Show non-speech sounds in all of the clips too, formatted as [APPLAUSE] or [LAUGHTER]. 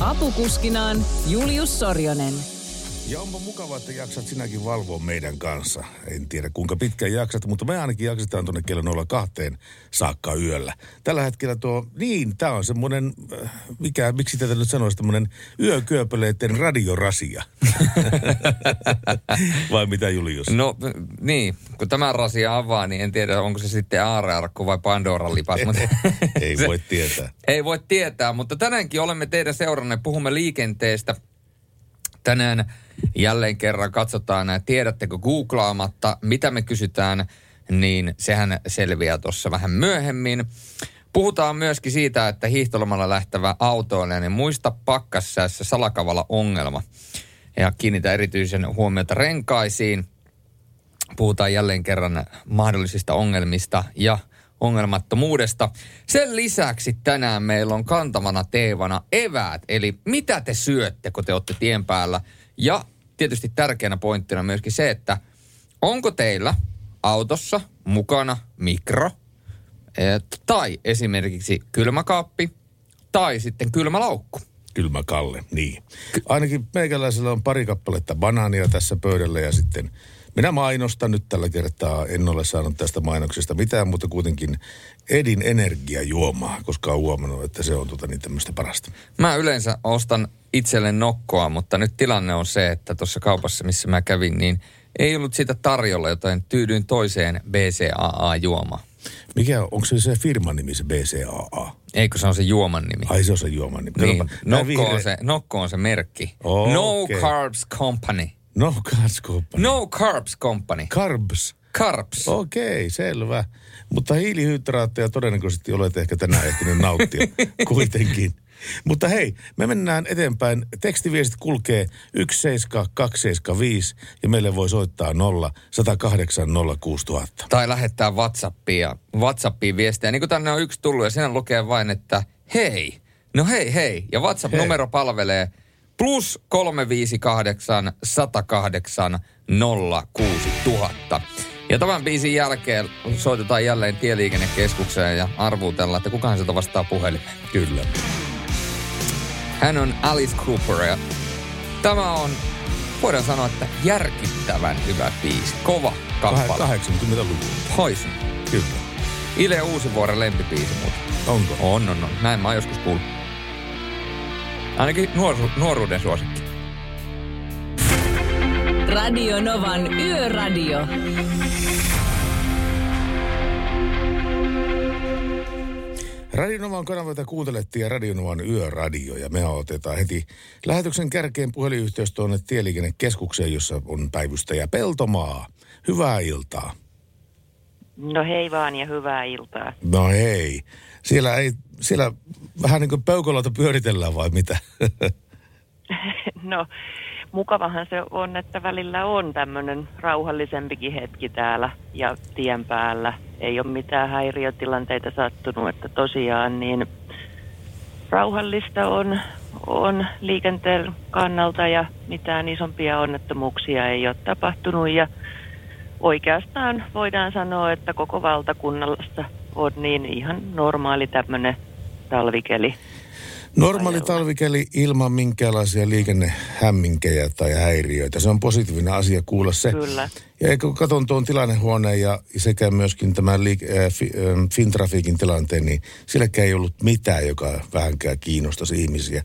Apukuskinaan Julius Sorjonen. Ja onpa mukavaa, että jaksat sinäkin valvoa meidän kanssa. En tiedä kuinka pitkään jaksat, mutta me ainakin jaksetaan tuonne kello 02 saakka yöllä. Tällä hetkellä tuo, niin, tämä on semmoinen, äh, mikä, miksi tätä nyt sanoisi, tämmöinen yökyöpeleiden radiorasia. [LAUGHS] Vai mitä Julius? No niin, kun tämä rasia avaa, niin en tiedä, onko se sitten aarearkku vai Pandoran lipas. [LAUGHS] mutta Ei [LAUGHS] voi tietää. Ei voi tietää, mutta tänäänkin olemme teidän seuranneet, puhumme liikenteestä. Tänään jälleen kerran katsotaan, tiedättekö googlaamatta, mitä me kysytään, niin sehän selviää tuossa vähän myöhemmin. Puhutaan myöskin siitä, että hiihtolomalla lähtevä autoilija, niin muista pakkassäässä salakavalla ongelma. Ja kiinnitä erityisen huomiota renkaisiin. Puhutaan jälleen kerran mahdollisista ongelmista ja ongelmattomuudesta. Sen lisäksi tänään meillä on kantavana teemana eväät, eli mitä te syötte, kun te olette tien päällä. Ja tietysti tärkeänä pointtina myöskin se, että onko teillä autossa mukana mikro, tai esimerkiksi kylmäkaappi, tai sitten kylmälaukku. Kylmä Kalle, niin. Ainakin meikäläisellä on pari kappaletta banaania tässä pöydällä ja sitten minä mainostan nyt tällä kertaa. En ole saanut tästä mainoksesta mitään, mutta kuitenkin Edin energiajuomaa, koska olen huomannut, että se on tota niin tämmöistä parasta. Mä yleensä ostan itselle nokkoa, mutta nyt tilanne on se, että tuossa kaupassa, missä mä kävin, niin ei ollut sitä tarjolla, joten tyydyin toiseen BCAA-juomaan. Mikä, onko se se firman nimi, se BCAA? Eikö se on se juoman nimi? Ai se on se juoman nimi. niin, nokko, on se, nokko on se merkki. Okei. No Carbs Company. No Carbs Company. No Carbs Company. Carbs. Carbs. Okei, selvä. Mutta hiilihydraatteja todennäköisesti olet ehkä tänään ehtinyt nauttia [LAUGHS] kuitenkin. Mutta hei, me mennään eteenpäin. Tekstiviestit kulkee 17275 ja meille voi soittaa 0 108 06000. Tai lähettää Whatsappia, Whatsappiin viestejä. Niin kuin tänne on yksi tullut ja siinä lukee vain, että hei. No hei hei. Ja WhatsApp-numero palvelee plus 358 108 06000. Ja tämän biisin jälkeen soitetaan jälleen tieliikennekeskukseen ja arvuutellaan, että kukaan sieltä vastaa puhelimeen. Kyllä. Hän on Alice Cooper ja tämä on, voidaan sanoa, että järkittävän hyvä biisi. Kova kappale. 80-luvulla. Poison. Kyllä. Ile Uusivuoren lempibiisi muuten. Onko? On, on, on. Näin mä oon joskus kuullut. Ainakin nuoru, nuoruuden suosikki. Radio Novan Yöradio. Radionovan kanavata kuuntelette ja Radionovan yöradio ja me otetaan heti lähetyksen kärkeen puhelinyhteys tuonne tieliikennekeskukseen, jossa on päivystäjä Peltomaa. Hyvää iltaa. No hei vaan ja hyvää iltaa. No hei. Siellä ei, siellä vähän niin kuin peukolota pyöritellään vai mitä? [LAUGHS] No mukavahan se on, että välillä on tämmöinen rauhallisempikin hetki täällä ja tien päällä. Ei ole mitään häiriötilanteita sattunut, että tosiaan niin rauhallista on, on liikenteen kannalta ja mitään isompia onnettomuuksia ei ole tapahtunut ja oikeastaan voidaan sanoa, että koko valtakunnassa on niin ihan normaali tämmöinen talvikeli. Normaali talvikeli ilman minkäänlaisia liikennehämminkejä tai häiriöitä. Se on positiivinen asia kuulla se. Kyllä. Ja kun katson tuon tilannehuoneen ja sekä myöskin tämän liik- äh, fi- äh, Fintrafiikin tilanteen, niin silläkään ei ollut mitään, joka vähänkään kiinnostaisi ihmisiä.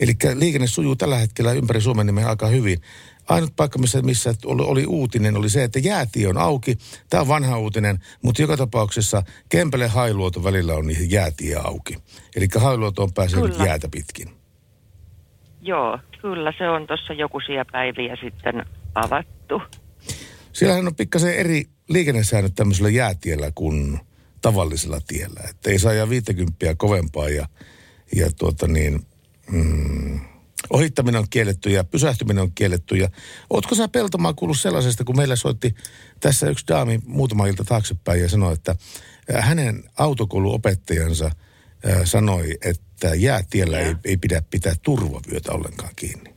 Eli liikenne sujuu tällä hetkellä ympäri Suomen nimen aika hyvin. Ainut paikka, missä, missä oli, oli uutinen, oli se, että jäätie on auki. Tämä on vanha uutinen, mutta joka tapauksessa Kempele Hailuoto välillä on niihin jäätie auki. Eli Hailuoto on päässyt Kyllä. jäätä pitkin. Joo, kyllä se on tuossa jokuisia päiviä sitten avattu. Siellähän on pikkasen eri liikennesäännöt tämmöisellä jäätiellä kuin tavallisella tiellä. Että ei saa ajaa 50 kovempaa ja, ja tuota niin, mm, ohittaminen on kielletty ja pysähtyminen on kielletty. Ja ootko sä Peltomaa kuullut sellaisesta, kun meillä soitti tässä yksi daami muutama ilta taaksepäin ja sanoi, että hänen autokouluopettajansa sanoi, että jäätiellä ei, ei pidä pitää turvavyötä ollenkaan kiinni.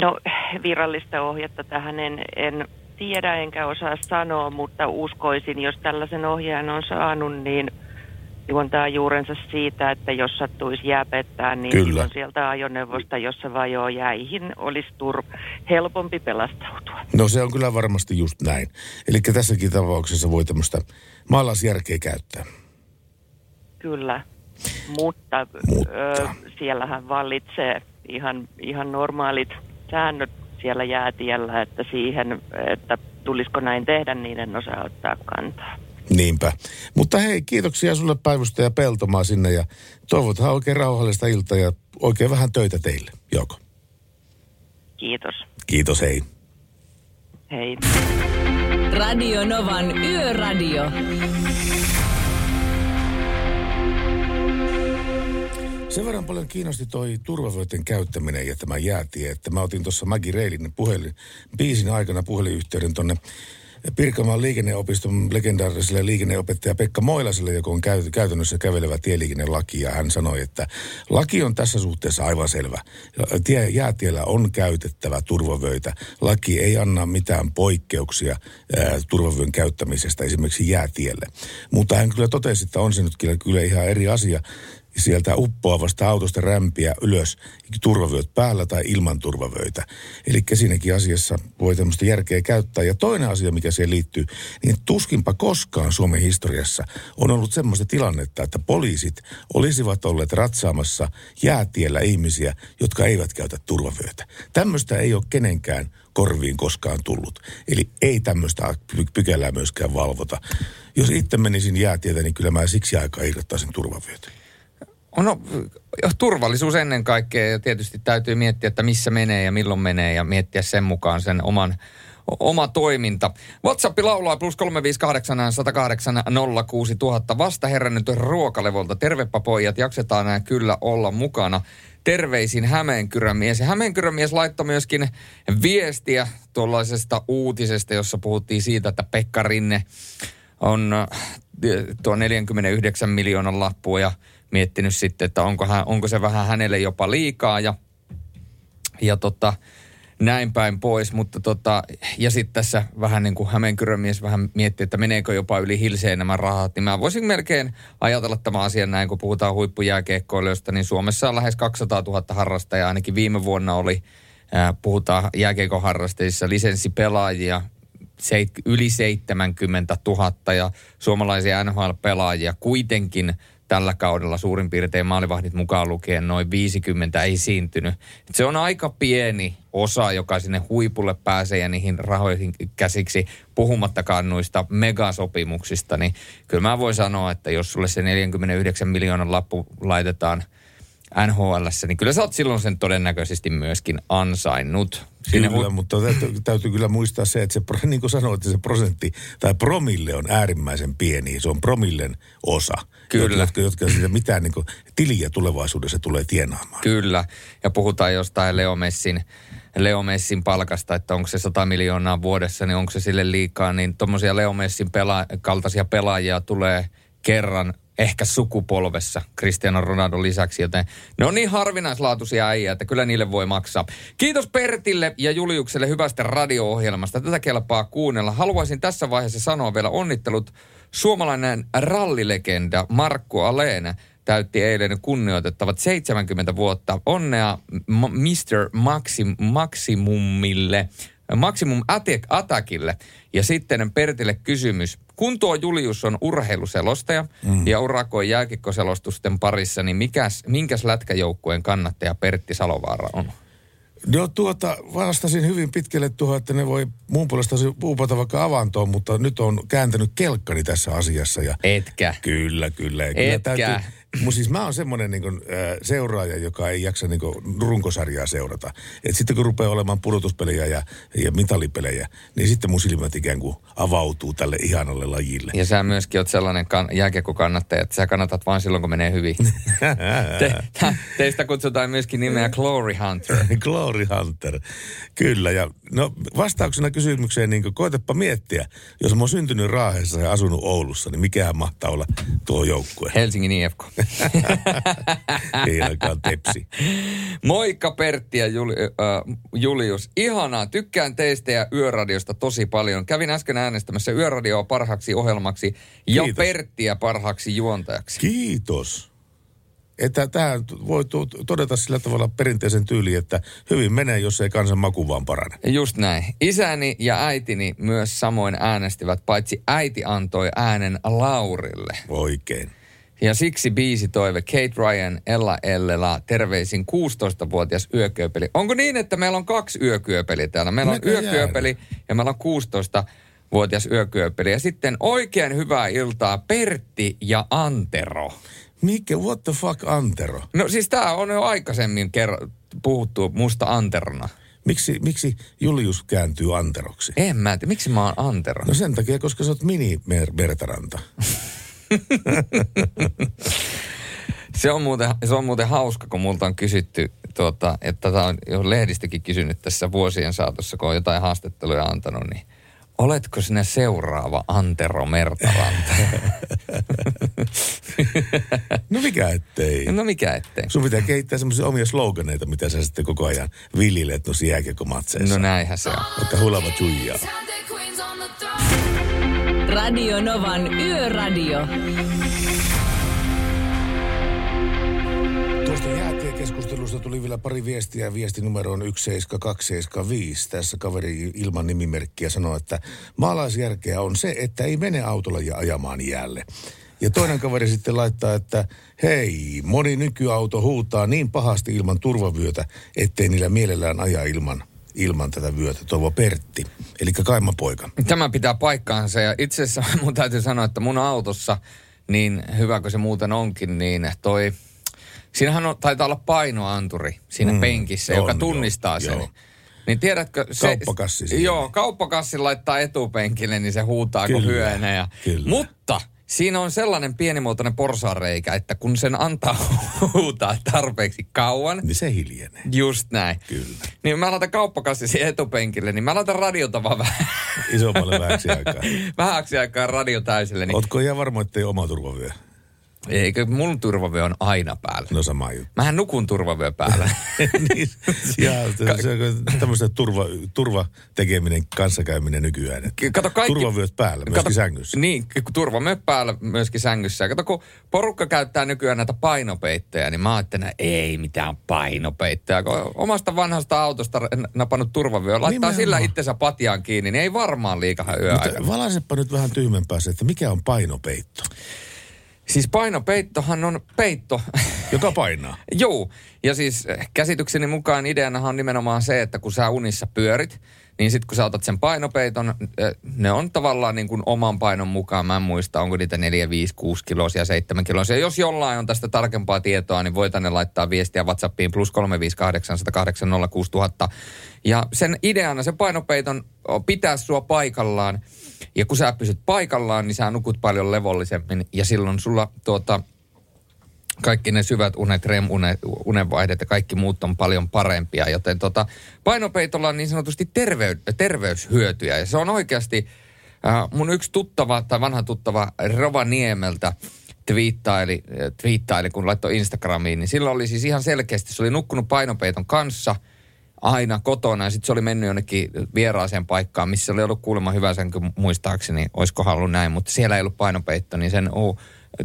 No virallista ohjetta tähän en, en tiedä enkä osaa sanoa, mutta uskoisin, jos tällaisen ohjeen on saanut, niin juontaa juurensa siitä, että jos sattuisi jääpettää, niin Kyllä. silloin sieltä ajoneuvosta, jossa vajoo jäihin, olisi tur helpompi pelastautua. No se on kyllä varmasti just näin. Eli tässäkin tapauksessa voi tämmöistä maalaisjärkeä käyttää. Kyllä, mutta, Mutta. Ö, siellähän vallitsee ihan, ihan normaalit säännöt siellä jäätiellä, että siihen, että tulisiko näin tehdä, niin en osaa ottaa kantaa. Niinpä. Mutta hei, kiitoksia sulle Päivystä ja Peltomaa sinne ja toivotaan oikein rauhallista iltaa ja oikein vähän töitä teille, Joko. Kiitos. Kiitos, hei. Hei. Radio Novan Yöradio. Sen verran paljon kiinnosti toi turvavyöten käyttäminen ja tämä jäätie, että mä otin tuossa Maggie Reilin puhelin, biisin aikana puhelinyhteyden tonne Pirkanmaan liikenneopiston legendaariselle liikenneopettaja Pekka Moilaselle, joka on käy, käytännössä kävelevä tieliikennelaki. Ja hän sanoi, että laki on tässä suhteessa aivan selvä. Tie, jäätiellä on käytettävä turvavöitä. Laki ei anna mitään poikkeuksia ää, turvavyön käyttämisestä esimerkiksi jäätielle. Mutta hän kyllä totesi, että on se nyt kyllä, kyllä ihan eri asia sieltä uppoavasta autosta rämpiä ylös turvavyöt päällä tai ilman turvavöitä. Eli siinäkin asiassa voi tämmöistä järkeä käyttää. Ja toinen asia, mikä siihen liittyy, niin tuskinpa koskaan Suomen historiassa on ollut semmoista tilannetta, että poliisit olisivat olleet ratsaamassa jäätiellä ihmisiä, jotka eivät käytä turvavyötä. Tämmöistä ei ole kenenkään korviin koskaan tullut. Eli ei tämmöistä py- pykälää myöskään valvota. Jos itse menisin jäätietä, niin kyllä mä siksi aikaa irrottaisin turvavyötä. No, turvallisuus ennen kaikkea ja tietysti täytyy miettiä, että missä menee ja milloin menee ja miettiä sen mukaan sen oman oma toiminta. WhatsApp laulaa plus 358 108 06000. Vasta herännyt ruokalevolta. Tervepä pojat, jaksetaan nämä kyllä olla mukana. Terveisin Hämeenkyrän mies. Ja Hämeenkyrän mies laittoi myöskin viestiä tuollaisesta uutisesta, jossa puhuttiin siitä, että Pekka Rinne on tuo 49 miljoonan lappua ja miettinyt sitten, että onko, hän, onko se vähän hänelle jopa liikaa ja, ja tota, näin päin pois. Mutta tota, ja sitten tässä vähän niin kuin Hämeenkyrömies vähän miettii, että meneekö jopa yli hilseen nämä rahat. Niin mä voisin melkein ajatella tämän asian näin, kun puhutaan huippujääkeekkoilijoista, niin Suomessa on lähes 200 000 harrastajaa. Ainakin viime vuonna oli, ää, puhutaan jääkeikon harrastajissa, lisenssipelaajia seit, yli 70 000 ja suomalaisia NHL-pelaajia kuitenkin tällä kaudella suurin piirtein maalivahdit mukaan lukien noin 50 esiintynyt. Et se on aika pieni osa, joka sinne huipulle pääsee ja niihin rahoihin käsiksi, puhumattakaan noista megasopimuksista, niin kyllä mä voin sanoa, että jos sulle se 49 miljoonan lappu laitetaan NHL, niin kyllä sä oot silloin sen todennäköisesti myöskin ansainnut. Sinne kyllä, hu- mutta täytyy, täytyy kyllä muistaa se, että se, [LAUGHS] niin kuin sanoit, se prosentti tai promille on äärimmäisen pieni. Se on promillen osa, Kyllä. jotka, jotka siitä mitään niin kuin, tiliä tulevaisuudessa tulee tienaamaan. Kyllä, ja puhutaan jostain Leo Messin, Leo Messin palkasta, että onko se 100 miljoonaa vuodessa, niin onko se sille liikaa, niin tuommoisia Leo Messin pela- kaltaisia pelaajia tulee kerran ehkä sukupolvessa Cristiano Ronaldo lisäksi, joten ne on niin harvinaislaatuisia äijä, että kyllä niille voi maksaa. Kiitos Pertille ja Juliukselle hyvästä radio-ohjelmasta. Tätä kelpaa kuunnella. Haluaisin tässä vaiheessa sanoa vielä onnittelut. Suomalainen rallilegenda Markku Aleena täytti eilen kunnioitettavat 70 vuotta. Onnea Mr. Maxim, Maximumille, Maximum Attackille. Ja sitten Pertille kysymys. Kun tuo Julius on urheiluselostaja mm. ja urakoi jääkikkoselostusten parissa, niin mikäs, minkäs lätkäjoukkueen kannattaja Pertti Salovaara on? No tuota, vastasin hyvin pitkälle tuohon, että ne voi muun puolesta uupata vaikka avantoon, mutta nyt on kääntänyt kelkkani tässä asiassa. Ja Etkä. Kyllä, kyllä. Ja Etkä. Kyllä täytyy, Mun siis mä oon semmoinen niin äh, seuraaja, joka ei jaksa niin runkosarjaa seurata. Et sitten kun rupeaa olemaan pudotuspelejä ja, ja mitalipelejä, niin sitten mun silmät ikään kuin avautuu tälle ihanalle lajille. Ja sä myöskin oot sellainen kan- jääkiekkokannattaja, että sä kannatat vain silloin, kun menee hyvin. [LAUGHS] Te, teistä kutsutaan myöskin nimeä Glory Hunter. [LAUGHS] Glory Hunter. Kyllä, ja no vastauksena kysymykseen, niin koetapa miettiä, jos mä oon syntynyt Raahessa ja asunut Oulussa, niin mikähän mahtaa olla tuo joukkue? Helsingin IFK. [LAUGHS] [LAUGHS] Ei ainakaan tepsi. Moikka Pertti ja Juli, äh, Julius. Ihanaa, tykkään teistä ja Yöradiosta tosi paljon. Kävin äsken äänestämässä Yöradioa parhaaksi ohjelmaksi ja Kiitos. Perttiä parhaaksi juontajaksi. Kiitos. Että tähän voi todeta sillä tavalla perinteisen tyyliin, että hyvin menee, jos ei kansan maku vaan parane. Just näin. Isäni ja äitini myös samoin äänestivät, paitsi äiti antoi äänen Laurille. Oikein. Ja siksi biisi toive Kate Ryan, Ella Ellela, terveisin 16-vuotias yökyöpeli. Onko niin, että meillä on kaksi yökyöpeliä täällä? Meillä on Näköjään. yökyöpeli ja meillä on 16-vuotias yökyöpeli. Ja sitten oikein hyvää iltaa Pertti ja Antero. Mikä, what the fuck, Antero? No siis tää on jo aikaisemmin kerro, puhuttu musta Anterona. Miksi, miksi Julius kääntyy Anteroksi? En mä tiedä, miksi mä oon Antero? No sen takia, koska sä oot mini Mertaranta. [LAUGHS] [LAUGHS] Se on muuten, se on muuten hauska, kun multa on kysytty, tuota, että tämä on jo lehdistökin kysynyt tässä vuosien saatossa, kun on jotain haastatteluja antanut, niin oletko sinä seuraava Antero Mertaranta? [LAUGHS] No mikä ettei. no mikä ettei. Sun pitää kehittää semmoisia omia sloganeita, mitä sä sitten koko ajan viljelet tuossa jääkiekkomatseissa. No näinhän se on. Vaikka hulava chuijaa. Radio Novan Yöradio. Tuosta jäätiekeskustelusta tuli vielä pari viestiä. Viesti numero on 17275. Tässä kaveri ilman nimimerkkiä sanoo, että maalaisjärkeä on se, että ei mene autolla ja ajamaan jäälle. Ja toinen kaveri sitten laittaa, että hei, moni nykyauto huutaa niin pahasti ilman turvavyötä, ettei niillä mielellään aja ilman, ilman tätä vyötä. Toivo Pertti, eli kaimapoika. Tämä pitää paikkaansa ja itse asiassa [LAUGHS] mun täytyy sanoa, että mun autossa, niin hyvä kuin se muuten onkin, niin toi, siinähän on, taitaa olla painoanturi siinä Mm, penkissä, on, joka joo, tunnistaa sen. joo. Niin tiedätkö, se, Kauppakassi siinä. Joo, kauppakassi laittaa etupenkille, niin se huutaa kuin Kyllä, hyönä. Ja, kyllä. Mutta siinä on sellainen pienimuotoinen porsareikä, että kun sen antaa [LAUGHS] huutaa tarpeeksi kauan, Niin se hiljenee. just näin. Kyllä. Niin mä laitan kauppakassi siihen etupenkille, niin mä laitan radiota vaan vähän, Isommalle vähäksi aikaa. [LAUGHS] vähäksi aikaa radio täysille. Niin Ootko ihan varma, että ei oma turvavyö? Eikö mun turvavyö on aina päällä? No sama juttu. Mähän nukun turvavyö päällä. [LAUGHS] niin, se, se tämmöistä turva, turvatekeminen, kanssakäyminen nykyään. että Kato kaikki... Turvavyöt päällä, myöskin sängyssä. Niin, turvavyöt päällä myöskin sängyssä. Ja kato, kun porukka käyttää nykyään näitä painopeittoja, niin mä ajattelen, että ei mitään painopeittoja. Kun omasta vanhasta autosta napannut turvavyö, laittaa Nimenomaan. sillä itsensä patjaan kiinni, niin ei varmaan liikahan yöaikana. Mutta valaisepa nyt vähän tyhmempää se, että mikä on painopeitto, Siis painopeittohan on peitto. joka painaa. [LAUGHS] Joo, ja siis käsitykseni mukaan ideanahan on nimenomaan se, että kun sä unissa pyörit, niin sitten kun sä otat sen painopeiton, ne on tavallaan niin kuin oman painon mukaan. Mä en muista, onko niitä 4, 5, 6 kilosia, 7 kilosia. Jos jollain on tästä tarkempaa tietoa, niin voi tänne laittaa viestiä WhatsAppiin plus 358 108 06000. Ja sen ideana, se painopeiton pitää sua paikallaan. Ja kun sä pysyt paikallaan, niin sä nukut paljon levollisemmin. Ja silloin sulla tuota, kaikki ne syvät unet, REM-unet, unenvaihdet ja kaikki muut on paljon parempia. Joten tota, painopeitolla on niin sanotusti terve, terveyshyötyjä. Ja se on oikeasti äh, mun yksi tuttava tai vanha tuttava Rovaniemeltä twiittaili, äh, twiittaili, kun laittoi Instagramiin, niin silloin oli siis ihan selkeästi, se oli nukkunut painopeiton kanssa aina kotona. Ja sitten se oli mennyt jonnekin vieraaseen paikkaan, missä oli ollut kuulemma hyvä sänky muistaakseni, olisiko ollut näin, mutta siellä ei ollut painopeitto, niin sen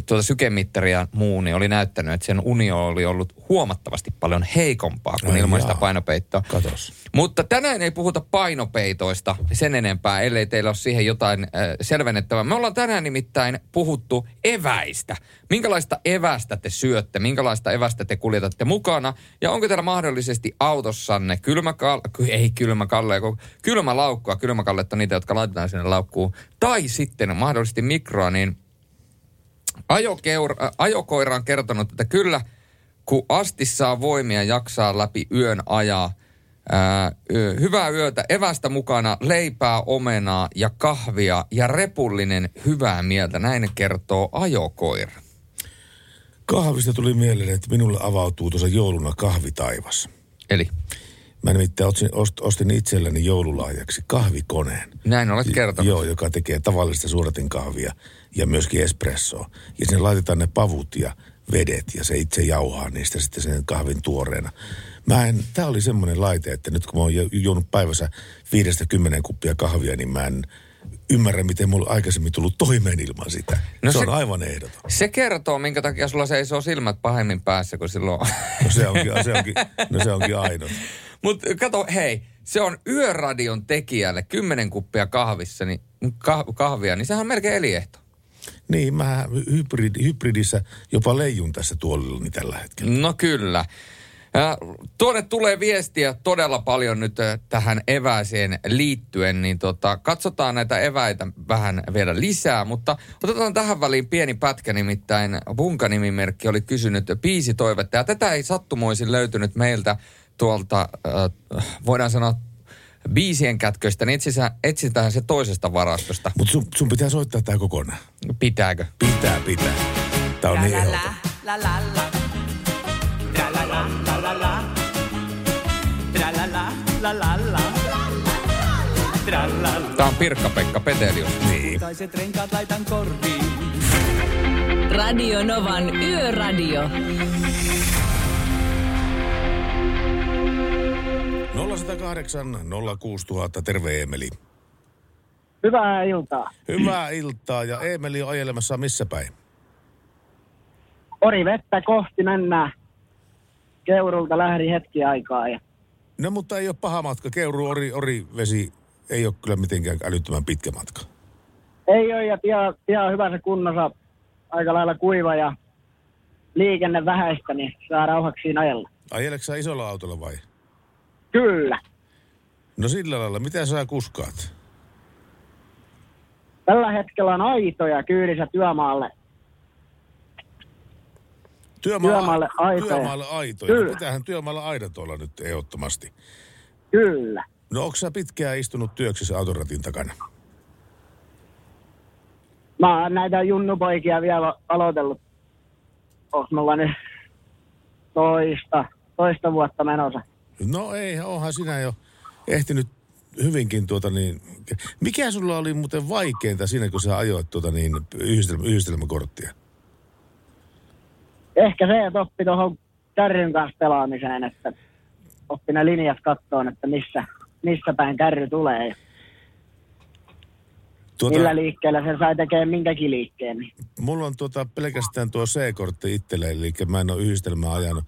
tuota sykemittari ja muu, niin oli näyttänyt, että sen unio oli ollut huomattavasti paljon heikompaa kuin ilman sitä painopeittoa. Katos. Mutta tänään ei puhuta painopeitoista sen enempää, ellei teillä ole siihen jotain äh, selvennettävää. Me ollaan tänään nimittäin puhuttu eväistä. Minkälaista evästä te syötte, minkälaista evästä te kuljetatte mukana ja onko teillä mahdollisesti autossanne kylmäkalle, ei kylmäkalle, kun kylmälaukkua, kylmäkallet on niitä, jotka laitetaan sinne laukkuun, tai sitten mahdollisesti mikroa, niin Ajokeur, äh, ajokoira on kertonut, että kyllä, kun asti saa voimia jaksaa läpi yön ajaa. Ää, yö, hyvää yötä, evästä mukana, leipää, omenaa ja kahvia ja repullinen hyvää mieltä. Näin kertoo ajokoira. Kahvista tuli mieleen, että minulle avautuu tuossa jouluna kahvitaivas. Eli Mä nimittäin ostin, ost, ostin itselleni joululahjaksi kahvikoneen. näin olet kertonut. Joo, joka tekee tavallista suoratin kahvia ja myöskin espressoa. Ja sinne laitetaan ne pavut ja vedet ja se itse jauhaa niistä sitten sen kahvin tuoreena. Mä en, tää oli semmoinen laite, että nyt kun mä oon ju- juonut päivässä viidestä kymmenen kuppia kahvia, niin mä en ymmärrä, miten mulla on aikaisemmin tullut toimeen ilman sitä. No se, se- on aivan ehdoton. Se kertoo, minkä takia sulla seisoo silmät pahemmin päässä kuin silloin. No se onkin, se onkin, no se onkin ainut. Mutta kato, hei, se on yöradion tekijälle kymmenen kuppia kahvissa, niin, kah- kahvia, niin sehän on melkein eliehto. Niin, mä hybrid, hybridissä jopa leijun tässä tuolillani tällä hetkellä. No kyllä. Ja tuonne tulee viestiä todella paljon nyt äh, tähän evääseen liittyen, niin tota, katsotaan näitä eväitä vähän vielä lisää, mutta otetaan tähän väliin pieni pätkä, nimittäin Bunka-nimimerkki oli kysynyt biisitoivetta, ja tätä ei sattumoisin löytynyt meiltä tuolta, äh, voidaan sanoa, biisien kätköistä, niin etsitään, etsitään se toisesta varastosta. Mutta sun, sun pitää soittaa tää kokonaan. Pitääkö? Pitää, pitää. Tää on niin la la la. Tra la la la la la. Tra la la la la la. Tra la la. Tämä on Pirkka-Pekka Petelius. Niin. Kultaiset renkaat laitan korviin. Radio Novan Yöradio. 0108 06000, terve Emeli. Hyvää iltaa. Hyvää iltaa ja Emeli on ajelemassa missä päin? Ori vettä kohti mennään. Keurulta lähdin hetki aikaa ja No mutta ei ole paha matka. Keuru, ori, ori, vesi ei ole kyllä mitenkään älyttömän pitkä matka. ei ole ja tie, tie on hyvässä kunnossa. Aika lailla kuiva ja liikenne vähäistä, niin saa rauhaksi siinä ajella. Ajeleksä sä isolla autolla vai? Kyllä. No sillä lailla, mitä sä kuskaat? Tällä hetkellä on aitoja kyydissä työmaalle. Työmaalla, Työmaalle aitoja. Työmaalle aitoja. Kyllä. Pitäähän työmaalla aidat olla nyt ehdottomasti. Kyllä. No onko sä pitkään istunut työksessä autoratin takana? Mä oon näitä junnupoikia vielä aloitellut. Onks mulla nyt toista, toista vuotta menossa. No ei, onhan sinä jo ehtinyt hyvinkin tuota niin... Mikä sulla oli muuten vaikeinta siinä, kun sä ajoit tuota niin yhdistelmä, yhdistelmäkorttia? Ehkä se, että oppi tuohon kärryn kanssa pelaamiseen, että oppi ne linjat kattoon, että missä, missä päin kärry tulee Tuota, millä liikkeellä se sai tekemään minkäkin liikkeen. Mulla on tuota pelkästään tuo C-kortti itselle, eli mä en ole yhdistelmää ajanut.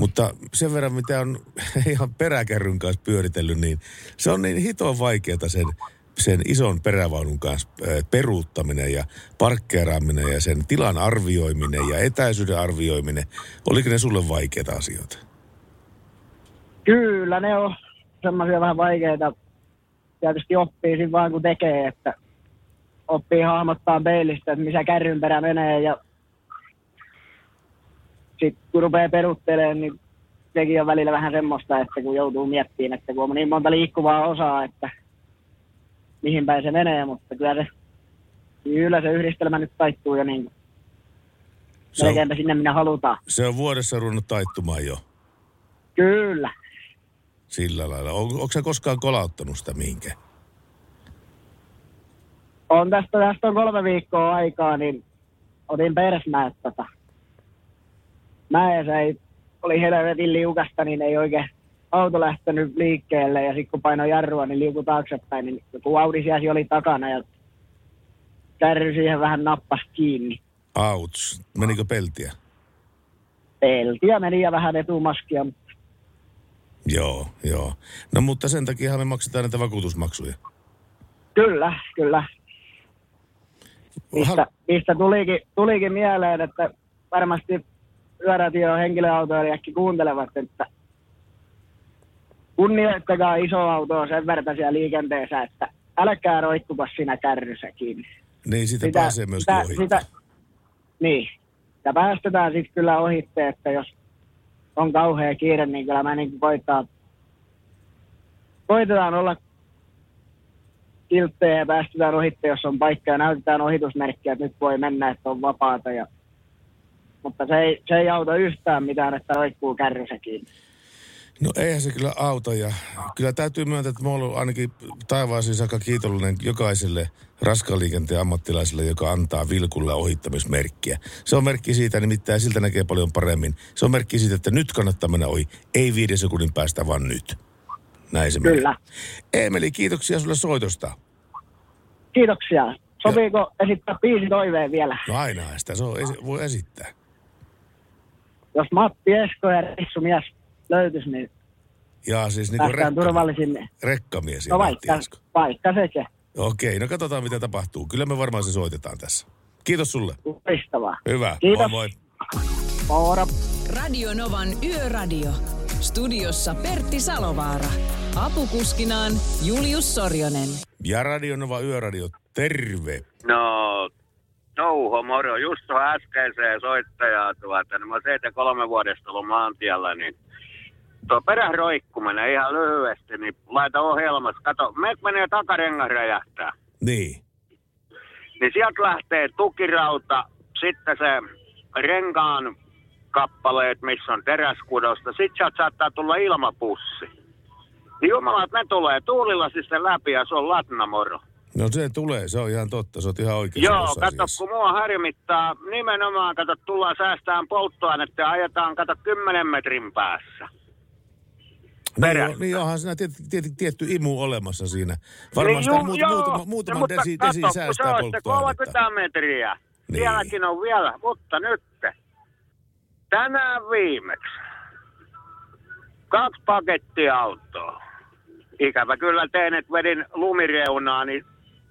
Mutta sen verran, mitä on [LAUGHS] ihan peräkärryn kanssa pyöritellyt, niin se on niin hitoa vaikeaa sen, sen ison perävaunun kanssa peruuttaminen ja parkkeeraaminen ja sen tilan arvioiminen ja etäisyyden arvioiminen. Oliko ne sulle vaikeita asioita? Kyllä ne on semmoisia vähän vaikeita. Tietysti oppii siinä vaan kun tekee, että oppii hahmottaa peilistä, että missä kärryn perä menee ja sitten kun rupeaa peruttelemaan, niin sekin on välillä vähän semmoista, että kun joutuu miettimään, että kun on niin monta liikkuvaa osaa, että mihin päin se menee, mutta kyllä se, kyllä se yhdistelmä nyt taittuu jo niin kuin Se on, sinne minä halutaan. se on vuodessa ruvennut taittumaan jo Kyllä. sillä lailla. On, onko sä koskaan kolauttanut sitä mihinkään? On tästä, tästä on kolme viikkoa aikaa, niin otin persmäät tota. Mäessä ei, oli helvetin liukasta, niin ei oikein auto lähtenyt liikkeelle ja sitten kun painoi jarrua, niin liuku taaksepäin, niin joku Audi sieltä oli takana ja kärry siihen vähän nappas kiinni. Auts. Menikö peltiä? Peltiä meni ja vähän etumaskia, mutta Joo, joo. No mutta sen takia me maksetaan näitä vakuutusmaksuja. kyllä, kyllä. Mistä, mistä tulikin, tulikin mieleen, että varmasti yöradio henkilöautoilijakin kuuntelevat, että kunnioittakaa iso autoa sen verran siellä liikenteessä, että älkää roikkuko siinä kärryssä kiinni. Niin sitä, sitä pääsee myöskin sitä, ohittaa. sitä, Niin. Ja päästetään sitten kyllä ohitte, että jos on kauhea kiire, niin kyllä mä niin koittaa, koitetaan olla kilttejä ja päästetään ohitte, jos on paikka ja näytetään ohitusmerkkiä, että nyt voi mennä, että on vapaata. Ja, mutta se ei, se ei auta yhtään mitään, että roikkuu kärryssä kiinni. No eihän se kyllä auta ja kyllä täytyy myöntää, että mä oon ollut ainakin taivaasiin saakka kiitollinen jokaiselle raskaan liikenteen ammattilaiselle, joka antaa vilkulla ohittamismerkkiä. Se on merkki siitä, nimittäin siltä näkee paljon paremmin. Se on merkki siitä, että nyt kannattaa mennä ohi. Ei viiden sekunnin päästä, vaan nyt. Näin se menee. Kyllä. Emeli, kiitoksia sulle soitosta. Kiitoksia. Sopiiko esittää biisi toiveen vielä? No aina sitä se on, esi- voi esittää. Jos Matti Esko ja Rissu mies löytyisi, niin Ja siis niin kuin rekka, rekkamies ja No vaikka, Esko. vaikka sekin. Okei, no katsotaan mitä tapahtuu. Kyllä me varmaan se soitetaan tässä. Kiitos sulle. Loistavaa. Hyvä. Kiitos. Moi moi. Moro. Radio Novan Yöradio. Studiossa Pertti Salovaara. Apukuskinaan Julius Sorjonen. Ja Radio Nova Yöradio, terve. No, Touho, moro. Just tuohon äskeiseen soittajaan tuota, niin mä oon 73 vuodesta ollut maantiellä, niin tuo peräroikkuminen ihan lyhyesti, niin laita ohjelmassa. Kato, me menee takarengas räjähtää. Niin. Niin sieltä lähtee tukirauta, sitten se renkaan kappaleet, missä on teräskudosta. Sitten sieltä saattaa tulla ilmapussi. Niin jumala, että ne tulee tuulilasista läpi ja se on latnamoro. No se tulee, se on ihan totta, se on ihan oikein. Joo, kato, kun mua harmittaa, nimenomaan, kato, tullaan säästään polttoainetta ja ajetaan, kato, 10 metrin päässä. Niin, perästä. on, niin onhan siinä tietty, tietty, tietty imu olemassa siinä. Varmaan sitä juu, muut, muutama, muutaman mutta desi, desi säästää se on sitten polttoainetta. 30 metriä. Niin. Niin. Sielläkin on vielä, mutta nyt. Tänään viimeksi. Kaksi pakettia autoa. Ikävä kyllä tein, että vedin lumireunaa, niin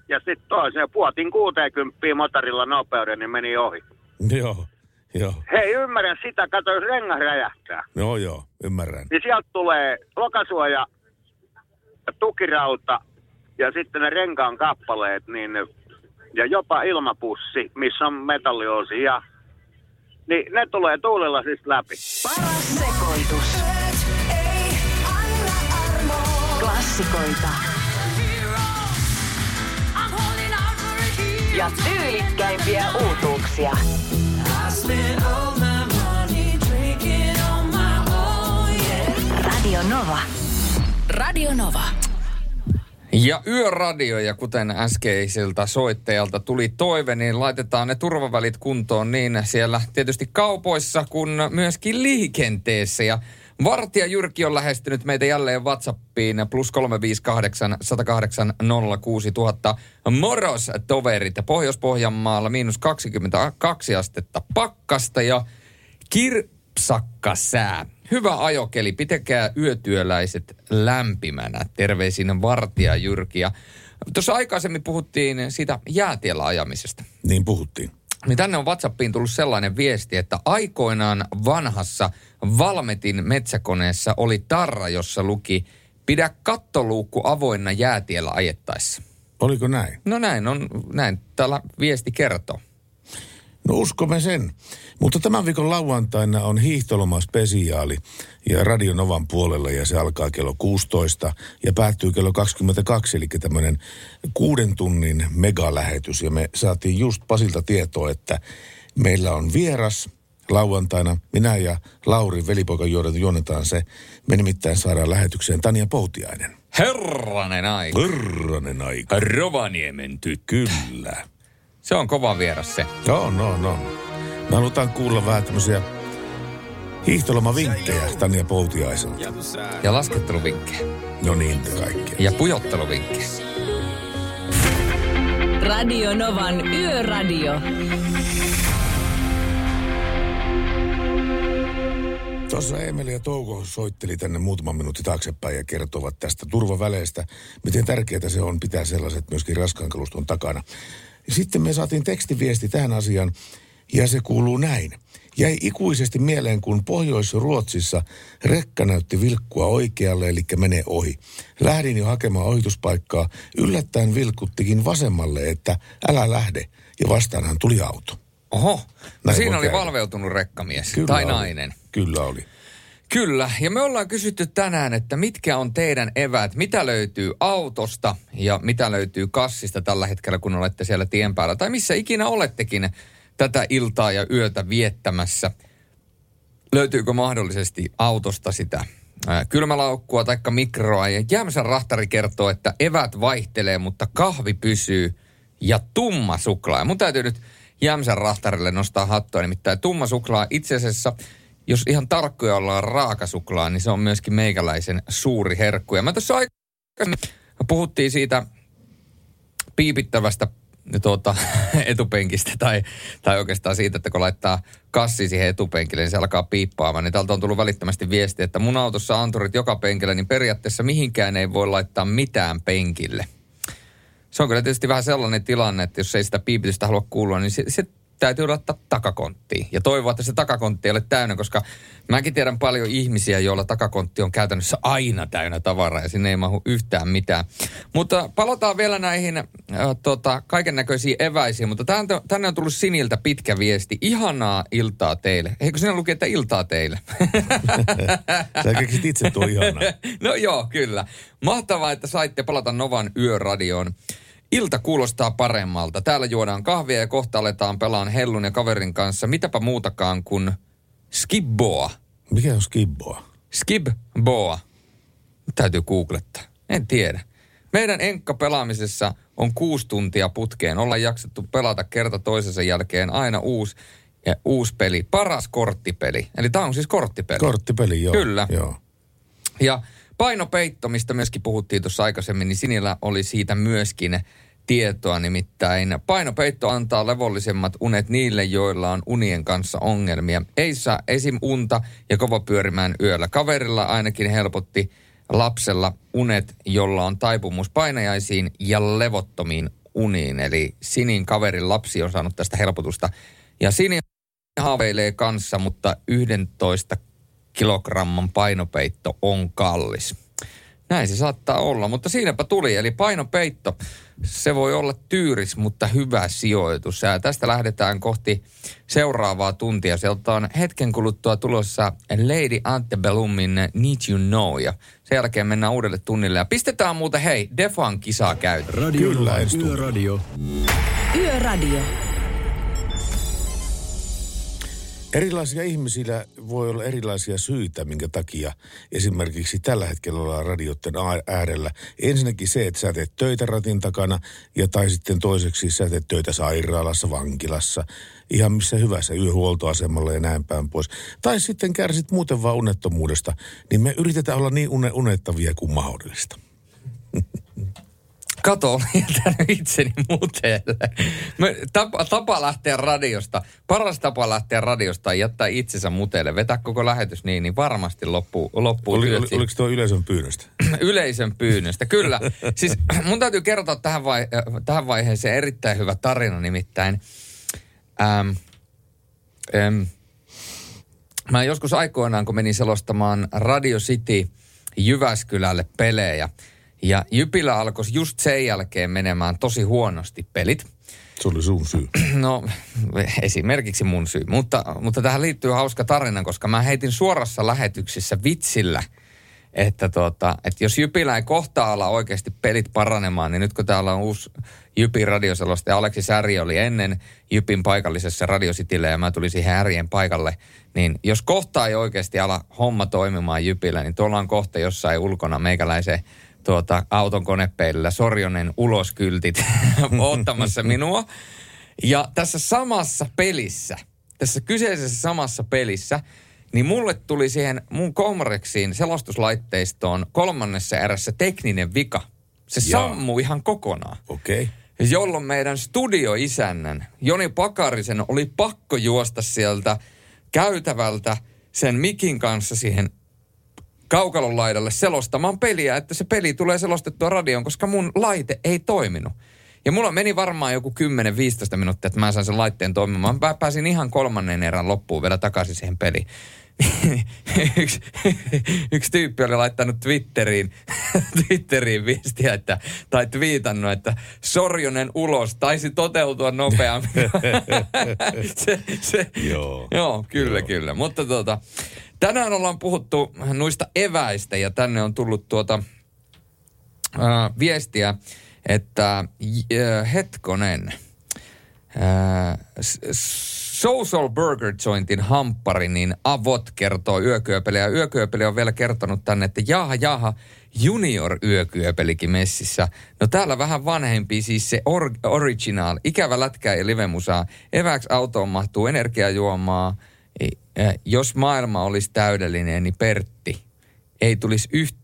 ja sitten toiseen puotin 60 motorilla nopeuden, niin meni ohi. Joo, joo. Hei, ymmärrän sitä, kato, jos rengas räjähtää. Joo, joo, ymmärrän. niin sieltä tulee lokasuoja, tukirauta ja sitten ne renkaan kappaleet, niin, ja jopa ilmapussi, missä on metalliosia. Niin ne tulee tuulella siis läpi. Paras sekoitus. Klassikoita. Ja tyylikkäimpiä uutuuksia. Radio Nova. Radio Nova. Ja yöradio, ja kuten äskeiseltä soittajalta tuli toive, niin laitetaan ne turvavälit kuntoon niin siellä tietysti kaupoissa kuin myöskin liikenteessä. Ja Vartija Jyrki on lähestynyt meitä jälleen Whatsappiin plus 358 108 06000. Moros toverit Pohjois-Pohjanmaalla miinus 22 astetta pakkasta ja kirpsakka sää. Hyvä ajokeli, pitäkää yötyöläiset lämpimänä. Terveisin Vartija Jyrki. Ja tuossa aikaisemmin puhuttiin siitä jäätiellä ajamisesta. Niin puhuttiin. Niin tänne on WhatsAppiin tullut sellainen viesti, että aikoinaan vanhassa Valmetin metsäkoneessa oli tarra, jossa luki pidä kattoluukku avoinna jäätiellä ajettaessa. Oliko näin? No näin on, näin täällä viesti kertoo. No uskomme sen. Mutta tämän viikon lauantaina on hiihtoloma spesiaali ja Radio Novan puolella ja se alkaa kello 16 ja päättyy kello 22, eli tämmöinen kuuden tunnin megalähetys. Ja me saatiin just Pasilta tietoa, että meillä on vieras lauantaina. Minä ja Lauri, velipoika juonetaan se. Me nimittäin saadaan lähetykseen Tania Poutiainen. Herranen aika. Pyrranen aika. Rovaniemen tyttö. Kyllä. Se on kova vieras se. Joo, no, no. Me halutaan kuulla vähän tämmöisiä hiihtolomavinkkejä Tania Poutiaiselta. Ja lasketteluvinkkejä. No niin, te kaikkea. Ja pujotteluvinkkejä. Radio Novan Yöradio. Tuossa Emeli ja Touko soitteli tänne muutaman minuutin taaksepäin ja kertovat tästä turvaväleistä, miten tärkeää se on pitää sellaiset myöskin raskaan kaluston takana. Sitten me saatiin tekstiviesti tähän asiaan ja se kuuluu näin. Jäi ikuisesti mieleen, kun Pohjois-Ruotsissa rekka näytti vilkkua oikealle, eli menee ohi. Lähdin jo hakemaan ohituspaikkaa. Yllättäen vilkuttikin vasemmalle, että älä lähde. Ja vastaanhan tuli auto. Oho, no Näin siinä oli käydä. valveutunut rekkamies Kyllä tai oli. nainen. Kyllä oli. Kyllä, ja me ollaan kysytty tänään, että mitkä on teidän eväät, mitä löytyy autosta ja mitä löytyy kassista tällä hetkellä, kun olette siellä tien päällä, tai missä ikinä olettekin tätä iltaa ja yötä viettämässä. Löytyykö mahdollisesti autosta sitä kylmälaukkua tai mikroa, ja Jämsän rahtari kertoo, että evät vaihtelee, mutta kahvi pysyy, ja tumma suklaa. Ja mun täytyy nyt Jämsän rahtarille nostaa hattua, nimittäin tumma suklaa itse asiassa jos ihan tarkkoja ollaan raakasuklaa, niin se on myöskin meikäläisen suuri herkku. Ja mä tuossa aikaisemmin puhuttiin siitä piipittävästä tuota, [LAUGHS] etupenkistä tai, tai oikeastaan siitä, että kun laittaa kassi siihen etupenkille, niin se alkaa piippaamaan. Niin täältä on tullut välittömästi viesti, että mun autossa anturit joka penkillä, niin periaatteessa mihinkään ei voi laittaa mitään penkille. Se on kyllä tietysti vähän sellainen tilanne, että jos ei sitä piipitystä halua kuulua, niin se, se täytyy laittaa takakonttiin. Ja toivoa, että se takakontti ei ole täynnä, koska mäkin tiedän paljon ihmisiä, joilla takakontti on käytännössä aina täynnä tavaraa ja sinne ei mahu yhtään mitään. Mutta palataan vielä näihin äh, tota, kaiken näköisiin eväisiin, mutta tän, tänne on tullut Siniltä pitkä viesti. Ihanaa iltaa teille. Eikö sinä luki, että iltaa teille? [LAUGHS] Sä keksit itse tuo ihanaa. [LAUGHS] no joo, kyllä. Mahtavaa, että saitte palata Novan yöradioon. Ilta kuulostaa paremmalta. Täällä juodaan kahvia ja kohta aletaan pelaan hellun ja kaverin kanssa. Mitäpä muutakaan kuin skibboa. Mikä on skibboa? Skibboa. Täytyy googlettaa. En tiedä. Meidän enkka-pelaamisessa on kuusi tuntia putkeen. Ollaan jaksettu pelata kerta toisensa jälkeen aina uusi, ja uusi peli. Paras korttipeli. Eli tämä on siis korttipeli. Korttipeli, joo. Kyllä. Joo. Ja painopeitto, mistä myöskin puhuttiin tuossa aikaisemmin, niin Sinillä oli siitä myöskin tietoa. Nimittäin painopeitto antaa levollisemmat unet niille, joilla on unien kanssa ongelmia. Ei saa esim. unta ja kova pyörimään yöllä. Kaverilla ainakin helpotti lapsella unet, jolla on taipumus painajaisiin ja levottomiin uniin. Eli Sinin kaverin lapsi on saanut tästä helpotusta. Ja Sini haaveilee kanssa, mutta 11 kilogramman painopeitto on kallis. Näin se saattaa olla, mutta siinäpä tuli. Eli painopeitto, se voi olla tyyris, mutta hyvä sijoitus. Ja tästä lähdetään kohti seuraavaa tuntia. Sieltä on hetken kuluttua tulossa Lady Antebellumin Need You Know. Ja sen jälkeen mennään uudelle tunnille. Ja pistetään muuten, hei, Defan kisaa käyttöön. Radio Kyllä. Yöradio. Yöradio. Erilaisilla ihmisillä voi olla erilaisia syitä, minkä takia esimerkiksi tällä hetkellä ollaan radioiden äärellä. Ensinnäkin se, että sä teet töitä ratin takana, ja tai sitten toiseksi sä teet töitä sairaalassa, vankilassa, ihan missä hyvässä yöhuoltoasemalla ja näin päin pois. Tai sitten kärsit muuten vaan unettomuudesta, niin me yritetään olla niin une- unettavia kuin mahdollista. [LAUGHS] Kato, olen jättänyt itseni muteelle. Tapa, tapa lähteä radiosta, paras tapa lähteä radiosta on jättää itsensä muteelle. Vetää koko lähetys niin, niin varmasti loppuu, loppuu Oli, oli, oliko tuo yleisön pyynnöstä? [CLEARS THROAT] Yleisön pyynnöstä, kyllä. Siis mun täytyy kertoa tähän, vai, äh, tähän vaiheeseen erittäin hyvä tarina nimittäin. Ähm, ähm, mä joskus aikoinaan, kun menin selostamaan Radio City Jyväskylälle pelejä, ja Jypillä alkoi just sen jälkeen menemään tosi huonosti pelit. Se oli sun syy. [CLEARS THROAT] No, esimerkiksi mun syy. Mutta, mutta tähän liittyy hauska tarina, koska mä heitin suorassa lähetyksissä vitsillä, että, tuota, että jos Jypillä ei kohta ala oikeasti pelit paranemaan, niin nyt kun täällä on uusi Jypin radioselosta ja Aleksi Säri oli ennen Jypin paikallisessa radiositille ja mä tulin siihen Härien paikalle, niin jos kohta ei oikeasti ala homma toimimaan Jypillä, niin tuolla on kohta jossain ulkona meikäläisen tuota, auton konepeilillä Sorjonen uloskyltit [LAUGHS] ottamassa [LAUGHS] minua. Ja tässä samassa pelissä, tässä kyseisessä samassa pelissä, niin mulle tuli siihen mun Comrexiin selostuslaitteistoon kolmannessa erässä tekninen vika. Se Jaa. sammui ihan kokonaan. Okei. Okay. Jolloin meidän studioisännän Joni Pakarisen oli pakko juosta sieltä käytävältä sen mikin kanssa siihen kaukalon laidalle selostamaan peliä, että se peli tulee selostettua radioon, koska mun laite ei toiminut. Ja mulla meni varmaan joku 10-15 minuuttia, että mä sain sen laitteen toimimaan. Mä pääsin ihan kolmannen erän loppuun vielä takaisin siihen peliin. [LAUGHS] yksi, yksi tyyppi oli laittanut Twitteriin, [LAUGHS] Twitteriin viestiä, että, tai twiitannut, että Sorjonen ulos taisi toteutua nopeammin. [LAUGHS] se, se, Joo. joo, kyllä, joo. kyllä. Mutta tuota, tänään ollaan puhuttu noista eväistä ja tänne on tullut tuota, äh, viestiä, että äh, hetkonen, äh, Social Burger Jointin hamppari, niin Avot kertoo yökyöpeli. Ja yökyöpeli on vielä kertonut tänne, että jaha, jaha, junior yökyöpelikin messissä. No täällä vähän vanhempi, siis se or- original, ikävä lätkä ja livemusaa. Eväksi autoon mahtuu energiajuomaa. Äh, jos maailma olisi täydellinen, niin Pertti ei tulisi yht,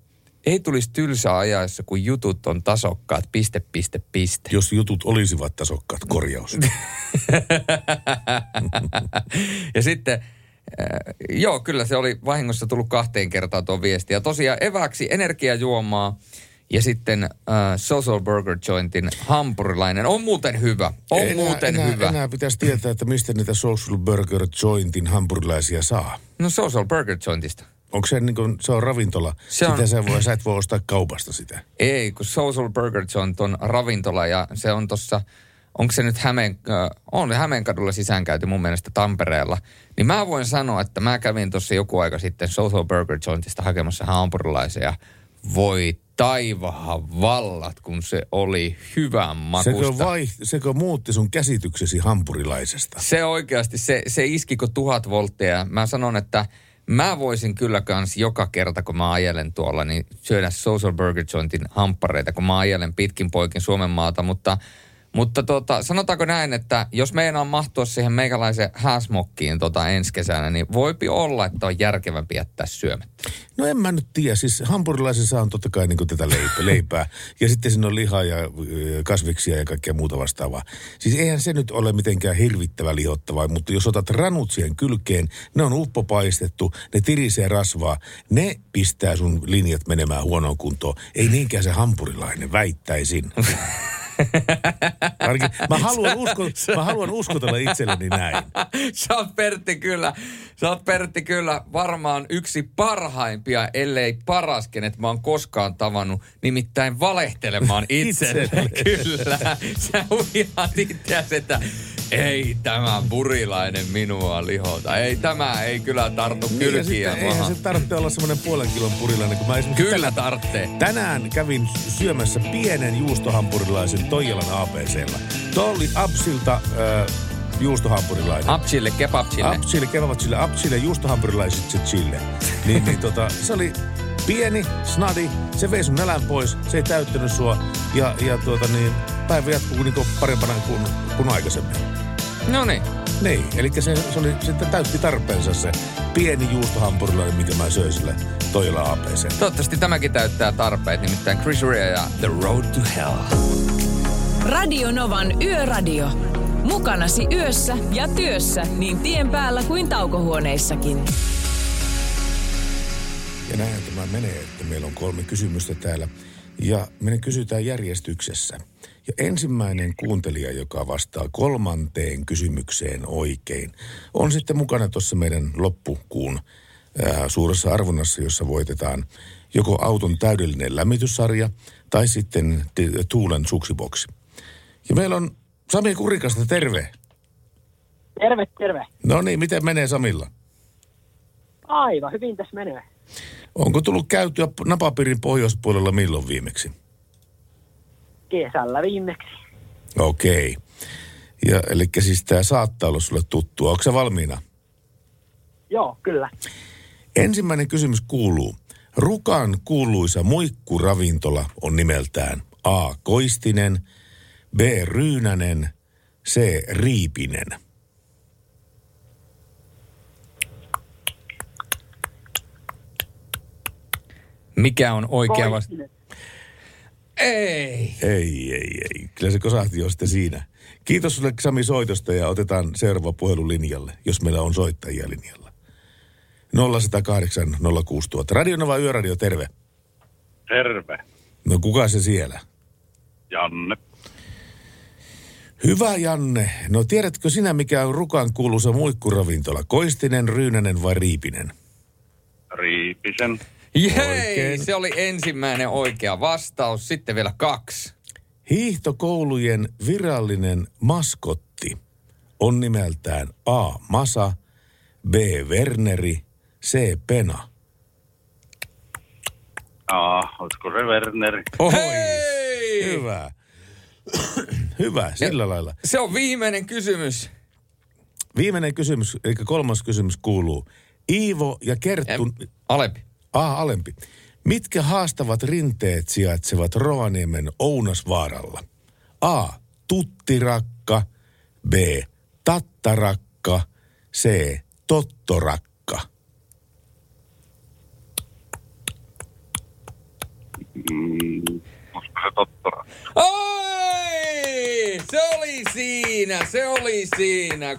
ei tulisi tylsää ajaessa, kun jutut on tasokkaat, piste, piste, piste. Jos jutut olisivat tasokkaat, korjaus. [LAUGHS] ja sitten, äh, joo, kyllä se oli vahingossa tullut kahteen kertaan tuo viesti. Ja tosiaan eväksi energiajuomaa ja sitten äh, Social Burger Jointin hampurilainen. On muuten hyvä. On enää, muuten enää, hyvä. Enää pitäisi tietää, että mistä niitä Social Burger Jointin hampurilaisia saa. No Social Burger Jointista. Onko se niin kuin, se on ravintola? Se on- Sitä sä, voi, sä et voi ostaa kaupasta sitä. Ei, kun Social Burger Joint on ravintola ja se on tossa, onko se nyt Hämeen, äh, on Hämeenkadulla sisäänkäyty mun mielestä Tampereella. Niin mä voin sanoa, että mä kävin tuossa joku aika sitten Social Burger Jointista hakemassa hampurilaisia. Voi taivahan vallat, kun se oli hyvän makusta. Sekö, vai, sekö muutti sun käsityksesi hampurilaisesta? Se oikeasti, se, se iskiko tuhat voltteja. Mä sanon, että mä voisin kyllä kans joka kerta, kun mä ajelen tuolla, niin syödä Social Burger Jointin hamppareita, kun mä ajelen pitkin poikin Suomen maata, mutta mutta tota, sanotaanko näin, että jos meinaan mahtua siihen meikäläisen hääsmokkiin tota ensi kesänä, niin voipi olla, että on järkevämpi jättää syömättä. No en mä nyt tiedä. Siis hampurilaisessa on totta kai niin tätä leipää, leipää. Ja sitten siinä on lihaa ja kasviksia ja kaikkea muuta vastaavaa. Siis eihän se nyt ole mitenkään hirvittävä lihottavaa, mutta jos otat ranut siihen kylkeen, ne on uppopaistettu, ne tirisee rasvaa, ne pistää sun linjat menemään huonoon kuntoon. Ei niinkään se hampurilainen, väittäisin. [LAUGHS] [LAUGHS] Ainakin, mä, haluan usko, mä haluan uskotella itselleni näin. [LAUGHS] Sä oot Pertti kyllä, sä oot Pertti kyllä varmaan yksi parhaimpia, ellei paras, kenet mä oon koskaan tavannut, nimittäin valehtelemaan [LAUGHS] itselle. Kyllä. Sä huijaat itseäsi, että ei tämä burilainen minua lihota. Ei tämä, ei kyllä tartu Niin, kylkiä sitten eihän se tarvitse olla semmoinen puolen kilon purilainen, kun mä Kyllä tarttee. Tänään kävin syömässä pienen juustohampurilaisen Toijalan ABCllä. Tuo oli Apsilta äh, juustohampurilainen. Apsille, kebabsille. Apsille, kevatsille, Apsille, juustohampurilaiset se chille. [LAUGHS] Niin, niin tota, se oli pieni, snadi, se vei sun nälän pois, se ei täyttänyt sua. Ja, ja tuota niin, päivä jatkuu niin parempana kuin, kuin aikaisemmin. No niin. Niin, eli se, se, oli, se täytti tarpeensa se pieni juustohampurilainen, minkä mä söin sille Toijala ABC. Toivottavasti tämäkin täyttää tarpeet, nimittäin Chris Rea ja The Road to Hell. Radio Novan Yöradio. Mukanasi yössä ja työssä niin tien päällä kuin taukohuoneissakin. Ja näin tämä menee, että meillä on kolme kysymystä täällä. Ja me ne kysytään järjestyksessä. Ja ensimmäinen kuuntelija, joka vastaa kolmanteen kysymykseen oikein, on sitten mukana tuossa meidän loppukuun ää, suuressa arvonnassa, jossa voitetaan joko auton täydellinen lämmityssarja tai sitten Tuulen suksiboksi. Ja meillä on Sami Kurikasta, terve. Terve, terve. No niin, miten menee Samilla? Aivan hyvin tässä menee. Onko tullut käytyä napapiirin pohjoispuolella milloin viimeksi? Kesällä viimeksi. Okei. Ja eli siis tämä saattaa olla sulle tuttua. Onko se valmiina? Joo, kyllä. Ensimmäinen kysymys kuuluu. Rukan kuuluisa muikkuravintola on nimeltään A. Koistinen, B. Ryynänen, C. Riipinen. Mikä on oikea vasta? Ei. Ei, ei, ei. Kyllä se kosahti jo sitten siinä. Kiitos sulle Sami soitosta ja otetaan seuraava puhelu linjalle, jos meillä on soittajia linjalla. 0108 06000. Radionova Yöradio, terve. Terve. No kuka se siellä? Janne. Hyvä Janne. No tiedätkö sinä, mikä on Rukan kuuluisa muikkuravintola? Koistinen, Ryynänen vai Riipinen? Riipisen. Jei, Oikein. se oli ensimmäinen oikea vastaus. Sitten vielä kaksi. Hiihtokoulujen virallinen maskotti on nimeltään A. Masa, B. Werneri, C. Pena. Aa, olisiko se Werner? Oi, Hei! hyvä. [CLEARS THROAT] hyvä, sillä lailla. Se on viimeinen kysymys. Viimeinen kysymys, eli kolmas kysymys kuuluu. Iivo ja Kerttu... Em, Alempi. Ah, alempi. Mitkä haastavat rinteet sijaitsevat Rovaniemen Ounasvaaralla? A. Tuttirakka. B. Tattarakka. C. Tottorakka. Mm, se tottora? Oi! Se oli siinä, se oli siinä.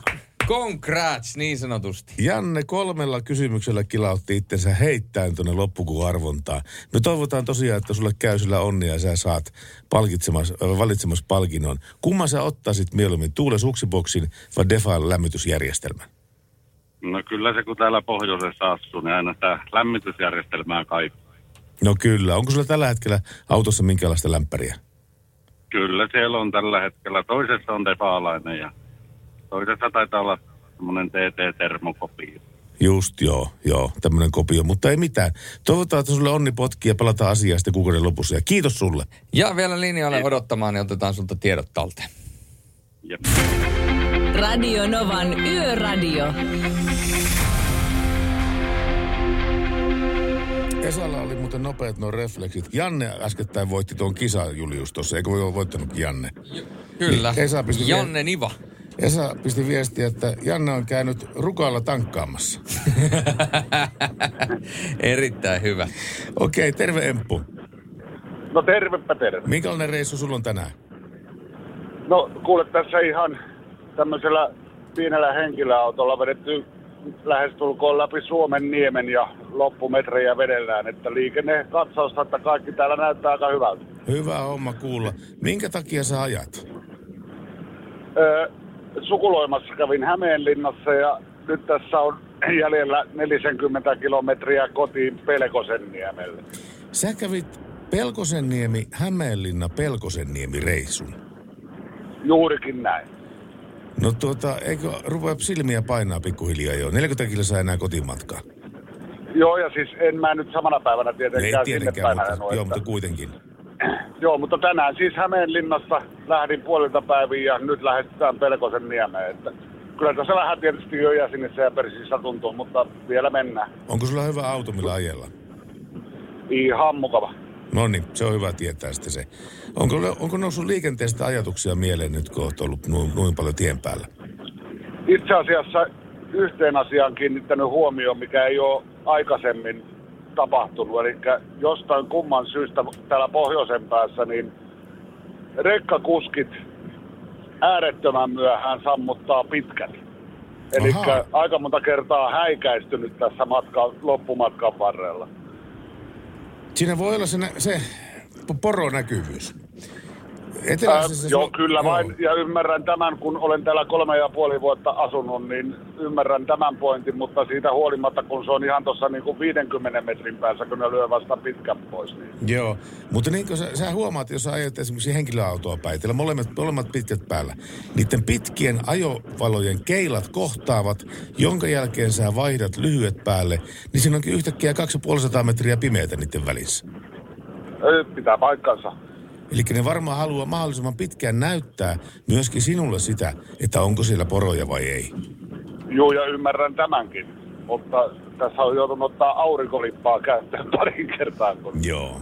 Congrats niin sanotusti. Janne kolmella kysymyksellä kilautti itsensä heittäen tuonne loppukuun arvontaan. Me toivotaan tosiaan, että sulle käy sillä onnia ja sä saat palkitsemas, valitsemas palkinnon. Kumman sä ottaisit mieluummin, Tuule Suksiboksin vai Defail lämmitysjärjestelmän? No kyllä se, kun täällä pohjoisessa asuu, niin aina sitä lämmitysjärjestelmää kaipaa. No kyllä. Onko sulla tällä hetkellä autossa minkälaista lämpäriä? Kyllä siellä on tällä hetkellä. Toisessa on defaalainen ja toisessa taitaa olla semmoinen TT-termokopio. Just joo, joo, tämmöinen kopio, mutta ei mitään. Toivotaan, että sulle onni potki ja palataan asiaa sitten kuukauden lopussa. Ja kiitos sulle. Ja vielä linjalle odottamaan, niin otetaan sulta tiedot talteen. Jep. Radio Novan Yöradio. Esalla oli muuten nopeat nuo refleksit. Janne äskettäin voitti tuon kisa Julius tuossa, eikö voi olla voittanutkin Janne? Kyllä. Niin, Esa pisti Janne Niva. Esa pisti viestiä, että Janne on käynyt Rukalla tankkaamassa. [LAUGHS] Erittäin hyvä. Okei, terve Emppu. No tervepä terve. Minkälainen reissu sulla on tänään? No kuule tässä ihan tämmöisellä pienellä henkilöautolla vedetty lähestulkoon läpi Suomen niemen ja loppumetrejä vedellään, että liikennekatsausta, että kaikki täällä näyttää aika hyvältä. Hyvä homma kuulla. Minkä takia sä ajat? Öö, sukuloimassa kävin Hämeenlinnassa ja nyt tässä on jäljellä 40 kilometriä kotiin Pelkosenniemelle. Sä kävit Pelkosenniemi, Hämeenlinna, Pelkosenniemi reissun. Juurikin näin. No tuota, eikö rupea silmiä painaa pikkuhiljaa jo? 40 kilsaa enää kotimatkaa. Joo, ja siis en mä nyt samana päivänä Ei tietenkään sinne tietenkään, päin mutta, ajanut, joo, että- mutta kuitenkin. Joo, mutta tänään siis Hämeenlinnassa lähdin puolilta päivin ja nyt lähestytään Pelkosen niemeen. Että kyllä tässä vähän tietysti jo jäsenissä ja persissä tuntuu, mutta vielä mennään. Onko sulla hyvä auto, millä ajella? Ihan mukava. No niin, se on hyvä tietää sitten se. Onko, onko noussut liikenteestä ajatuksia mieleen nyt, kun olet ollut noin, noin paljon tien päällä? Itse asiassa yhteen asiaan kiinnittänyt huomioon, mikä ei ole aikaisemmin tapahtunut. Eli jostain kumman syystä täällä pohjoisen päässä, niin rekkakuskit äärettömän myöhään sammuttaa pitkät. Eli aika monta kertaa häikäistynyt tässä matka, loppumatkan varrella. Siinä voi olla se, se poronäkyvyys. Eteläisessä joo, Su- kyllä vain. Ja ymmärrän tämän, kun olen täällä kolme ja puoli vuotta asunut, niin ymmärrän tämän pointin, mutta siitä huolimatta, kun se on ihan tuossa niin kuin 50 metrin päässä, kun ne lyö vasta pitkän pois. Niin. Joo, mutta niin kuin sä, sä huomaat, jos sä ajat esimerkiksi henkilöautoa päin, teillä molemmat, molemmat pitkät päällä, niiden pitkien ajovalojen keilat kohtaavat, jonka jälkeen sä vaihdat lyhyet päälle, niin siinä onkin yhtäkkiä 250 metriä pimeätä niiden välissä. Pitää paikkansa. Eli ne varmaan haluaa mahdollisimman pitkään näyttää myöskin sinulle sitä, että onko siellä poroja vai ei. Joo, ja ymmärrän tämänkin. Mutta tässä on joutunut ottaa aurinkolippaa käyttöön [LAUGHS] parin kertaa. Kun... Joo.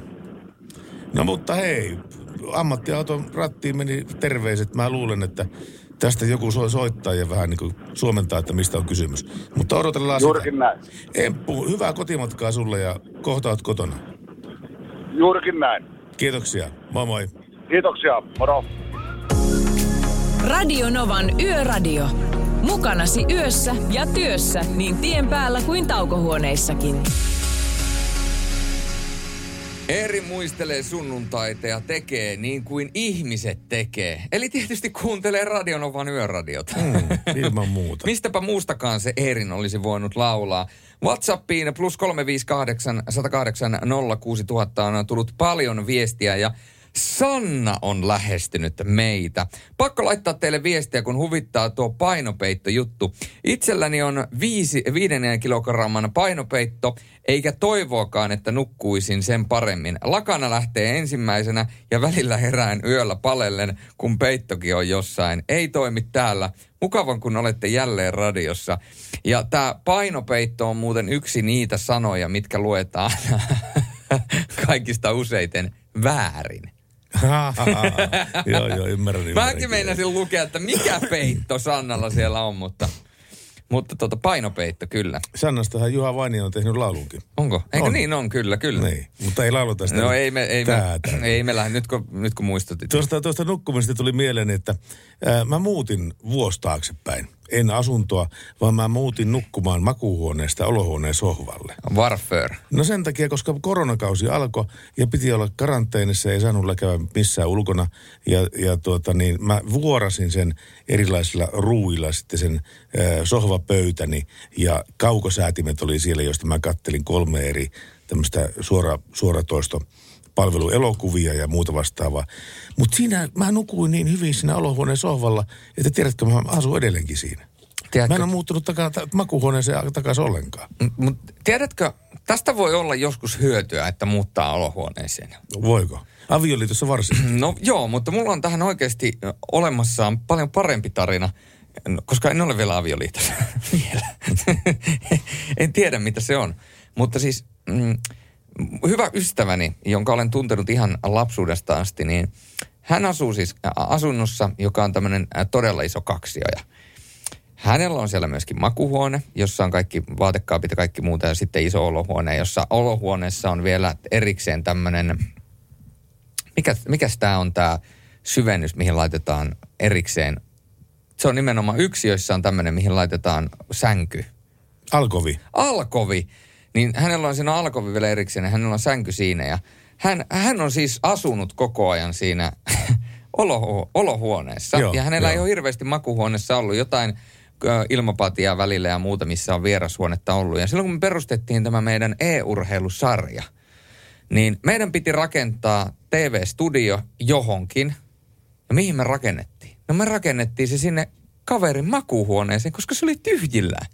No mutta hei, ammattiauton rattiin meni terveiset. Mä luulen, että tästä joku soi soittaa ja vähän niin kuin suomentaa, että mistä on kysymys. Mutta odotellaan Juurikin sitä. näin. Emppu, hyvää kotimatkaa sulle ja kohta oot kotona. Juurikin näin. Kiitoksia. Moi moi. Kiitoksia. Moro. Radio Novan Yöradio. Mukanasi yössä ja työssä niin tien päällä kuin taukohuoneissakin. Eeri muistelee sunnuntaita ja tekee niin kuin ihmiset tekee. Eli tietysti kuuntelee Radionovan yöradiota. Mm, ilman muuta. [LAUGHS] Mistäpä muustakaan se Eerin olisi voinut laulaa. Whatsappiin plus 358 108 06000 on tullut paljon viestiä ja Sanna on lähestynyt meitä. Pakko laittaa teille viestiä, kun huvittaa tuo painopeittojuttu. Itselläni on viisi, viiden kilogramman painopeitto, eikä toivoakaan, että nukkuisin sen paremmin. Lakana lähtee ensimmäisenä ja välillä herään yöllä palellen, kun peittokin on jossain. Ei toimi täällä. Mukavan, kun olette jälleen radiossa. Ja tämä painopeitto on muuten yksi niitä sanoja, mitkä luetaan [LAUGHS] kaikista useiten väärin. [LAUGHS] joo, joo, ymmärrän. ymmärrän Mäkin meinasin lukea, että mikä peitto Sannalla siellä on, mutta, mutta tuota, painopeitto kyllä. Sannastahan Juha Vainio on tehnyt laulunkin. Onko? Eikö On. niin on, kyllä, kyllä. Niin, mutta ei lauleta sitä. No ei me, ei me, ei me lähde, nyt kun, nyt kun muistutit. Tuosta, tuosta nukkumisesta tuli mieleen, että ää, mä muutin vuosi taaksepäin. En asuntoa, vaan mä muutin nukkumaan makuuhuoneesta olohuoneen sohvalle. Warfare. No sen takia, koska koronakausi alkoi ja piti olla karanteenissa, ei saanut käydä missään ulkona. Ja, ja tuota niin, mä vuorasin sen erilaisilla ruuilla sitten sen ää, sohvapöytäni ja kaukosäätimet oli siellä, joista mä kattelin kolme eri tämmöistä suora, suoratoisto palveluelokuvia ja muuta vastaavaa. Mutta siinä mä nukuin niin hyvin siinä olohuoneen sohvalla, että tiedätkö, mä asun edelleenkin siinä. Tiedätkö- Mä en ole muuttunut taka, ta, makuuhuoneeseen takaisin ollenkaan. Mutta tiedätkö, tästä voi olla joskus hyötyä, että muuttaa olohuoneeseen. Voiko? Avioliitossa varsin. [CLEARS THROAT] No joo, mutta mulla on tähän oikeasti olemassaan paljon parempi tarina, koska en ole vielä avioliitossa [LAUGHS] vielä. en tiedä, mitä se on. Mutta siis mm, hyvä ystäväni, jonka olen tuntenut ihan lapsuudesta asti, niin hän asuu siis asunnossa, joka on tämmöinen todella iso kaksio. Ja hänellä on siellä myöskin makuhuone, jossa on kaikki vaatekaapit ja kaikki muuta, ja sitten iso olohuone, jossa olohuoneessa on vielä erikseen tämmöinen mikä, mikäs tämä on tämä syvennys, mihin laitetaan erikseen? Se on nimenomaan yksi, jossa on tämmöinen, mihin laitetaan sänky. Alkovi. Alkovi. Niin hänellä on siinä alkovi vielä erikseen ja hänellä on sänky siinä. Ja hän, hän on siis asunut koko ajan siinä [LAUGHS] olohu, olohuoneessa. Joo, ja hänellä joo. ei ole hirveästi makuhuoneessa ollut jotain ö, ilmapatia välillä ja muuta, missä on vierashuonetta ollut. Ja silloin kun me perustettiin tämä meidän e-urheilusarja, niin meidän piti rakentaa TV-studio johonkin. Ja mihin me rakennettiin? No me rakennettiin se sinne kaverin makuuhuoneeseen, koska se oli tyhjillään.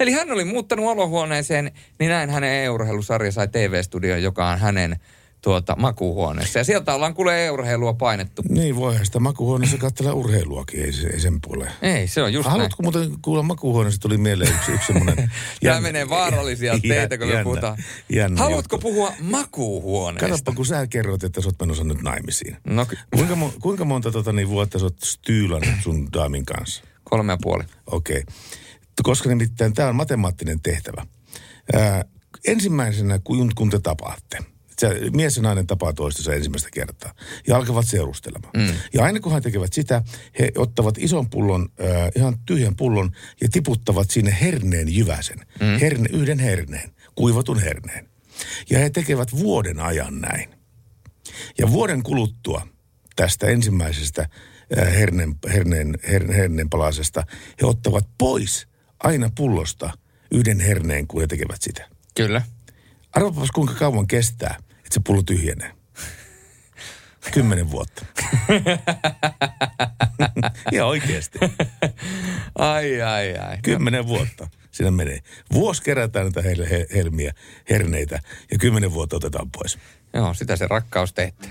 Eli hän oli muuttanut olohuoneeseen, niin näin hänen e-urheilusarja sai TV-studio, joka on hänen tuota, makuuhuoneessa. Ja sieltä ollaan kuule e-urheilua painettu. Niin voihan sitä makuuhuoneessa katsella urheiluakin, ei, se, ei sen puoleen. Ei, se on just Haluatko muuten kuulla makuuhuoneessa tuli mieleen yksi, yksi semmoinen... [LAUGHS] Tämä menee vaarallisia teitä, kun me jännä, puhutaan. Jännä Haluatko juttu. puhua makuuhuoneesta? Katsoppa, kun sä kerroit, että sä oot menossa nyt naimisiin. No, ky- Kuinka, mo- kuinka monta tota, niin, vuotta sä oot styylannut sun daamin kanssa? kolme ja puoli. Okei. Okay. Koska nimittäin tämä on matemaattinen tehtävä. Ää, ensimmäisenä, kun, kun te tapaatte, se mies ja nainen tapaa toistensa ensimmäistä kertaa ja alkavat seurustelemaan. Mm. Ja aina kun he tekevät sitä, he ottavat ison pullon, äh, ihan tyhjän pullon ja tiputtavat sinne herneen jyväsen. Mm. Herne, yhden herneen, kuivatun herneen. Ja he tekevät vuoden ajan näin. Ja vuoden kuluttua tästä ensimmäisestä äh, herneen, herneen, herneen, herneen palasesta he ottavat pois aina pullosta yhden herneen, kun he tekevät sitä. Kyllä. Arvapas kuinka kauan kestää, että se pullo tyhjenee. Kymmenen vuotta. [LAUGHS] ja oikeasti. Ai, ai, ai. Kymmenen vuotta siinä menee. Vuosi kerätään näitä hel- he- helmiä, herneitä ja kymmenen vuotta otetaan pois. Joo, sitä se rakkaus teette.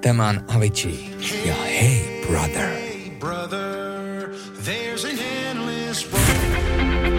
Tämä on Avicii ja Hey Brother. brother,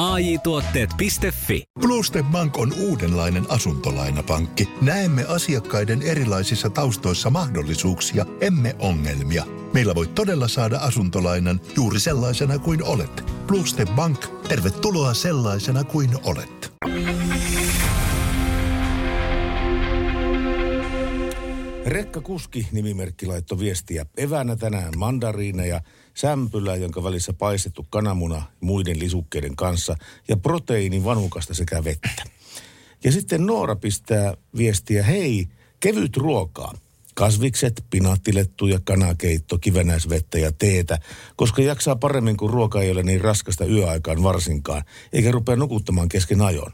AJ-tuotteet.fi. Bluestep Bank on uudenlainen asuntolainapankki. Näemme asiakkaiden erilaisissa taustoissa mahdollisuuksia, emme ongelmia. Meillä voi todella saada asuntolainan juuri sellaisena kuin olet. Bluestep Bank, tervetuloa sellaisena kuin olet. Rekka Kuski nimimerkki laittoi viestiä. Eväänä tänään mandariineja, sämpylää, jonka välissä paistettu kananmuna muiden lisukkeiden kanssa ja proteiinin vanukasta sekä vettä. Ja sitten Noora pistää viestiä, hei, kevyt ruokaa. Kasvikset, pinaattilettu ja kanakeitto, kivenäisvettä ja teetä, koska jaksaa paremmin kuin ruoka ei ole niin raskasta yöaikaan varsinkaan, eikä rupea nukuttamaan kesken ajon.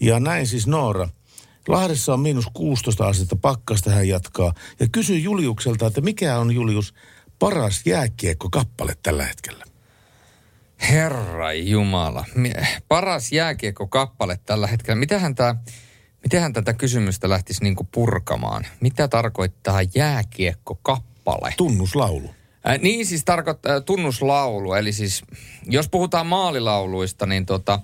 Ja näin siis Noora. Lahdessa on miinus 16 astetta pakkasta, hän jatkaa. Ja kysyy Juliukselta, että mikä on Julius paras jääkiekko-kappale tällä hetkellä? Herra Jumala. Paras jääkiekko-kappale tällä hetkellä. Mitähän, tää, mitähän tätä kysymystä lähtisi niinku purkamaan? Mitä tarkoittaa jääkiekko-kappale? Tunnuslaulu. Äh, niin siis tarkoittaa äh, tunnuslaulu. Eli siis jos puhutaan maalilauluista, niin tota,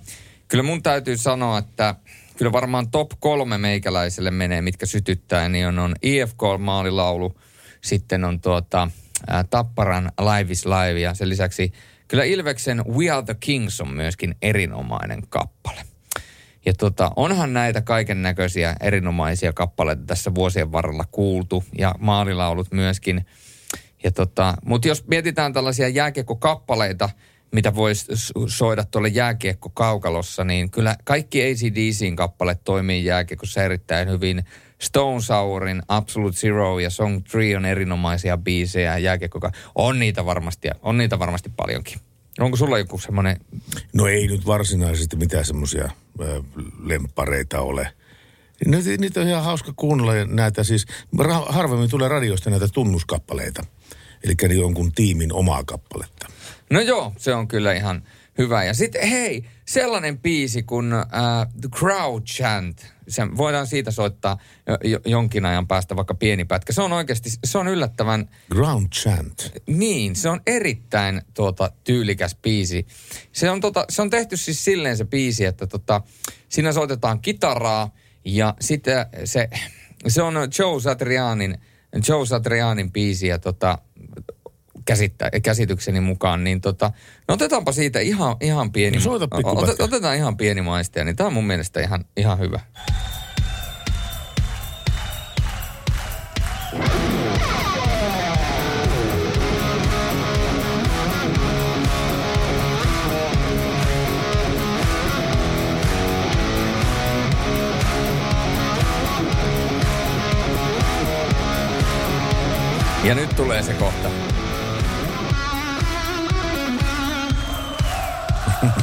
kyllä mun täytyy sanoa, että kyllä varmaan top kolme meikäläiselle menee, mitkä sytyttää, niin on, on IFK-maalilaulu, sitten on tuota, ää, Tapparan Live is Live ja sen lisäksi kyllä Ilveksen We Are the Kings on myöskin erinomainen kappale. Ja tota, onhan näitä kaiken näköisiä erinomaisia kappaleita tässä vuosien varrella kuultu ja maalilaulut myöskin. Ja tota, mutta jos mietitään tällaisia jääkiekkokappaleita, mitä voisi soida tuolle jääkiekko-kaukalossa, niin kyllä kaikki ACDCin kappaleet toimii jääkiekossa erittäin hyvin. Stone Sourin, Absolute Zero ja Song 3 on erinomaisia biisejä jääkiekko On niitä varmasti, on niitä varmasti paljonkin. Onko sulla joku semmoinen... No ei nyt varsinaisesti mitään semmoisia lemppareita ole. Niitä, niitä on ihan hauska kuunnella näitä siis, harvemmin tulee radiosta näitä tunnuskappaleita. Eli jonkun tiimin omaa kappaletta. No joo, se on kyllä ihan hyvä. Ja sitten hei, sellainen biisi kuin uh, The Crowd Chant. Se, voidaan siitä soittaa jo, jonkin ajan päästä vaikka pieni pätkä. Se on oikeasti, se on yllättävän... Ground Chant. Niin, se on erittäin tuota, tyylikäs biisi. Se on, tota, se on tehty siis silleen se biisi, että tota, siinä soitetaan kitaraa ja sitten se, se on Joe Satrianin, Joe Satrianin biisi ja tota, käsittä, käsitykseni mukaan, niin tota, no otetaanpa siitä ihan, ihan pieni, No soita pikkupätkä. otetaan ihan pieni maistia, niin tämä on mun mielestä ihan, ihan hyvä. Ja nyt tulee se kohta. Tämähän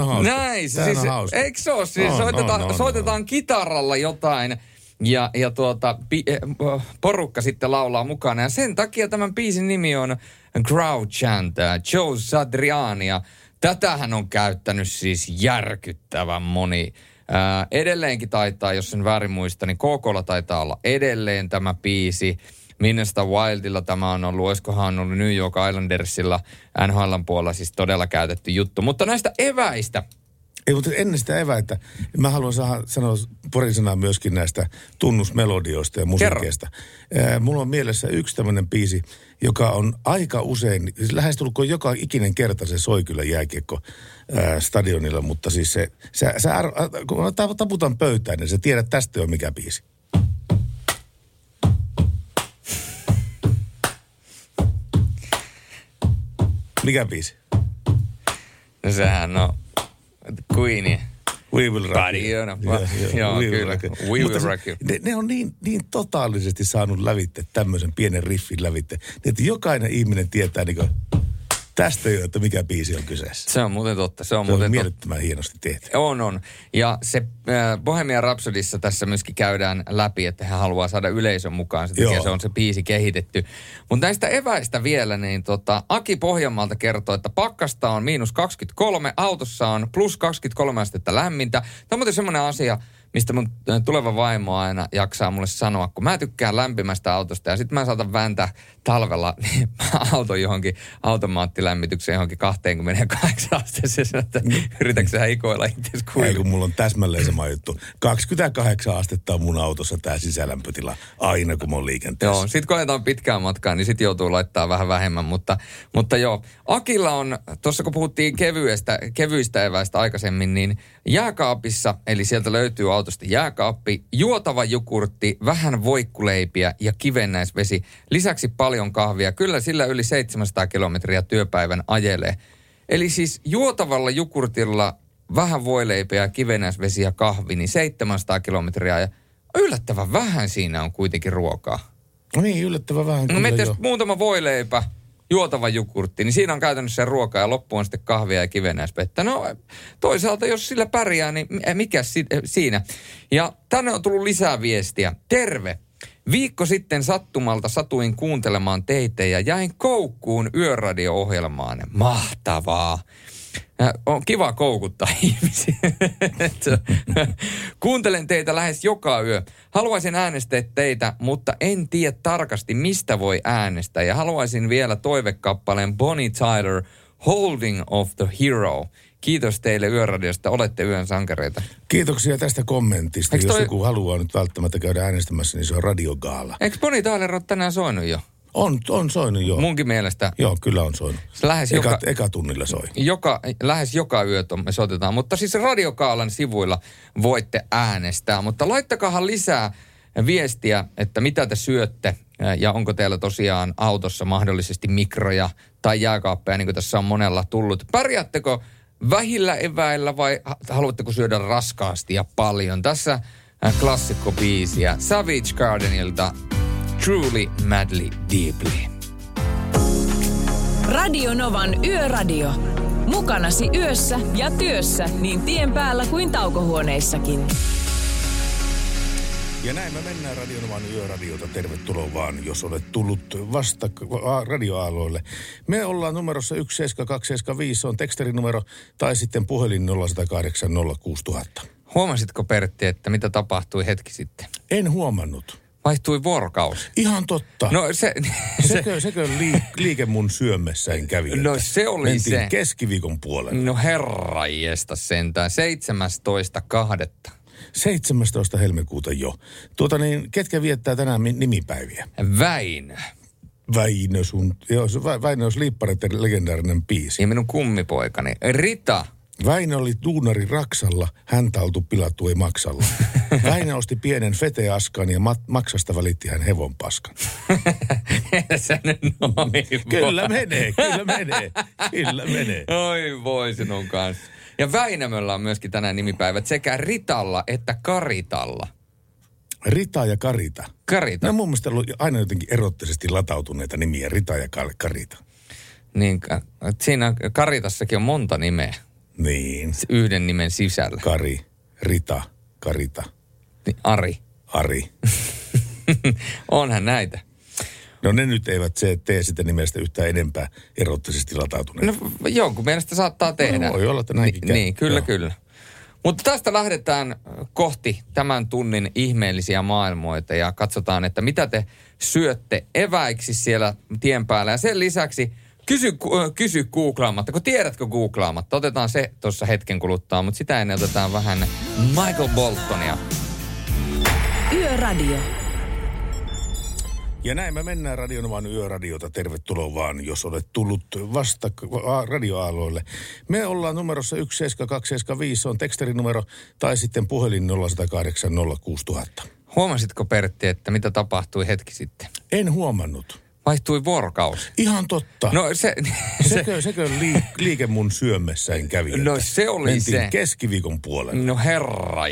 on hauska. Näin, Tämähän siis, on hauska. eikö se ole? Siis On, soitetaan, on, on, soitetaan kitaralla jotain ja, ja tuota, pi, eh, porukka sitten laulaa mukana. Ja sen takia tämän biisin nimi on Crowd Chant, äh, Joe Sadriani. Tätähän on käyttänyt siis järkyttävän moni. Ää, edelleenkin taitaa, jos sen väärin muista, niin KKlla taitaa olla edelleen tämä biisi. Minnesota Wildilla tämä on ollut, olisikohan ollut New York Islandersilla NHLn puolella siis todella käytetty juttu. Mutta näistä eväistä, Ei, mutta ennen sitä eväitä, mä haluan saada, sanoa pari sanaa myöskin näistä tunnusmelodioista ja musiikista. Ää, mulla on mielessä yksi tämmöinen biisi, joka on aika usein, siis lähestulkoon joka ikinen kerta se soi kyllä jääkiekko ää, stadionilla, mutta siis se, sä, sä ar- kun mä ta- taputan pöytään, niin sä tiedät tästä jo mikä biisi. Mikä biisi? no sehän on Queenie. We will rock you. you know. Joo, we will kyllä. rock you. We will Mutta rock you. Ne, ne on niin, niin totaalisesti saanut lävitte tämmöisen pienen riffin lävitte, niin että jokainen ihminen tietää niin kuin, Tästä ei ole, että mikä biisi on kyseessä. Se on muuten totta. Se on, Se on muuten totta. mielettömän hienosti tehty. On, on. Ja se äh, Bohemian Rhapsodissa tässä myöskin käydään läpi, että hän haluaa saada yleisön mukaan. Joo. se on se biisi kehitetty. Mutta näistä eväistä vielä, niin tota, Aki Pohjanmaalta kertoo, että pakkasta on miinus 23, autossa on plus 23 astetta lämmintä. Tämä on muuten semmoinen asia, mistä mun äh, tuleva vaimo aina jaksaa mulle sanoa, kun mä tykkään lämpimästä autosta ja sitten mä saatan vääntää talvella [LAUGHS] niin auto johonkin automaattilämmitykseen johonkin 28 asteeseen, että yritätkö sä hikoilla itse Ei, kun mulla on täsmälleen sama juttu. 28 astetta on mun autossa tämä sisälämpötila aina, kun mä oon liikenteessä. Joo, sit kun ajetaan pitkään matkaa, niin sit joutuu laittaa vähän vähemmän, mutta, mutta joo. Akilla on, tuossa kun puhuttiin kevyestä, kevyistä eväistä aikaisemmin, niin jääkaapissa, eli sieltä löytyy autosta jääkaappi, juotava jukurtti, vähän voikkuleipiä ja kivennäisvesi, lisäksi paljon kahvia. Kyllä sillä yli 700 kilometriä työpäivän ajelee. Eli siis juotavalla jukurtilla vähän voileipiä, kivennäisvesi ja kahvi, niin 700 kilometriä ja yllättävän vähän siinä on kuitenkin ruokaa. No niin, yllättävän vähän No meitä joo. muutama voileipä, juotava jukurtti, niin siinä on käytännössä se ruoka ja loppu on sitten kahvia ja kivennäispettä. No toisaalta jos sillä pärjää, niin mi- mikä si- eh, siinä. Ja tänne on tullut lisää viestiä. Terve! Viikko sitten sattumalta satuin kuuntelemaan teitä ja jäin koukkuun yöradio-ohjelmaan. Mahtavaa! Äh, On kiva koukuttaa [LAUGHS] ihmisiä. Kuuntelen teitä lähes joka yö. Haluaisin äänestää teitä, mutta en tiedä tarkasti, mistä voi äänestää. Ja haluaisin vielä toivekappaleen Bonnie Tyler, Holding of the Hero. Kiitos teille Yöradiosta, olette yön sankareita. Kiitoksia tästä kommentista. Eikö Jos toi- joku haluaa nyt välttämättä käydä äänestämässä, niin se on radiogaala. Eikö Bonnie Tyler ole tänään soinut jo? On, on soinut joo. Munkin mielestä Joo, kyllä on soinut. Lähes eka, joka- eka tunnilla soi. joka, lähes joka yö me soitetaan, mutta siis Radiokaalan sivuilla voitte äänestää. Mutta laittakahan lisää viestiä, että mitä te syötte ja onko teillä tosiaan autossa mahdollisesti mikroja tai jääkaappeja, niin kuin tässä on monella tullut. Pärjäättekö vähillä eväillä vai ha- haluatteko syödä raskaasti ja paljon? Tässä ää, klassikkobiisiä Savage Gardenilta Truly Madly Deeply. Radio Novan Yöradio. Mukanasi yössä ja työssä niin tien päällä kuin taukohuoneissakin. Ja näin me mennään Radionovan yöradiota. Tervetuloa vaan, jos olet tullut vasta radioaaloille. Me ollaan numerossa 17275, se on teksterinumero, tai sitten puhelin 0108 06000. Huomasitko Pertti, että mitä tapahtui hetki sitten? En huomannut. Vaihtui vuorokausi. Ihan totta. No se, [LAUGHS] Sekö, sekö liik, liike mun syömessäin kävi? No se oli Mentiin se. keskiviikon puolelle. no herra sentään, 17.2. 17. helmikuuta jo. Tuota niin, ketkä viettää tänään mi- nimipäiviä? Väinö. Väinö sun, joo, se Vä- Väinö on Liippareiden legendaarinen biisi. Ja minun kummipoikani. Rita. Väinö oli duunari Raksalla, häntä oltu pilattu ei maksalla. [LAUGHS] Väinö osti pienen feteaskan ja mat- maksasta välitti hän hevon paskan. [LAUGHS] Sä Kyllä menee, kyllä menee, kyllä menee. Oi voi sinun kanssa. Ja Väinämöllä on myöskin tänään nimipäivät sekä Ritalla että Karitalla. Rita ja Karita. Karita. Ne on mun mielestä ollut aina jotenkin erottisesti latautuneita nimiä, Rita ja Kar- Karita. Niin, siinä Karitassakin on monta nimeä Niin, yhden nimen sisällä. Kari, Rita, Karita, Niin, Ari. Ari. [LAUGHS] Onhan näitä. No ne nyt eivät se tee sitä nimestä yhtään enempää erottisesti latautuneita. No jonkun mielestä saattaa tehdä. No, voi olla, että näinkin Ni. Niin, kyllä, Joo. kyllä. Mutta tästä lähdetään kohti tämän tunnin ihmeellisiä maailmoita ja katsotaan, että mitä te syötte eväiksi siellä tien päällä. Ja sen lisäksi kysy, ö, kysy googlaamatta, kun tiedätkö googlaamatta. Otetaan se tuossa hetken kuluttua, mutta sitä ennen otetaan vähän Michael Boltonia. Yöradio. Ja näin me mennään Radionovan yöradiota. Tervetuloa vaan, jos olet tullut vasta radioaaloille. Me ollaan numerossa 17275, se on teksterinumero, tai sitten puhelin 0108 06000. Huomasitko Pertti, että mitä tapahtui hetki sitten? En huomannut. Vaihtui vuorokausi. Ihan totta. No se, [LAUGHS] sekö, sekö liik, liike mun syömessäin kävi? No se oli Mentiin se. keskiviikon puolelle. No herra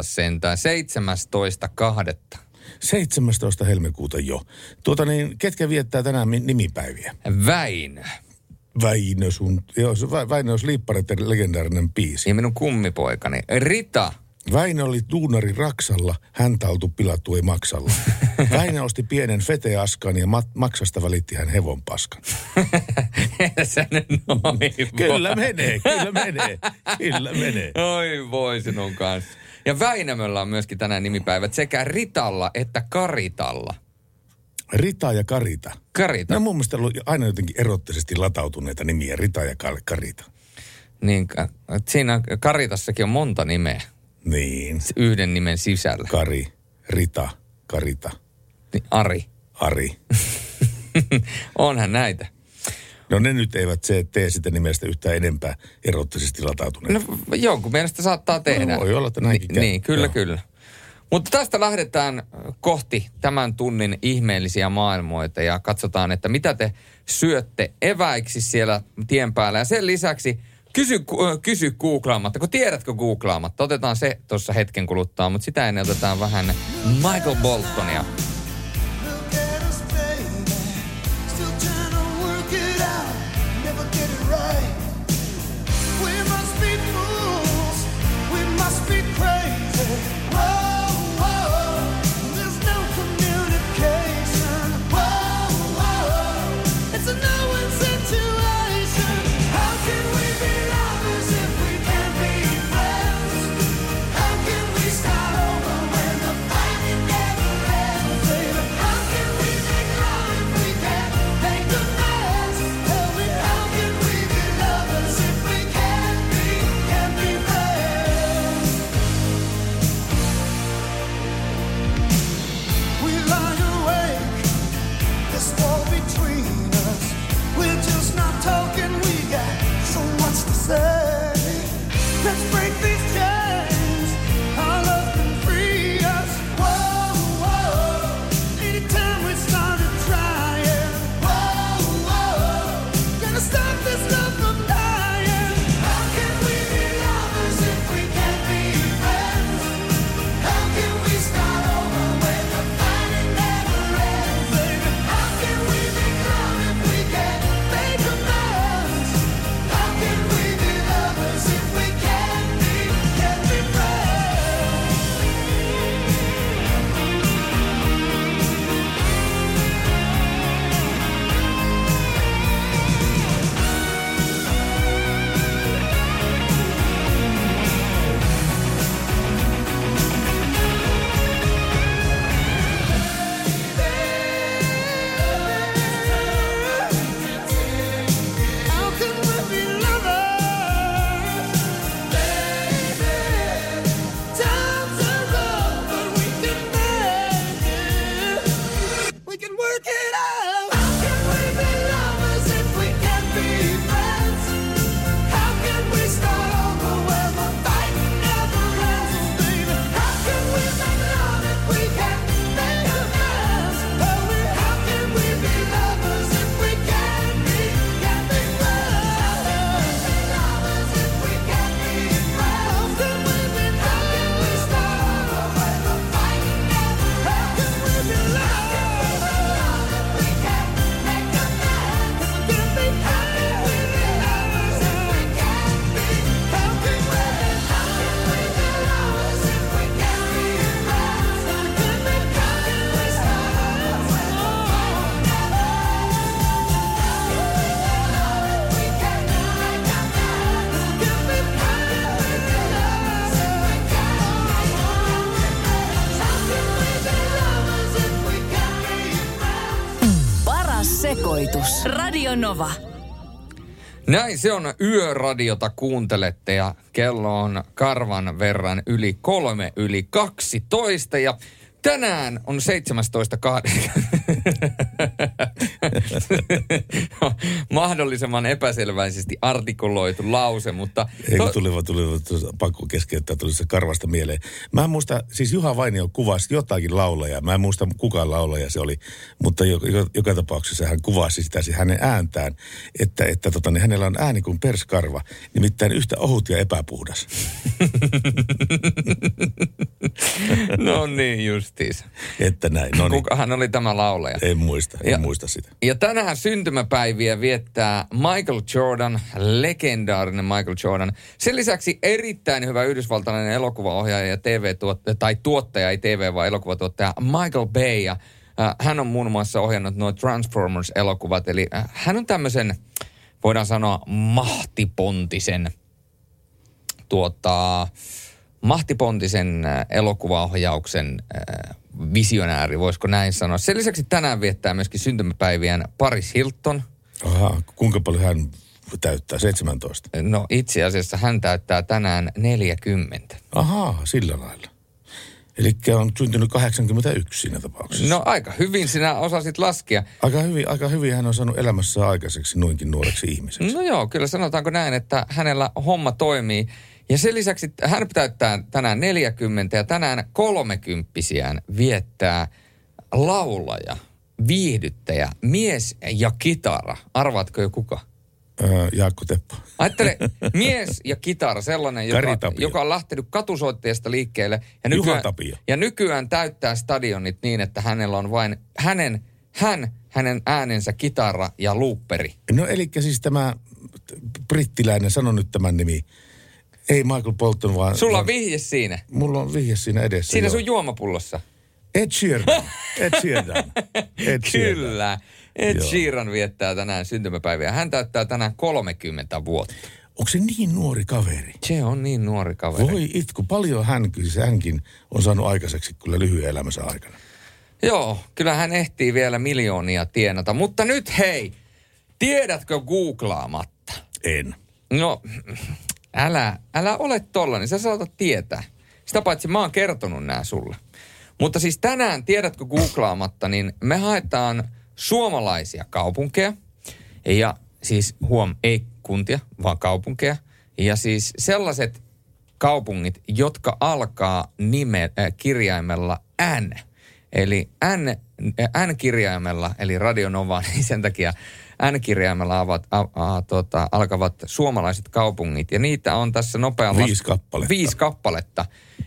sentään, 17.2. 17. helmikuuta jo. Tuota niin, ketkä viettää tänään mi- nimipäiviä? Väinö. Väinö sun, joo, Väinö Sliippareiden legendaarinen biisi. Ja minun kummipoikani. Rita. Väinö oli duunari Raksalla, häntä oltu pilattu ei maksalla. [LAUGHS] Väinö osti pienen feteaskan ja mat- maksasta välitti hän hevon paskan. [LAUGHS] Sä Kyllä menee, kyllä menee, kyllä menee. Oi voi sinun kanssa. Ja Väinämöllä on myöskin tänään nimipäivät sekä Ritalla että Karitalla. Rita ja Karita. Karita. Ne on mun mielestä ollut aina jotenkin erottisesti latautuneita nimiä, Rita ja Kar- Karita. Niin, siinä Karitassakin on monta nimeä. Niin. Yhden nimen sisällä. Kari, Rita, Karita, Niin, Ari. Ari. [LAUGHS] Onhan näitä. No ne nyt eivät se tee sitä nimestä yhtään enempää erottisesti latautuneita. No jonkun mielestä saattaa tehdä. No, voi olla, että näinkin Ni- käy. Niin, kyllä, Joo. kyllä. Mutta tästä lähdetään kohti tämän tunnin ihmeellisiä maailmoita ja katsotaan, että mitä te syötte eväiksi siellä tien päällä. Ja sen lisäksi kysy, kysy googlaamatta, kun tiedätkö googlaamatta. Otetaan se tuossa hetken kuluttua, mutta sitä ennen otetaan vähän Michael Boltonia. say Näin se on yöradiota kuuntelette ja kello on karvan verran yli kolme yli 12 ja tänään on 17.8. [LAUGHS] [LAUGHS] Mahdollisimman epäselväisesti artikuloitu lause, mutta... Ei kun tuli, vaan- tuli, vaan tuossa pakko keskeyttää, tuli se karvasta mieleen. Mä en muista, siis Juha Vainio kuvasi jotakin laulajaa. Mä en muista kuka laulaja se oli, mutta joka, joka, joka tapauksessa hän kuvasi sitä siis hänen ääntään, että, että tota, niin hänellä on ääni kuin perskarva, nimittäin yhtä ohut ja epäpuhdas. [LAUGHS] no niin justiis. Että näin, no niin. Kukahan oli tämä laulaja? En muista, en Ja- muista sitä. Ja tänään tänään syntymäpäiviä viettää Michael Jordan, legendaarinen Michael Jordan. Sen lisäksi erittäin hyvä yhdysvaltalainen elokuvaohjaaja ja TV-tuottaja, tai tuottaja, ei TV, vaan elokuvatuottaja Michael Bay. Ja, äh, hän on muun muassa ohjannut nuo Transformers-elokuvat, eli äh, hän on tämmöisen, voidaan sanoa, mahtipontisen tuota, mahtipontisen äh, elokuvaohjauksen äh, visionääri, voisiko näin sanoa. Sen lisäksi tänään viettää myöskin syntymäpäiviään Paris Hilton. Aha, kuinka paljon hän täyttää? 17? No itse asiassa hän täyttää tänään 40. Ahaa, sillä lailla. Eli on syntynyt 81 siinä tapauksessa. No aika hyvin sinä osasit laskea. Aika hyvin, aika hyvin hän on saanut elämässä aikaiseksi noinkin nuoreksi ihmiseksi. No joo, kyllä sanotaanko näin, että hänellä homma toimii. Ja sen lisäksi hän täyttää tänään 40 ja tänään kolmekymppisiään viettää laulaja, viihdyttäjä, mies ja kitara. Arvaatko jo kuka? Öö, Jaakko Teppo. Ajattele, [LAUGHS] mies ja kitara, sellainen, joka, joka on lähtenyt katusoitteesta liikkeelle. Ja nykyään, ja nykyään täyttää stadionit niin, että hänellä on vain hänen, hän, hänen äänensä kitara ja luupperi. No eli siis tämä brittiläinen, sano nyt tämän nimi. Ei Michael Bolton, vaan... Sulla on vihje siinä. Mulla on vihje siinä edessä. Siinä joo. sun juomapullossa. Ed Sheeran. Ed Sheeran. Ed [LAUGHS] Sheeran. Kyllä. Ed Joo. Sheeran viettää tänään syntymäpäiviä. Hän täyttää tänään 30 vuotta. Onko se niin nuori kaveri? Se on niin nuori kaveri. Voi itku, paljon hän, siis hänkin on saanut aikaiseksi kyllä lyhyen elämänsä aikana. Joo, kyllä hän ehtii vielä miljoonia tienata. Mutta nyt hei, tiedätkö googlaamatta? En. No, älä, älä ole tollanen, sä saatat tietää. Sitä paitsi mä oon kertonut nää sulle. Mutta siis tänään, tiedätkö googlaamatta, niin me haetaan suomalaisia kaupunkeja. Ja siis huom, ei kuntia, vaan kaupunkeja. Ja siis sellaiset kaupungit, jotka alkaa nime, äh, kirjaimella N. Eli N, äh, N-kirjaimella, eli Radionova, [LAUGHS] niin sen takia N-kirjaimella avat, a, a, tota, alkavat suomalaiset kaupungit. Ja niitä on tässä nopealla... Viisi kappaletta. Viisi kappaletta.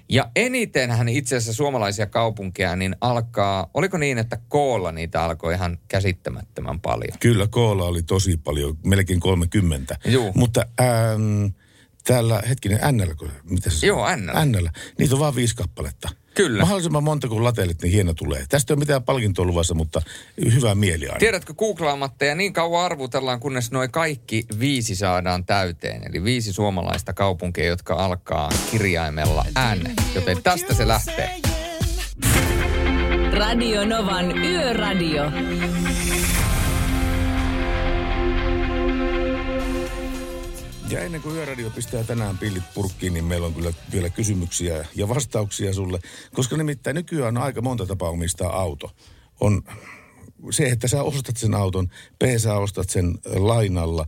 Ja enitenhän itse asiassa suomalaisia kaupunkeja, niin alkaa, oliko niin, että koolla niitä alkoi ihan käsittämättömän paljon? Kyllä koolla oli tosi paljon, melkein 30. Juu. Mutta ähm, täällä, hetkinen, NL, mitä se Joo, NL. NL. Niitä on vaan viisi kappaletta. Kyllä. Mahdollisimman monta kuin latelit, niin hieno tulee. Tästä ei ole mitään palkintoa luvassa, mutta hyvä mieli aina. Tiedätkö googlaamatta ja niin kauan arvutellaan, kunnes noin kaikki viisi saadaan täyteen. Eli viisi suomalaista kaupunkia, jotka alkaa kirjaimella N. Joten tästä se lähtee. Radio Novan Yöradio. Ja ennen kuin Yöradio pistää tänään pillit purkkiin, niin meillä on kyllä vielä kysymyksiä ja vastauksia sulle. Koska nimittäin nykyään on aika monta tapaa omistaa auto. On se, että sä ostat sen auton, B, sä ostat sen lainalla,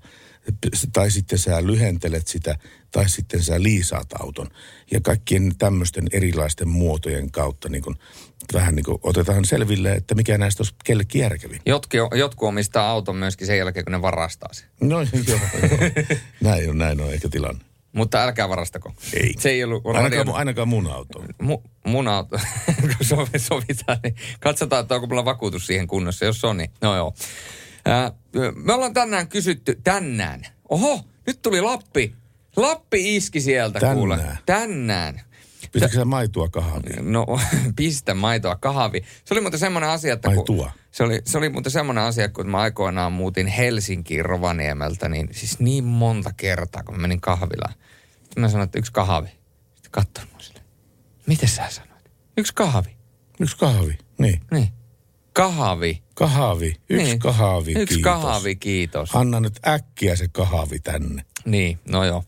tai sitten sä lyhentelet sitä, tai sitten sä liisaat auton. Ja kaikkien tämmöisten erilaisten muotojen kautta niin kun, vähän niin kuin otetaan selville, että mikä näistä olisi kellekin järkevin. Jotkin, jotkut omistaa auton myöskin sen jälkeen, kun ne varastaa sen. No [LAUGHS] joo, joo. näin on, näin on ehkä tilanne. Mutta älkää varastako. Ei. Se ei ollut Ainakaan, radio... ainakaan mun auto. Mu, mun auto, [LAUGHS] kun sovi- sovitaan, niin katsotaan, että onko mulla vakuutus siihen kunnossa. Jos on, niin no joo. Ää, me ollaan tänään kysytty, tänään. Oho, nyt tuli Lappi. Lappi iski sieltä, Tänään. kuule. Tänään. Pitätkö sä maitoa kahviin? No, [LAUGHS] pistä maitoa kahvi. Se oli muuten semmoinen asia, että kun, Maitua. se oli, se oli muuten semmoinen asia, kun mä aikoinaan muutin Helsinkiin Rovaniemeltä, niin siis niin monta kertaa, kun mä menin kahvilaan. Sitten mä sanoin, että yksi kahvi. Sitten katsoin mua silleen, miten sä sanoit? Yksi kahvi. Yksi kahvi, niin. Niin. Kahvi. Kahvi, yksi Niin. kahvi, Yksi kiitos. kahvi, kiitos. Anna nyt äkkiä se kahvi tänne. Niin, no joo.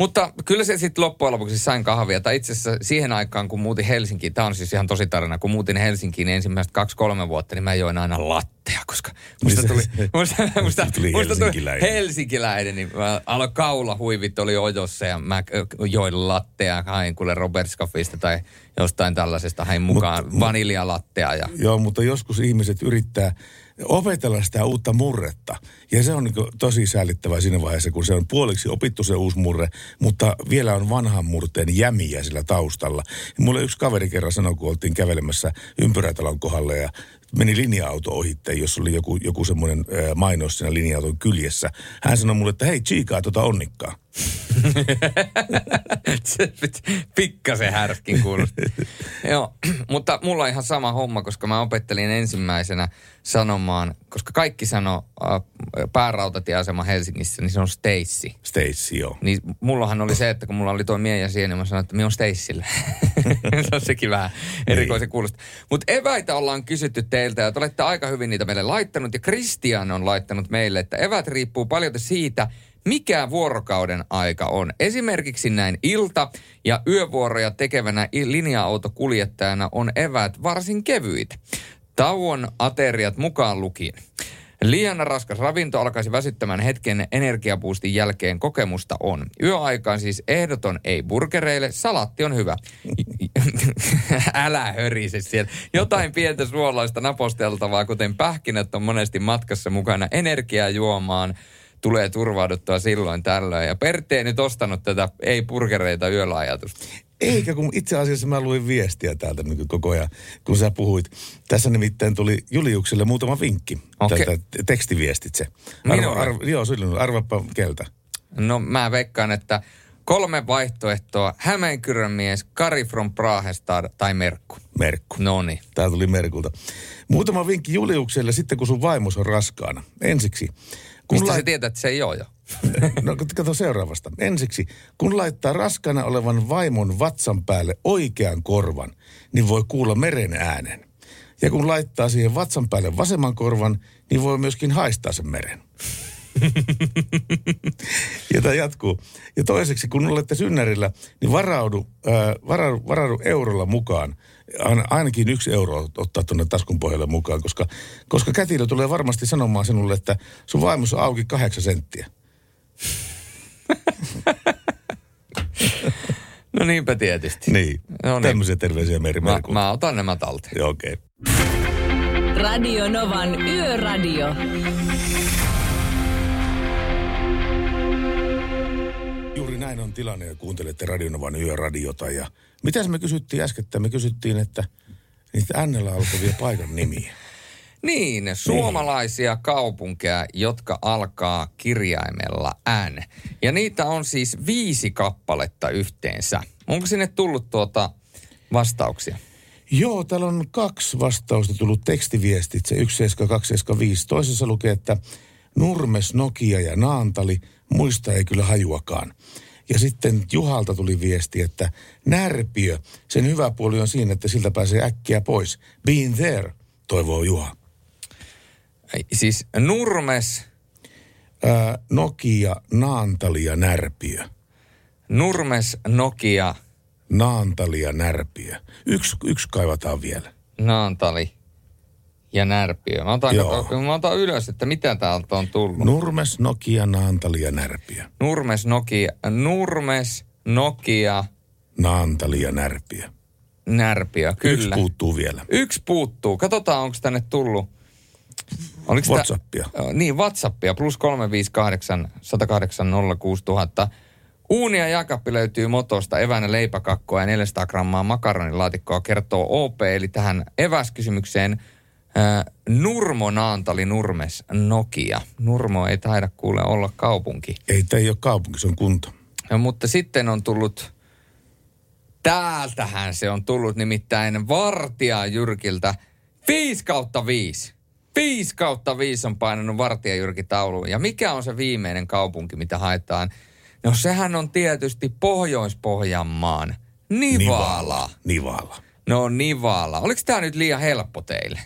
Mutta kyllä se sitten loppujen lopuksi sain kahvia. Tai itse asiassa siihen aikaan, kun muutin Helsinkiin, tämä on siis ihan tosi tarina, kun muutin Helsinkiin niin ensimmäiset kaksi-kolme vuotta, niin mä join aina lattea, koska musta tuli, [LAUGHS] musta, musta, Tuli musta tuli helsinkiläinen. helsinkiläinen, niin mä aloin kaulahuivit oli ojossa ja mä join lattea, hain kuule Robert Scoffista tai jostain tällaisesta, hain mukaan vaniljalattea ja Joo, mutta joskus ihmiset yrittää opetella sitä uutta murretta. Ja se on niin tosi säällittävää siinä vaiheessa, kun se on puoliksi opittu se uusi murre, mutta vielä on vanhan murteen jämiä sillä taustalla. Ja mulle yksi kaveri kerran sanoi, kun oltiin kävelemässä ympyrätalon kohdalla ja meni linja-auto ohitte, jos oli joku, joku semmoinen mainos siinä linja-auton kyljessä. Hän sanoi mulle, että hei, chiikaa tuota onnikkaa. [LAUGHS] Se Pikkasen härskin kuulosti. Joo, [CLEARS THROAT] mutta mulla on ihan sama homma, koska mä opettelin ensimmäisenä sanomaan, koska kaikki sanoo äh, päärautatieasema Helsingissä, niin se on Stacy. Stacy, joo. Niin mullahan oli se, että kun mulla oli tuo mie ja siihen, niin mä sanoin, että minä on Stacylle. [LAUGHS] se on sekin vähän erikoisen kuulosta. Mutta eväitä ollaan kysytty teiltä ja te olette aika hyvin niitä meille laittanut. Ja Christian on laittanut meille, että evät riippuu paljon siitä, mikä vuorokauden aika on. Esimerkiksi näin ilta- ja yövuoroja tekevänä linja-autokuljettajana on eväät varsin kevyitä. Tauon ateriat mukaan lukien. Liian raskas ravinto alkaisi väsyttämään hetken energiapuustin jälkeen kokemusta on. Yöaikaan siis ehdoton ei burgereille, salatti on hyvä. [LAUGHS] Älä hörise siellä. Jotain pientä suolaista naposteltavaa, kuten pähkinät on monesti matkassa mukana energiaa juomaan tulee turvauduttua silloin tällöin. Ja Pertti ei nyt ostanut tätä ei-burgereita yöllä ajatusta. Eikä, kun itse asiassa mä luin viestiä täältä niin koko ajan, kun sä puhuit. Tässä nimittäin tuli Juliukselle muutama vinkki. Okei. Täältä tekstiviestitse. Arva, arva, joo, sinulle. Arvapa keltä. No mä veikkaan, että kolme vaihtoehtoa. Hämeenkyrön mies, Kari from Prahestad tai Merkku. Merkku. No niin. Tää tuli Merkulta. Muutama vinkki Juliukselle sitten, kun sun vaimos on raskaana. Ensiksi. Kun Mistä lait- se tietää, että se ei ole jo? [LAUGHS] No kato seuraavasta. Ensiksi, kun laittaa raskana olevan vaimon vatsan päälle oikean korvan, niin voi kuulla meren äänen. Ja kun laittaa siihen vatsan päälle vasemman korvan, niin voi myöskin haistaa sen meren. [LAUGHS] ja tämä jatkuu. Ja toiseksi, kun olette synnärillä, niin varaudu, ää, varaudu, varaudu eurolla mukaan. Aina- Ainakin yksi euro ottaa tuonne taskun pohjalle mukaan, koska, koska kätilö tulee varmasti sanomaan sinulle, että sun vaimossa on auki kahdeksan senttiä. [LAUGHS] No niinpä tietysti. Niin. No niin. Tämmöisiä terveisiä Meri Mä, mä otan nämä talteen. Joo, okei. Radio Novan Yöradio. Juuri näin on tilanne ja kuuntelette Radionovan yöradiota. Ja mitäs me kysyttiin äsken? Me kysyttiin, että niitä ännellä alkavia paikan nimiä. [LAUGHS] Niin, suomalaisia kaupunkeja, jotka alkaa kirjaimella N. Ja niitä on siis viisi kappaletta yhteensä. Onko sinne tullut tuota vastauksia? Joo, täällä on kaksi vastausta tullut tekstiviestitse, 17275. Toisessa lukee, että Nurmes, Nokia ja Naantali, muista ei kyllä hajuakaan. Ja sitten Juhalta tuli viesti, että Närpiö, sen hyvä puoli on siinä, että siltä pääsee äkkiä pois. Been there, toivoo Juha. Ei, Siis Nurmes, Ää, Nokia, Naantali ja Närpiö. Nurmes, Nokia, Naantali ja Närpiö. Yksi, yksi kaivataan vielä. Naantali ja Närpiö. Mä otan, Joo. mä otan ylös, että mitä täältä on tullut. Nurmes, Nokia, Naantali ja Närpiö. Nurmes, Nokia, Nurmes, Nokia, Naantali ja Närpiö. Närpiö, Yksi kyllä. puuttuu vielä. Yksi puuttuu. Katsotaan, onko tänne tullut. Oliko Whatsappia. Ö, Niin, Whatsappia. Plus 358 108 06000. Uuni ja jakappi löytyy motosta, eväänä leipäkakkoa ja 400 grammaa makaronilaatikkoa kertoo OP. Eli tähän eväskysymykseen Nurmo Naantali Nurmes Nokia. Nurmo ei taida kuule olla kaupunki. Ei, tämä ei ole kaupunki, se on kunta. No, mutta sitten on tullut, täältähän se on tullut nimittäin Vartija Jyrkiltä 5 kautta 5. 5 kautta 5 on painanut Vartija Jyrki tauluun. Ja mikä on se viimeinen kaupunki, mitä haetaan? No sehän on tietysti Pohjois-Pohjanmaan Nivala. Nivala. No Nivala. Oliko tämä nyt liian helppo teille?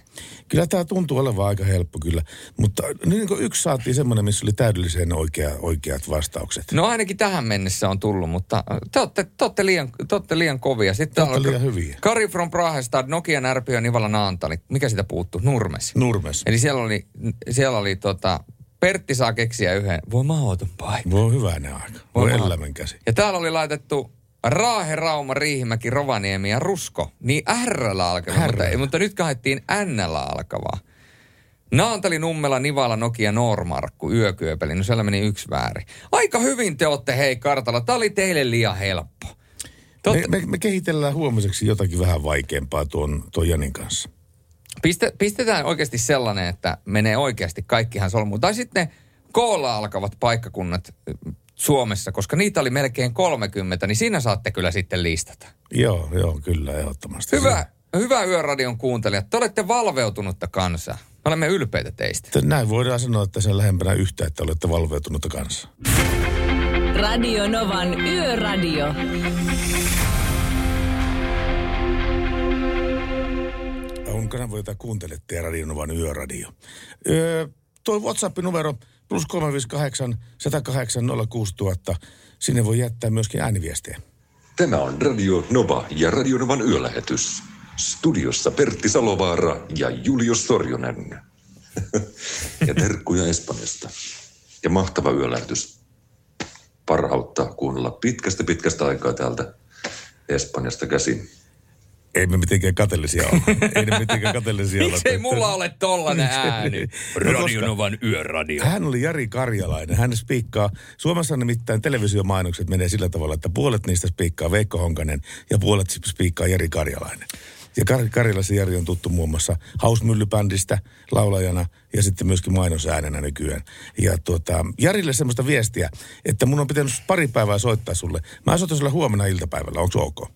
Kyllä tämä tuntuu olevan aika helppo kyllä. Mutta niin kuin yksi saatiin semmoinen, missä oli täydellisen oikea, oikeat vastaukset. No ainakin tähän mennessä on tullut, mutta äh, te olette, te olette, liian, te olette liian kovia. Sitten Te olette liian hyviä. Kari from Prahestad, Nokia, Närpiö, Nivala, Naantali. Mikä sitä puuttuu? Nurmes. Nurmes. Eli siellä oli, siellä oli tota, Pertti saa keksiä yhden. Voi mahdoton paikka. Voi hyvänen aika. Voi Voi elämän käsi. Ja täällä oli laitettu Raahe, Rauma, Riihimäki, Rovaniemi ja Rusko. Niin R alkava, mutta, R:llä. mutta nyt haettiin N alkavaa. Naantali, Nummela, Nivala, Nokia, Normarkku, Yökyöpeli. No siellä meni yksi väärin. Aika hyvin te olette hei kartalla. Tämä oli teille liian helppo. Me, me, me kehitellään huomiseksi jotakin vähän vaikeampaa tuon, tuon Janin kanssa. Piste, pistetään oikeasti sellainen, että menee oikeasti kaikkihan solmuun. Tai sitten ne koolla alkavat paikkakunnat Suomessa, koska niitä oli melkein 30, niin siinä saatte kyllä sitten listata. Joo, joo, kyllä, ehdottomasti. Hyvä, hyvä Yöradion kuuntelijat. Te olette valveutunutta kansaa. Me olemme ylpeitä teistä. Näin voidaan sanoa, että se on lähempänä yhtä, että olette valveutunutta kanssa. Radio Novan Yöradio. On kanava, jota kuuntelette ja Radionovan Yöradio. Öö, tuo WhatsApp-numero plus 358 108 06000. Sinne voi jättää myöskin ääniviestejä. Tämä on Radio Nova ja Radio Novan yölähetys. Studiossa Pertti Salovaara ja Julius Sorjonen. [LAUGHS] ja terkkuja Espanjasta. Ja mahtava yölähetys. Parhautta kuunnella pitkästä pitkästä aikaa täältä Espanjasta käsin. Ei me mitenkään kateellisia ole. Ei ne mitenkään kateellisia ole. Miksei mulla ole tollanen ääni? No, Radio koska Novan Yöradio. Hän oli Jari Karjalainen. Hän spiikkaa, Suomessa nimittäin televisiomainokset menee sillä tavalla, että puolet niistä spiikkaa Veikko Honkanen ja puolet spiikkaa Jari Karjalainen. Ja Kar- Karjalaisen Jari on tuttu muun muassa Hausmyllybändistä laulajana ja sitten myöskin mainosäänenä nykyään. Ja tuota, Jarille semmoista viestiä, että mun on pitänyt pari päivää soittaa sulle. Mä soitan sulle huomenna iltapäivällä, onko ok?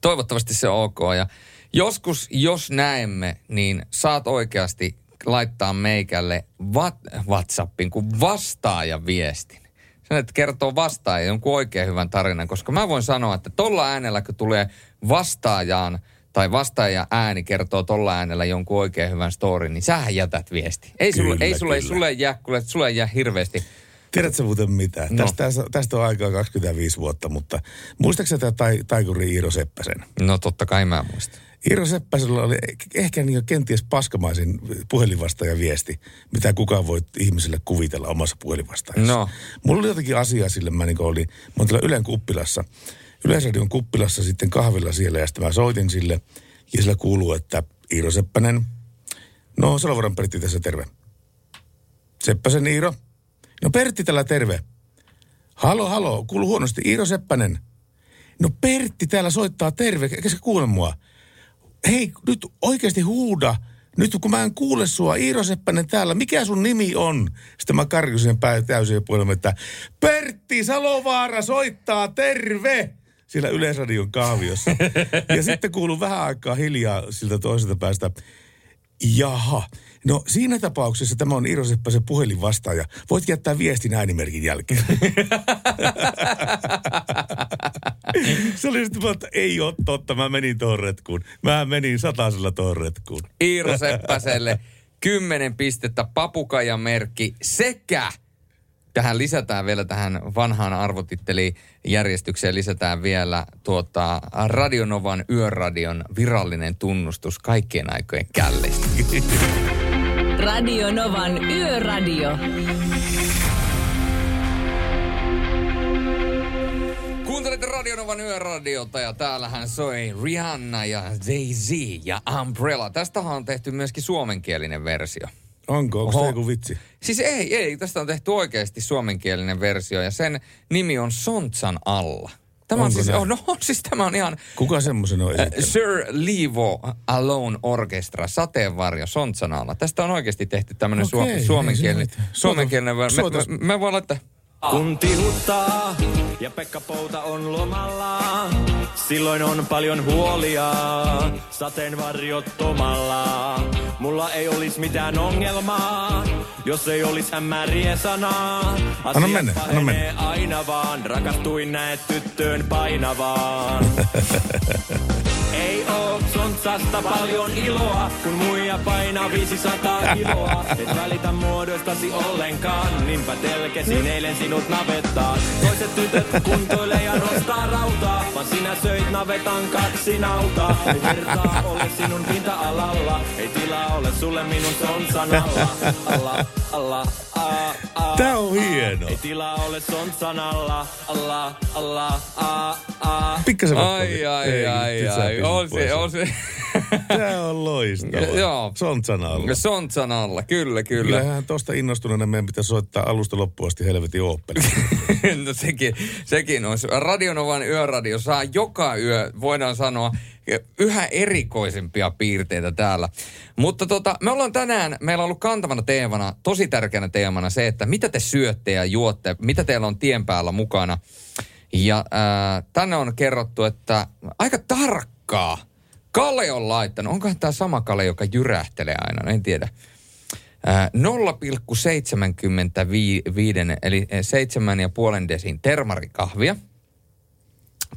Toivottavasti se on ok. Ja joskus, jos näemme, niin saat oikeasti laittaa meikälle wat- WhatsAppin kuin vastaajan viestin. Sen, että kertoo vastaaja jonkun oikein hyvän tarinan, koska mä voin sanoa, että tolla äänellä, kun tulee vastaajaan tai vastaaja ääni kertoo tolla äänellä jonkun oikein hyvän storin, niin sähän jätät viesti. Ei sulle, Kyllä, ei sulle, ei kyllä. sulle jää, kuule, sulle jää hirveästi. Tiedätkö muuten mitä? No. Tästä, tästä on aikaa 25 vuotta, mutta muistaakseni tämä tai, taikuri Iiro Seppäsen? No totta kai mä muistan. Iiro Seppäsellä oli ehkä niin kenties paskamaisin puhelinvastaajan viesti, mitä kukaan voi ihmiselle kuvitella omassa puhelinvastaajassa. No. Mulla oli jotakin asiaa sille, mä niin olin, mä olin Ylen kuppilassa, Yleisradion kuppilassa sitten kahvilla siellä ja sitten mä soitin sille ja sillä kuuluu, että Iiro Seppänen, no Salovaran Pertti tässä terve. Seppäsen Iiro, no Pertti tällä terve. Halo, halo, kuuluu huonosti, Iiro Seppänen. No Pertti täällä soittaa terve, eikä se kuule mua. Hei, nyt oikeasti huuda. Nyt kun mä en kuule sua, Iiro Seppänen täällä, mikä sun nimi on? Sitten mä karjusin pää täysin puolella, että Pertti Salovaara soittaa, terve! Siellä Yleisradion kahviossa. [LAUGHS] ja sitten kuuluu vähän aikaa hiljaa siltä toiselta päästä. Jaha. No siinä tapauksessa tämä on Iiro Seppäsen puhelinvastaaja. Voit jättää viestin äänimerkin jälkeen. [LAUGHS] Se oli sitten että ei ole totta, mä menin tuohon retkuun. Mä menin satasella tuohon retkuun. Iiro Seppäselle 10 pistettä papukajan merkki sekä tähän lisätään vielä tähän vanhaan arvotittelijärjestykseen lisätään vielä tuota Radionovan yöradion virallinen tunnustus kaikkien aikojen källistä. [LAUGHS] Radio Novan Yöradio. Kuuntelette Radionovan yöradiota ja täällähän soi Rihanna ja Jay-Z ja Umbrella. Tästähän on tehty myöskin suomenkielinen versio. Onko? Onko tämä joku vitsi? Siis ei, ei. Tästä on tehty oikeasti suomenkielinen versio ja sen nimi on Sontsan alla. Tämä on Onko siis, näin? oh, no, siis tämä on ihan Kuka semmoisen on äh, esittänyt? Sir Levo Alone Orchestra, Sateenvarjo Sontsan alla. Tästä on oikeasti tehty tämmöinen Okei, suo, ei suomenkielinen, suomenkielinen. Me, me, me voi laittaa... Kun tihuttaa ja Pekka Pouta on lomalla, silloin on paljon huolia sateenvarjottomalla. Mulla ei olis mitään ongelmaa, jos ei olis hämäriä sanaa. Anna mennä, anna mennä. aina vaan, rakastuin näet tyttöön painavaan. [LAUGHS] Ei oo sontsasta paljon iloa, kun muija painaa 500 kiloa. Et välitä muodostasi ollenkaan, niinpä telkesin eilen sinut navettaan. Toiset tytöt kuntoilee ja nostaa rautaa, vaan sinä söit navetan kaksi nautaa. Ei vertaa ole sinun pinta-alalla, ei tilaa ole sulle minun sontsan alla. Alla, alla, Tää on hieno. Ei tilaa ole sontsan alla, alla, alla, aa, aa. Pikkasen Ai, ai, ai, ai. On se, on se. Tämä on loistavaa. [LAUGHS] Joo. Sontsan alla. Sontsan alla, kyllä, kyllä. Kyllähän tosta innostuneena meidän pitäisi soittaa alusta loppuun asti helvetin ooppeli. [LAUGHS] no sekin, sekin olisi. Radionovan yöradio saa joka yö, voidaan sanoa, yhä erikoisempia piirteitä täällä. Mutta tota, me ollaan tänään, meillä on ollut kantavana teemana, tosi tärkeänä teemana se, että mitä te syötte ja juotte, mitä teillä on tien päällä mukana. Ja äh, tänne on kerrottu, että aika tarkkaa. Kale on laittanut, onkohan tämä sama Kale, joka jyrähtelee aina, en tiedä. Äh, 0,75 eli 7,5 desin termarikahvia,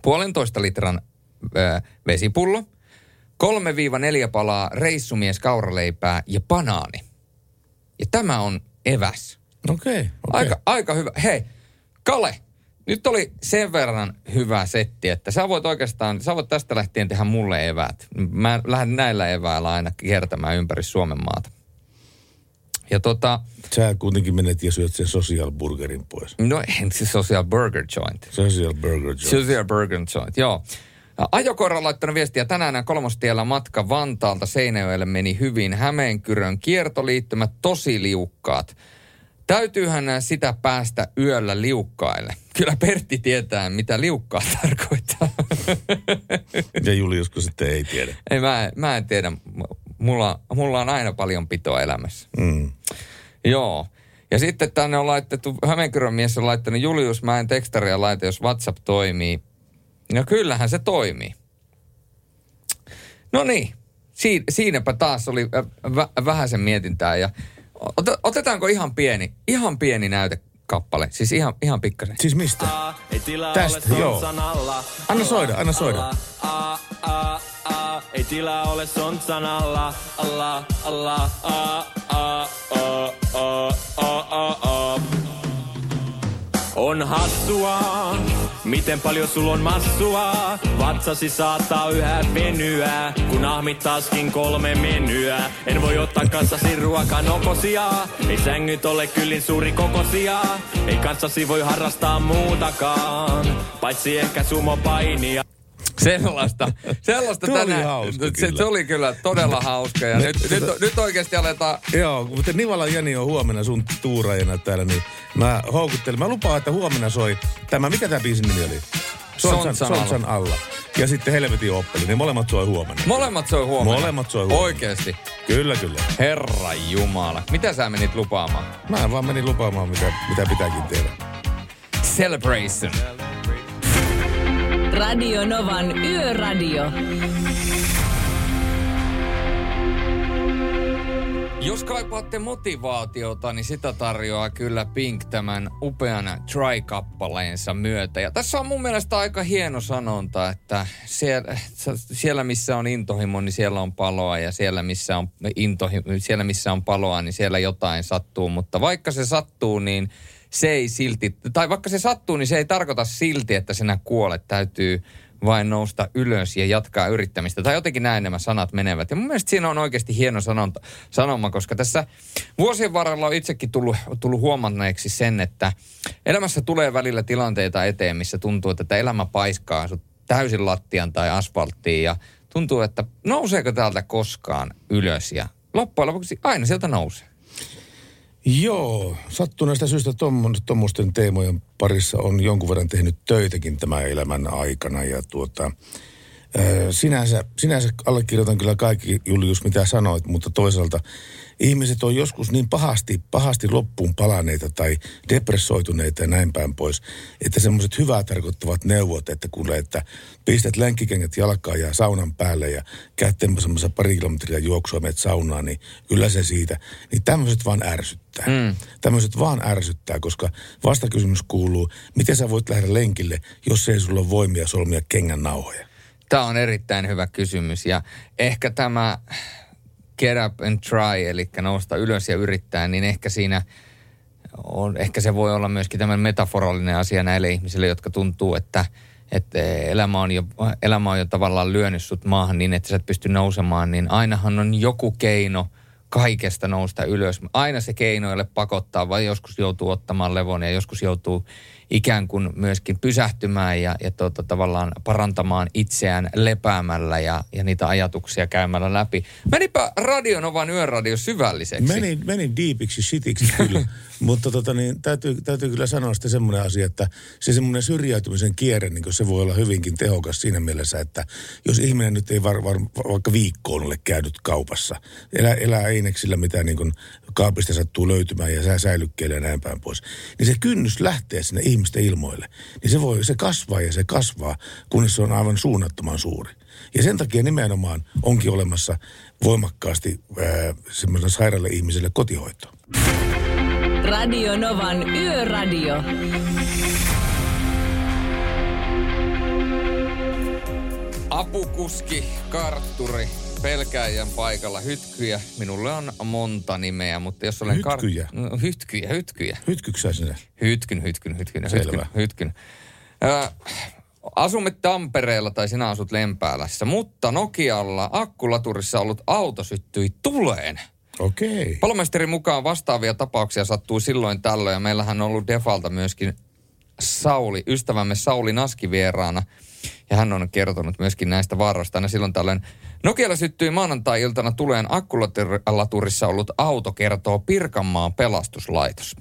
puolentoista litran äh, vesipullo, 3-4 palaa reissumies kauraleipää ja banaani. Ja tämä on eväs. Okei. Okay, okay. Aika, aika hyvä. Hei, Kale, nyt oli sen verran hyvä setti, että sä voit oikeastaan, sä voit tästä lähtien tehdä mulle eväät. Mä lähden näillä eväillä aina kiertämään ympäri Suomen maata. Ja tota... Sä kuitenkin menet ja syöt sen social burgerin pois. No en se social burger joint. Social burger joint. Social burger joint, joo. Ajokoira on laittanut viestiä tänään kolmostiellä matka Vantaalta Seinäjoelle meni hyvin. Hämeenkyrön kiertoliittymät tosi liukkaat. Täytyyhän sitä päästä yöllä liukkaille. Kyllä Pertti tietää, mitä liukkaa tarkoittaa. [LAUGHS] Ja Juliusko sitten ei tiedä. Ei, mä, mä en tiedä. Mulla, mulla on aina paljon pitoa elämässä. Mm. Joo. Ja sitten tänne on laitettu, Hämeenkyrön mies on laittanut Julius, mä en tekstaria laita, jos WhatsApp toimii. No kyllähän se toimii. No niin, Siin, siinäpä taas oli äh, vä, vähän sen mietintää. Ja ot, otetaanko ihan pieni, ihan pieni näytekappale? Siis ihan, ihan pikkasen. Siis mistä? Tästä, joo. Anna soida, anna soida. Ei tilaa ole sontsan alla, alla, alla, a, a, a, a, a, a, a. On hassua, miten paljon sul on massua. Vatsasi saattaa yhä venyä, kun ahmit taaskin kolme menyä. En voi ottaa kanssasi ruokanokosia, ei sängyt ole kyllin suuri kokosia. Ei kanssasi voi harrastaa muutakaan, paitsi ehkä sumopainia. Sellaista, sellaista Tuo oli tänään. hauska se, kyllä. se oli kyllä todella [LAUGHS] hauska. Ja nyt, nyt, nyt oikeasti aletaan Joo, mutta Nivala Jani on huomenna sun tuuraajana täällä, niin mä houkuttelen. Mä lupaan, että huomenna soi tämä, mikä tämä biisin nimi oli? Sontsan, Sontsan alla. Sontsan alla. Ja sitten Helvetin oppeli, ne molemmat soi huomenna. Molemmat soi huomenna. Molemmat soi huomenna. Oikeesti. Kyllä, kyllä. Herra Jumala. Mitä sä menit lupaamaan? Mä vaan menin lupaamaan, mitä, mitä pitääkin tehdä. Celebration. Radio Novan Yöradio. Jos kaipaatte motivaatiota, niin sitä tarjoaa kyllä Pink tämän upean Try-kappaleensa myötä. Ja tässä on mun mielestä aika hieno sanonta, että siellä, siellä missä on intohimo, niin siellä on paloa. Ja siellä missä on, intohimo, siellä missä on paloa, niin siellä jotain sattuu. Mutta vaikka se sattuu, niin se ei silti, tai vaikka se sattuu, niin se ei tarkoita silti, että sinä kuolet. Täytyy vain nousta ylös ja jatkaa yrittämistä. Tai jotenkin näin nämä sanat menevät. Ja mun mielestä siinä on oikeasti hieno sanonta, sanoma, koska tässä vuosien varrella on itsekin tullut, tullut huomanneeksi sen, että elämässä tulee välillä tilanteita eteen, missä tuntuu, että elämä paiskaa sut täysin lattian tai asfalttiin ja tuntuu, että nouseeko täältä koskaan ylös ja loppujen lopuksi aina sieltä nousee. Joo, sattuneesta syystä tuommoisten teemojen parissa on jonkun verran tehnyt töitäkin tämän elämän aikana. Ja tuota, sinänsä, sinänsä allekirjoitan kyllä kaikki, Julius, mitä sanoit, mutta toisaalta ihmiset on joskus niin pahasti, pahasti loppuun palaneita tai depressoituneita ja näin päin pois, että semmoiset hyvää tarkoittavat neuvot, että kuule, että pistät lenkkikengät jalkaan ja saunan päälle ja käyt semmoisessa pari kilometriä juoksua, menet saunaan, niin kyllä se siitä. Niin tämmöiset vaan ärsyttää. Mm. Tämmöiset vaan ärsyttää, koska vastakysymys kuuluu, miten sä voit lähteä lenkille, jos ei sulla ole voimia solmia kengän nauhoja. Tämä on erittäin hyvä kysymys ja ehkä tämä get up and try, eli nousta ylös ja yrittää, niin ehkä siinä on, ehkä se voi olla myöskin tämmöinen metaforallinen asia näille ihmisille, jotka tuntuu, että, että elämä, on jo, elämä on jo tavallaan lyönyt sut maahan niin, että sä et pysty nousemaan, niin ainahan on joku keino kaikesta nousta ylös. Aina se keino ei ole pakottaa, vaan joskus joutuu ottamaan levon ja joskus joutuu ikään kuin myöskin pysähtymään ja, ja tota, tavallaan parantamaan itseään lepäämällä ja, ja niitä ajatuksia käymällä läpi. Menipä Radionovan yöradio syvälliseksi. Menin, menin diipiksi, shitiksi kyllä. [LAUGHS] Mutta tota, niin, täytyy, täytyy kyllä sanoa sitten semmoinen asia, että se semmoinen syrjäytymisen kierre, niin se voi olla hyvinkin tehokas siinä mielessä, että jos ihminen nyt ei var, var, vaikka viikkoon ole käynyt kaupassa, elää, elää eineksillä, mitä niin kuin kaapista sattuu löytymään ja sää säilykkeelle ja näin päin pois, niin se kynnys lähtee sinne ihmisten ilmoille, niin se voi, se kasvaa ja se kasvaa, kunnes se on aivan suunnattoman suuri. Ja sen takia nimenomaan onkin olemassa voimakkaasti ää, semmoiselle sairaalle ihmiselle kotihoitoa. Radio Novan Yöradio. Apukuski, kartturi, pelkääjän paikalla, hytkyjä. Minulle on monta nimeä, mutta jos olen... Hytkyjä? no, hytkyjä, hytkyjä. Hytkyksä sinne? Hytkyn, hytkyn, hytkyn, Selvä. hytkyn, hytkyn. Ö, asumme Tampereella tai sinä asut Lempäälässä, mutta Nokialla akkulaturissa ollut auto syttyi tuleen. Okei. Palomestarin mukaan vastaavia tapauksia sattuu silloin tällöin ja meillähän on ollut Defalta myöskin Sauli, ystävämme Sauli Naski vieraana. Ja hän on kertonut myöskin näistä vaarasta aina silloin tällöin. Nokialla syttyi maanantai-iltana tuleen akkulaturissa ollut auto, kertoo Pirkanmaan pelastuslaitos.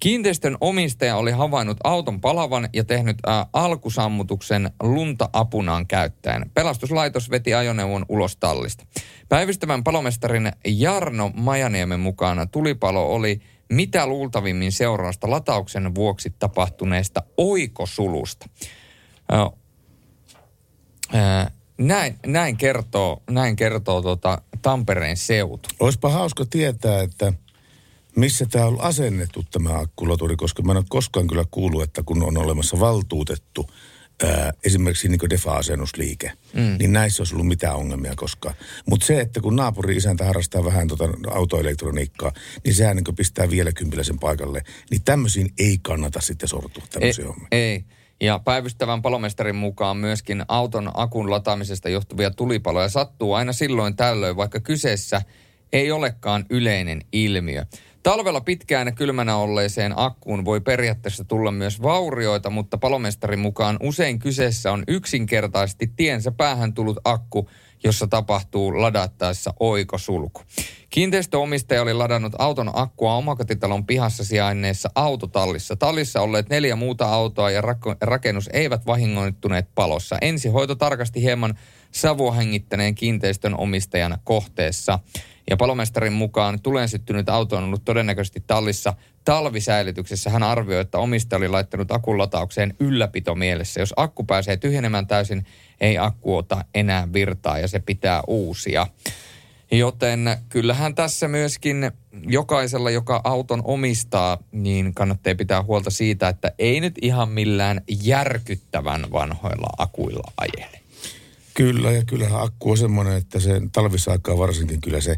Kiinteistön omistaja oli havainnut auton palavan ja tehnyt ää, alkusammutuksen lunta apunaan käyttäen. Pelastuslaitos veti ajoneuvon ulos tallista. Päivystävän palomestarin Jarno Majaniemen mukaan tulipalo oli mitä luultavimmin seurausta latauksen vuoksi tapahtuneesta oikosulusta. Ää, ää, näin, näin kertoo, näin kertoo tota Tampereen seutu. Olisipa hauska tietää, että missä tämä on asennettu tämä akkulaturi, koska mä en ole koskaan kyllä kuullut, että kun on olemassa valtuutettu ää, esimerkiksi niin defa-asennusliike, mm. niin näissä olisi ollut mitään ongelmia koskaan. Mutta se, että kun naapuri isäntä harrastaa vähän tota autoelektroniikkaa, niin sehän niin pistää vielä kympiläisen paikalle. Niin tämmöisiin ei kannata sitten sortua tämmöisiä hommia. Ei. Ja päivystävän palomestarin mukaan myöskin auton akun lataamisesta johtuvia tulipaloja sattuu aina silloin tällöin, vaikka kyseessä ei olekaan yleinen ilmiö. Talvella pitkään ja kylmänä olleeseen akkuun voi periaatteessa tulla myös vaurioita, mutta palomestarin mukaan usein kyseessä on yksinkertaisesti tiensä päähän tullut akku, jossa tapahtuu ladattaessa oikosulku. Kiinteistöomistaja oli ladannut auton akkua omakotitalon pihassa sijainneessa autotallissa. Tallissa olleet neljä muuta autoa ja rak- rakennus eivät vahingoittuneet palossa. Ensihoito tarkasti hieman savua hengittäneen kiinteistön omistajan kohteessa. Ja palomestarin mukaan tuleen syttynyt auto on ollut todennäköisesti tallissa talvisäilytyksessä. Hän arvioi, että omistaja oli laittanut akun lataukseen ylläpito mielessä. Jos akku pääsee tyhjenemään täysin, ei akku ota enää virtaa ja se pitää uusia. Joten kyllähän tässä myöskin jokaisella, joka auton omistaa, niin kannattaa pitää huolta siitä, että ei nyt ihan millään järkyttävän vanhoilla akuilla ajele. Kyllä, ja kyllähän akku on semmoinen, että se talvisaikaa varsinkin kyllä se,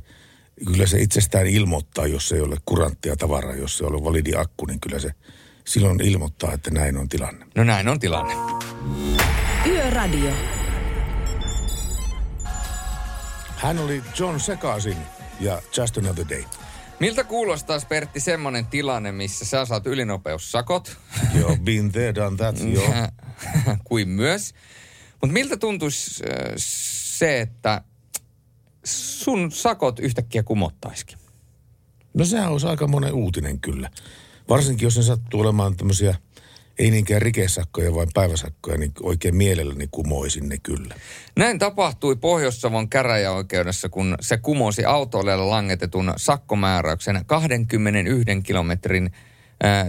kyllä se itsestään ilmoittaa, jos ei ole kuranttia tavaraa, jos se on validi akku, niin kyllä se silloin ilmoittaa, että näin on tilanne. No näin on tilanne. Yöradio. Hän oli John Sekasin ja Just Another Day. Miltä kuulostaisi Pertti semmoinen tilanne, missä sä saat ylinopeussakot? [LAUGHS] Joo, been there, done that, joo. [LAUGHS] kuin myös. Mutta miltä tuntuisi äh, se, että sun sakot yhtäkkiä kumottaisikin? No sehän olisi aika monen uutinen kyllä. Varsinkin jos ne sattuu olemaan tämmöisiä, ei niinkään rikesakkoja, vaan päiväsakkoja, niin oikein mielelläni kumoisin ne kyllä. Näin tapahtui Pohjois-Savon käräjäoikeudessa, kun se kumosi autoilijalle langetetun sakkomääräyksen 21 kilometrin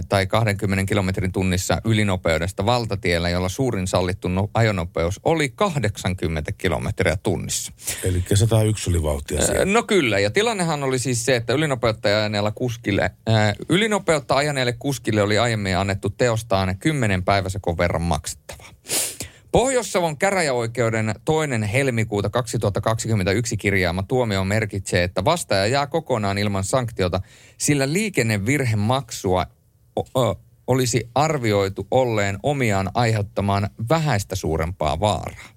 tai 20 kilometrin tunnissa ylinopeudesta valtatiellä, jolla suurin sallittu no- ajonopeus oli 80 kilometriä tunnissa. Eli 101 oli vauhtia siellä. No kyllä, ja tilannehan oli siis se, että ylinopeutta ajaneella kuskille, ää, ylinopeutta ajaneelle kuskille oli aiemmin annettu teostaan 10 päiväsakon verran maksettavaa. Pohjois-Savon käräjäoikeuden toinen helmikuuta 2021 kirjaama tuomio merkitsee, että vastaaja jää kokonaan ilman sanktiota, sillä liikennevirhemaksua olisi arvioitu olleen omiaan aiheuttamaan vähäistä suurempaa vaaraa.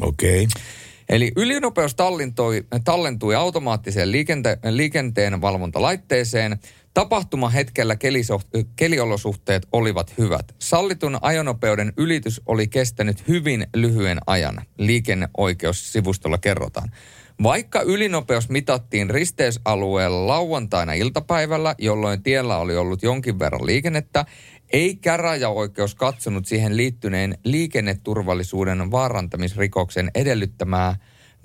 Okei. Okay. Eli ylinopeus tallentui, tallentui automaattiseen liikente, liikenteen valvontalaitteeseen. Tapahtumahetkellä kelisoh- keliolosuhteet olivat hyvät. Sallitun ajonopeuden ylitys oli kestänyt hyvin lyhyen ajan. Liikenneoikeussivustolla kerrotaan. Vaikka ylinopeus mitattiin risteysalueella lauantaina iltapäivällä, jolloin tiellä oli ollut jonkin verran liikennettä, ei käräjäoikeus katsonut siihen liittyneen liikenneturvallisuuden vaarantamisrikoksen edellyttämää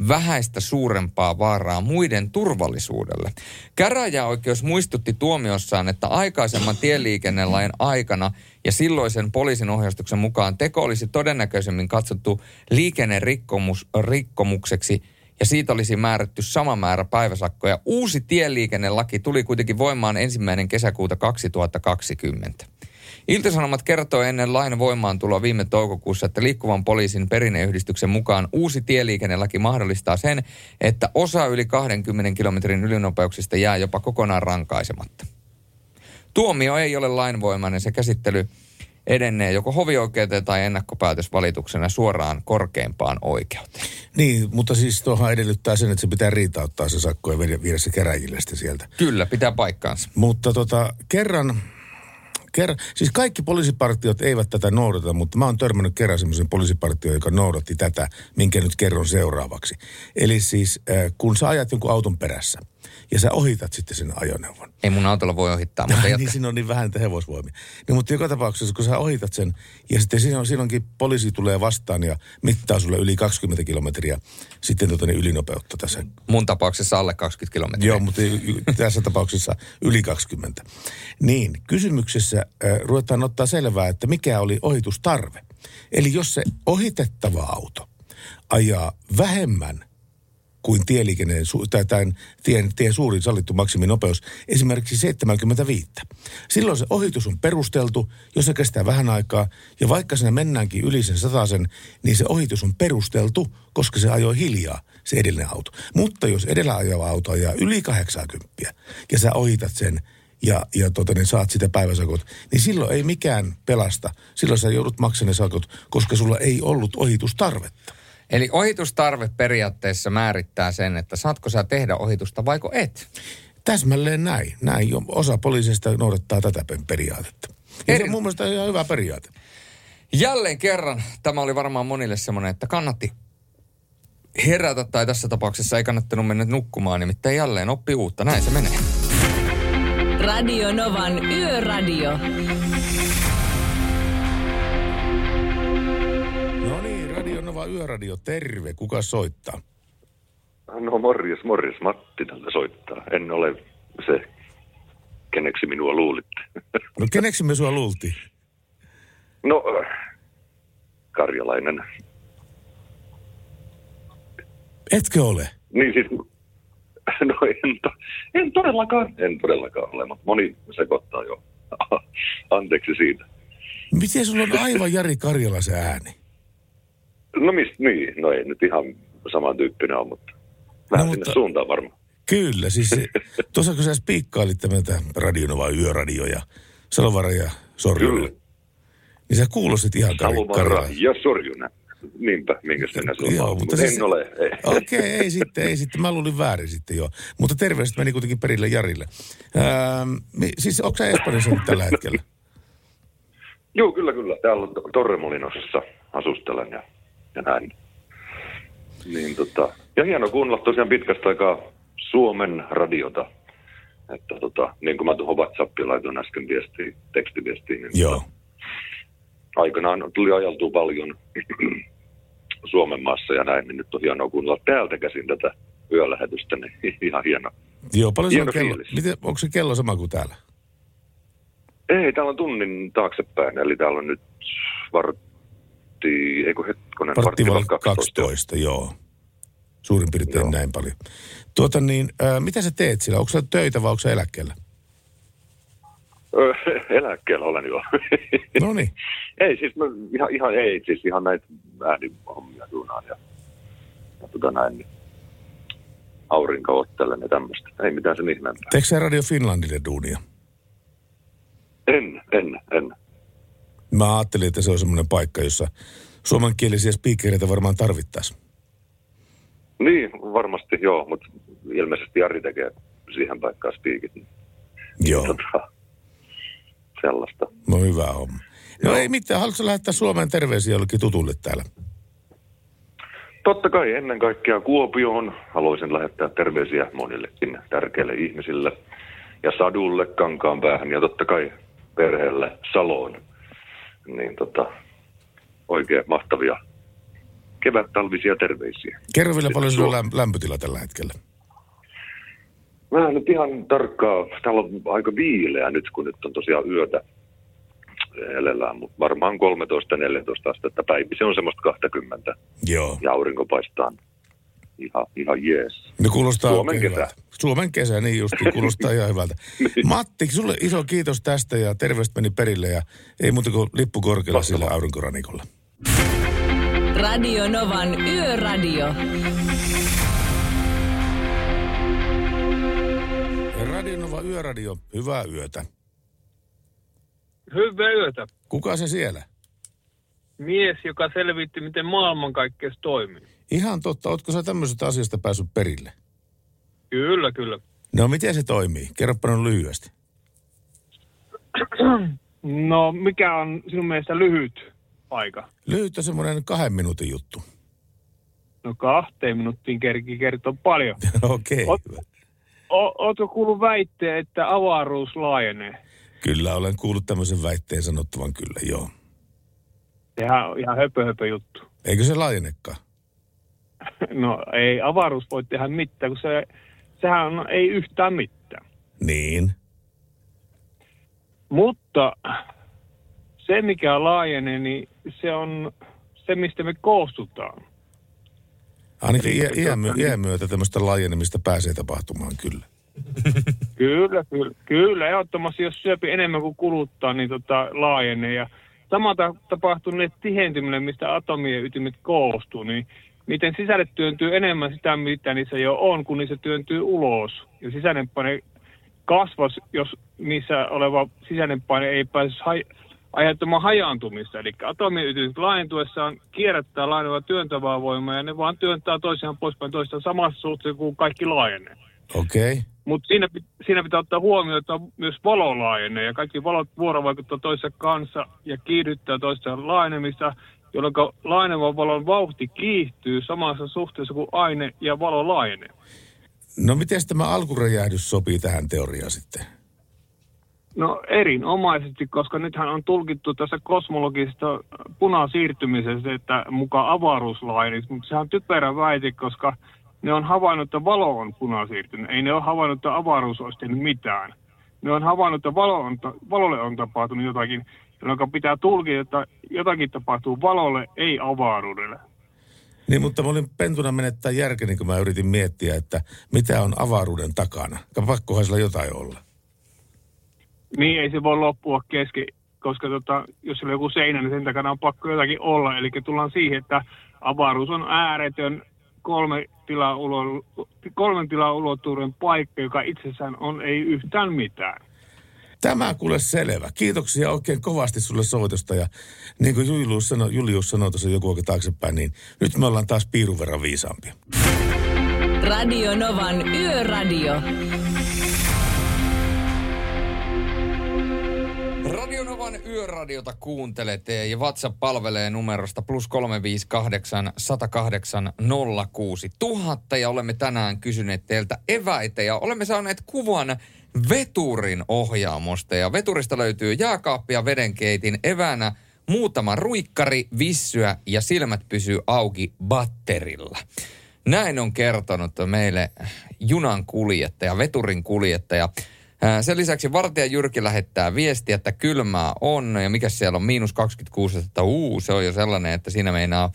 vähäistä suurempaa vaaraa muiden turvallisuudelle. Käräjäoikeus muistutti tuomiossaan, että aikaisemman tieliikennelain aikana ja silloisen poliisin ohjeistuksen mukaan teko olisi todennäköisemmin katsottu liikennerikkomukseksi ja siitä olisi määrätty sama määrä päiväsakkoja. Uusi tieliikennelaki tuli kuitenkin voimaan ensimmäinen kesäkuuta 2020. Iltasanomat kertoo ennen lain voimaantuloa viime toukokuussa, että liikkuvan poliisin perinneyhdistyksen mukaan uusi tieliikennelaki mahdollistaa sen, että osa yli 20 kilometrin ylinopeuksista jää jopa kokonaan rankaisematta. Tuomio ei ole lainvoimainen, se käsittely edennee joko hovioikeuteen tai ennakkopäätösvalituksena suoraan korkeimpaan oikeuteen. Niin, mutta siis tuohan edellyttää sen, että se pitää riitauttaa se sakko ja viedä, se käräjille sitten sieltä. Kyllä, pitää paikkaansa. Mutta tota, kerran, kerran, siis kaikki poliisipartiot eivät tätä noudata, mutta mä oon törmännyt kerran semmoisen poliisipartioon, joka noudatti tätä, minkä nyt kerron seuraavaksi. Eli siis äh, kun sä ajat jonkun auton perässä ja sä ohitat sitten sen ajoneuvon. Ei mun autolla voi ohittaa, mutta jatka. niin siinä on niin vähän niitä hevosvoimia. No, mutta joka tapauksessa, kun sä ohitat sen, ja sitten siinä on, silloinkin poliisi tulee vastaan ja mittaa sulle yli 20 kilometriä sitten tota, niin ylinopeutta tässä. Mun tapauksessa alle 20 kilometriä. Joo, mutta tässä tapauksessa yli 20. Niin, kysymyksessä äh, ruvetaan ottaa selvää, että mikä oli ohitustarve. Eli jos se ohitettava auto ajaa vähemmän kuin tieliikenneen, su- tai tämän tien, tien suurin sallittu maksiminopeus, esimerkiksi 75. Silloin se ohitus on perusteltu, jos se kestää vähän aikaa, ja vaikka sinne mennäänkin yli sen sataisen, niin se ohitus on perusteltu, koska se ajoi hiljaa, se edellinen auto. Mutta jos edellä ajava auto ajaa yli 80, ja sä ohitat sen, ja, ja tota, niin saat sitä päiväsakot, niin silloin ei mikään pelasta. Silloin sä joudut maksamaan ne sakot, koska sulla ei ollut ohitustarvetta. Eli ohitustarve periaatteessa määrittää sen, että saatko sä tehdä ohitusta vaiko et. Täsmälleen näin. näin. jo. Osa poliisista noudattaa tätä pe- periaatetta. Ja se on mun mielestä ihan hyvä periaate. Jälleen kerran tämä oli varmaan monille semmoinen, että kannatti herätä tai tässä tapauksessa ei kannattanut mennä nukkumaan, nimittäin jälleen oppi uutta. Näin se menee. Radio Novan Yöradio. Niin, Radio Nova Yöradio, terve. Kuka soittaa? No morjes, morjes. Matti tältä soittaa. En ole se, keneksi minua luulitte. [LAUGHS] No keneksi me sua luultiin? No, karjalainen. Etkö ole? Niin siis, no en, to, en todellakaan, en todellakaan ole, mutta moni sekoittaa jo. [LAUGHS] Anteeksi siitä. Miten sulla on aivan Jari Karjala se ääni? No mistä, niin, no ei nyt ihan samantyyppinen ole, mutta vähän No, mutta- suuntaan varmaan. Kyllä, siis [LAUGHS] tuossa kun sä spiikkailit tätä Radio Nova Yöradio ja Salovara ja Sorjonen, niin sä kuulostit ihan Kari, Salomara Karjala. ja Sorjunen. Niinpä, minkä sinä on. Joo, mutta siis- en ole. Ei. Okei, okay, ei sitten, ei sitten. Mä luulin väärin sitten jo. Mutta terveiset meni kuitenkin perille Jarille. Ähm, siis onko sä Espanjassa nyt tällä hetkellä? Joo, kyllä, kyllä. Täällä on Torremolinosessa asustelen ja, ja näin. Niin, tota, ja hieno kuunnella tosiaan pitkästä aikaa Suomen radiota. Että tota, niin kuin mä tuohon WhatsAppiin laitoin äsken viestiin, tekstiviestiin, niin Joo. aikanaan tuli ajaltua paljon [CLEARS THROAT] Suomen maassa ja näin, niin nyt on hienoa kuunnella täältä käsin tätä yölähetystä, niin [LAUGHS] ihan hieno. Joo, paljon se on Hieno kello. fiilis. Miten, onko se kello sama kuin täällä? Ei, täällä on tunnin taaksepäin, eli täällä on nyt vartti, eikö hetkonen, Vartti vartti vai 12. 12, joo. Suurin piirtein joo. näin paljon. Tuota niin, äh, mitä sä teet sillä? Onko sä töitä vai onko sä eläkkeellä? [LAUGHS] Eläkkeellä olen jo. [LAUGHS] No niin. ei siis, mä, ihan, ihan, ei siis ihan näitä äänihommia duunaan ja, ja tota näin, niin aurinko ottelen ja tämmöistä. Ei mitään sen ihmeempää. Teekö sä Radio Finlandille duunia? En, en, en. Mä ajattelin, että se on semmoinen paikka, jossa suomenkielisiä speakereita varmaan tarvittaisiin. Niin, varmasti joo, mutta ilmeisesti Jari tekee siihen paikkaan spiikit. Joo. Tota, sellaista. No hyvä homma. No ei mitään, haluatko lähettää Suomen terveisiä jollekin tutulle täällä? Totta kai ennen kaikkea Kuopioon haluaisin lähettää terveisiä monillekin tärkeille ihmisille. Ja Sadulle, Kankaan päähän ja totta kai perheelle Saloon. Niin tota, oikein mahtavia kevät-talvisia terveisiä. Kerro vielä paljon läm- lämpötila tällä hetkellä. Mä en nyt ihan tarkkaa, täällä on aika viileä nyt, kun nyt on tosiaan yötä elellään, mutta varmaan 13-14 astetta päivi. Se on semmoista 20 Joo. ja aurinko paistaa ihan, ihan jees. No kuulostaa Suomen kesä. hyvältä. Suomen kesä, niin justi, [LAUGHS] kuulostaa ihan hyvältä. Matti, sulle iso kiitos tästä ja terveistä meni perille ja ei muuta kuin lippu korkealla sillä aurinkoranikolla. Radio Novan Yöradio. Radio Nova Yöradio, hyvää yötä. Hyvää yötä. Kuka se siellä? Mies, joka selvitti, miten maailmankaikkeus toimii. Ihan totta, ootko sä tämmöisestä asiasta päässyt perille? Kyllä, kyllä. No miten se toimii? Kerropa nyt lyhyesti. No, mikä on sinun mielestä lyhyt aika? Lyhyt on semmoinen kahden minuutin juttu. No kahteen minuuttiin kerki kertoo paljon. [LAUGHS] Okei, Oot- O- Ootko kuullut väitteen, että avaruus laajenee? Kyllä olen kuullut tämmöisen väitteen sanottavan kyllä, joo. Sehän on ihan höpö, höpö juttu. Eikö se laajenekaan? No ei avaruus voi tehdä mitään, kun se, sehän on, ei yhtään mitään. Niin. Mutta se, mikä laajenee, niin se on se, mistä me koostutaan. Ainakin iä, iän, myö- iän myötä tämmöistä laajenemista pääsee tapahtumaan kyllä. [LAUGHS] Kyllä, kyllä, kyllä. Ehdottomasti, jos syöpi enemmän kuin kuluttaa, niin tota, laajenee. Ja sama ta- tapahtuu niille tihentymille, mistä atomien ytimet koostuu, niin niiden sisälle työntyy enemmän sitä, mitä niissä jo on, kun niissä työntyy ulos. Ja sisäinen paine kasvas, jos niissä oleva sisäinen paine ei pääse haj- aiheuttamaan hajaantumista. Eli atomien ytimet laajentuessaan kierrättää laajenevaa työntävää voimaa, ja ne vaan työntää toisiaan poispäin toistaan samassa suhteessa kuin kaikki laajenee. Okei. Okay. Mutta siinä, siinä pitää ottaa huomioon, että myös valo laajenee ja kaikki valot vuorovaikuttaa toisessa kanssa ja kiihdyttää toista laajenemista, jolloin laajenevan valon vauhti kiihtyy samassa suhteessa kuin aine ja valo laajenee. No miten tämä alkuräjähdys sopii tähän teoriaan sitten? No erinomaisesti, koska nythän on tulkittu tässä kosmologisesta punasiirtymisestä, että mukaan avaruus laajenisi, mutta sehän on typerä väite, koska ne on havainnut, että valo on punasiirtynyt. Ei ne ole havainnut, että avaruus olisi tehnyt mitään. Ne on havainnut, että valo on, valolle on tapahtunut jotakin, jolloin pitää tulkita, että jotakin tapahtuu valolle, ei avaruudelle. Niin, mutta mä olin pentuna menettää järkeni, kun mä yritin miettiä, että mitä on avaruuden takana. Pakkohan sillä jotain olla. Niin ei se voi loppua kesken, koska tota, jos siellä on joku seinä, niin sen takana on pakko jotakin olla. Eli tullaan siihen, että avaruus on ääretön kolme tila ulo, kolmen tilan ulottuvuuden paikka, joka itsessään on ei yhtään mitään. Tämä kuule selvä. Kiitoksia oikein kovasti sulle soitosta ja niin kuin Julius sanoi, Julius sanoi tuossa joku aika taaksepäin, niin nyt me ollaan taas piirun verran viisaampia. Radio Novan Yöradio. Radionovan yöradiota kuuntelette ja WhatsApp palvelee numerosta plus 358 108 06 000 ja olemme tänään kysyneet teiltä eväitä ja olemme saaneet kuvan veturin ohjaamosta ja veturista löytyy jääkaappi ja vedenkeitin eväänä muutama ruikkari, vissyä ja silmät pysyy auki batterilla. Näin on kertonut meille junan kuljettaja, veturin kuljettaja. Sen lisäksi vartija Jyrki lähettää viestiä, että kylmää on ja mikä siellä on, miinus 26, että uu, se on jo sellainen, että siinä meinaa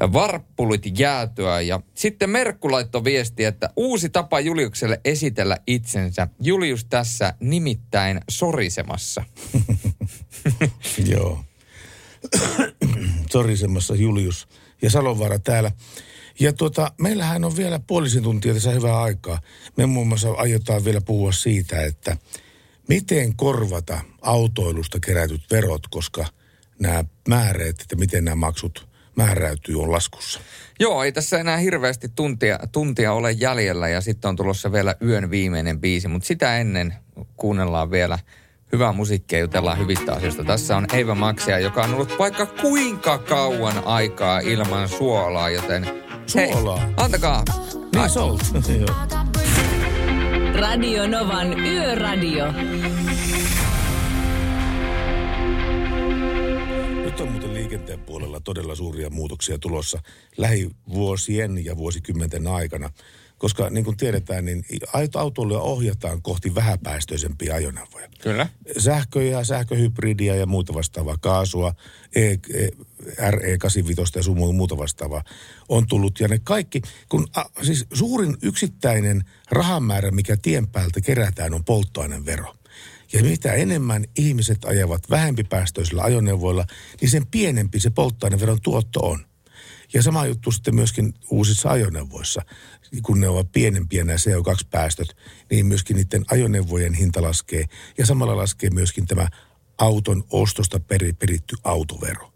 varppulit jäätyä. Ja sitten Merkku laittoi viestiä, että uusi tapa Juliukselle esitellä itsensä. Julius tässä nimittäin sorisemassa. [LAUGHS] Joo. Sorisemassa Julius ja Salovaara täällä. Ja tuota, meillähän on vielä puolisen tuntia tässä hyvää aikaa. Me muun muassa aiotaan vielä puhua siitä, että miten korvata autoilusta kerätyt verot, koska nämä määreet, että miten nämä maksut määräytyy, on laskussa. Joo, ei tässä enää hirveästi tuntia, tuntia ole jäljellä ja sitten on tulossa vielä yön viimeinen biisi, mutta sitä ennen kuunnellaan vielä hyvää musiikkia ja jutellaan hyvistä asioista. Tässä on Eiva Maxia, joka on ollut vaikka kuinka kauan aikaa ilman suolaa, joten Suolaa? Hei, antakaa. Niin. Radio Novan Yöradio. Nyt on muuten liikenteen puolella todella suuria muutoksia tulossa lähivuosien ja vuosikymmenten aikana. Koska niin kuin tiedetään, niin autoiluja ohjataan kohti vähäpäästöisempiä ajoneuvoja. Kyllä. Sähköjä, sähköhybridiä ja muuta vastaavaa, kaasua, e, e, RE85 ja sun muuta vastaavaa on tullut. Ja ne kaikki, kun a, siis suurin yksittäinen rahamäärä, mikä tien päältä kerätään, on polttoainevero. Ja mitä enemmän ihmiset ajavat vähempipäästöisillä ajoneuvoilla, niin sen pienempi se polttoaineveron tuotto on. Ja sama juttu sitten myöskin uusissa ajoneuvoissa. Kun ne ovat pienempiä nämä CO2-päästöt, niin myöskin niiden ajoneuvojen hinta laskee. Ja samalla laskee myöskin tämä auton ostosta peri, peritty autovero.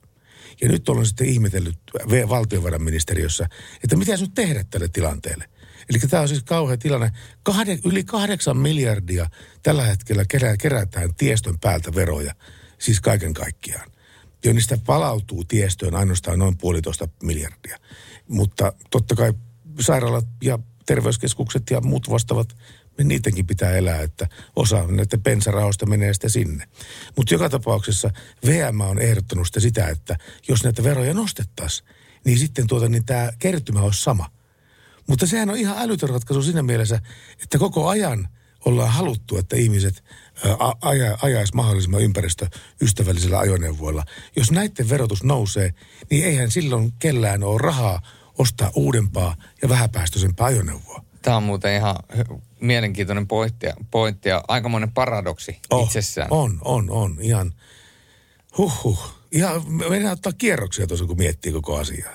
Ja nyt olen sitten ihmetellyt valtiovarainministeriössä, että mitä nyt tehdä tälle tilanteelle. Eli tämä on siis kauhea tilanne. Kahde, yli kahdeksan miljardia tällä hetkellä kerää, kerätään tiestön päältä veroja, siis kaiken kaikkiaan. Jo niistä palautuu tiestöön ainoastaan noin puolitoista miljardia. Mutta totta kai sairaalat ja terveyskeskukset ja muut vastaavat, niin niidenkin pitää elää, että osa näiden pensarahoista menee sitten sinne. Mutta joka tapauksessa VM on ehdottanut sitä, sitä, että jos näitä veroja nostettaisiin, niin sitten tuota, niin tämä kertymä olisi sama. Mutta sehän on ihan älytön ratkaisu siinä mielessä, että koko ajan ollaan haluttu, että ihmiset aja, ajaisi mahdollisimman ympäristöystävällisillä ajoneuvoilla. Jos näiden verotus nousee, niin eihän silloin kellään ole rahaa ostaa uudempaa ja vähäpäästöisempää ajoneuvoa. Tämä on muuten ihan mielenkiintoinen pointti, ja- pointti ja aikamoinen paradoksi Oh, itsessään. On, on, on. Ihan, huhhuh. Ihan, mennään ottaa kierroksia tuossa, kun miettii koko asiaa.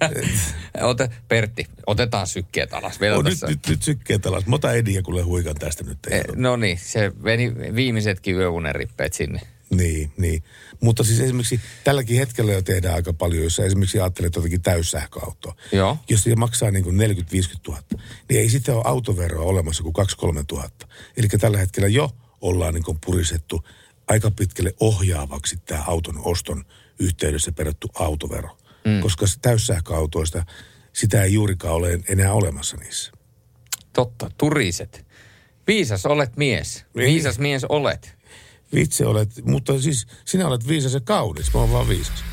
[LAUGHS] Ote, Pertti, otetaan sykkeet alas. Vielä nyt, tässä. nyt, nyt sykkeet alas. Mä otan Ediä, kuule huikan tästä nyt. Eh, No niin, se meni viimeisetkin yöunerippeet sinne. Niin, niin. Mutta siis esimerkiksi tälläkin hetkellä jo tehdään aika paljon, jos esimerkiksi ajattelet jotakin täyssähköautoa. Joo. Jos se maksaa niin kuin 40-50 000, niin ei sitten ole autoveroa olemassa kuin 2-3 000. Eli tällä hetkellä jo ollaan niin kuin purisettu aika pitkälle ohjaavaksi tämä auton oston yhteydessä perätty autovero. Mm. Koska täyssähköautoista, sitä ei juurikaan ole enää olemassa niissä. Totta, turiset. Viisas olet mies. Niin. Viisas mies olet. Vitsi olet, mutta siis sinä olet viisas ja kaunis, mä oon vaan viisas.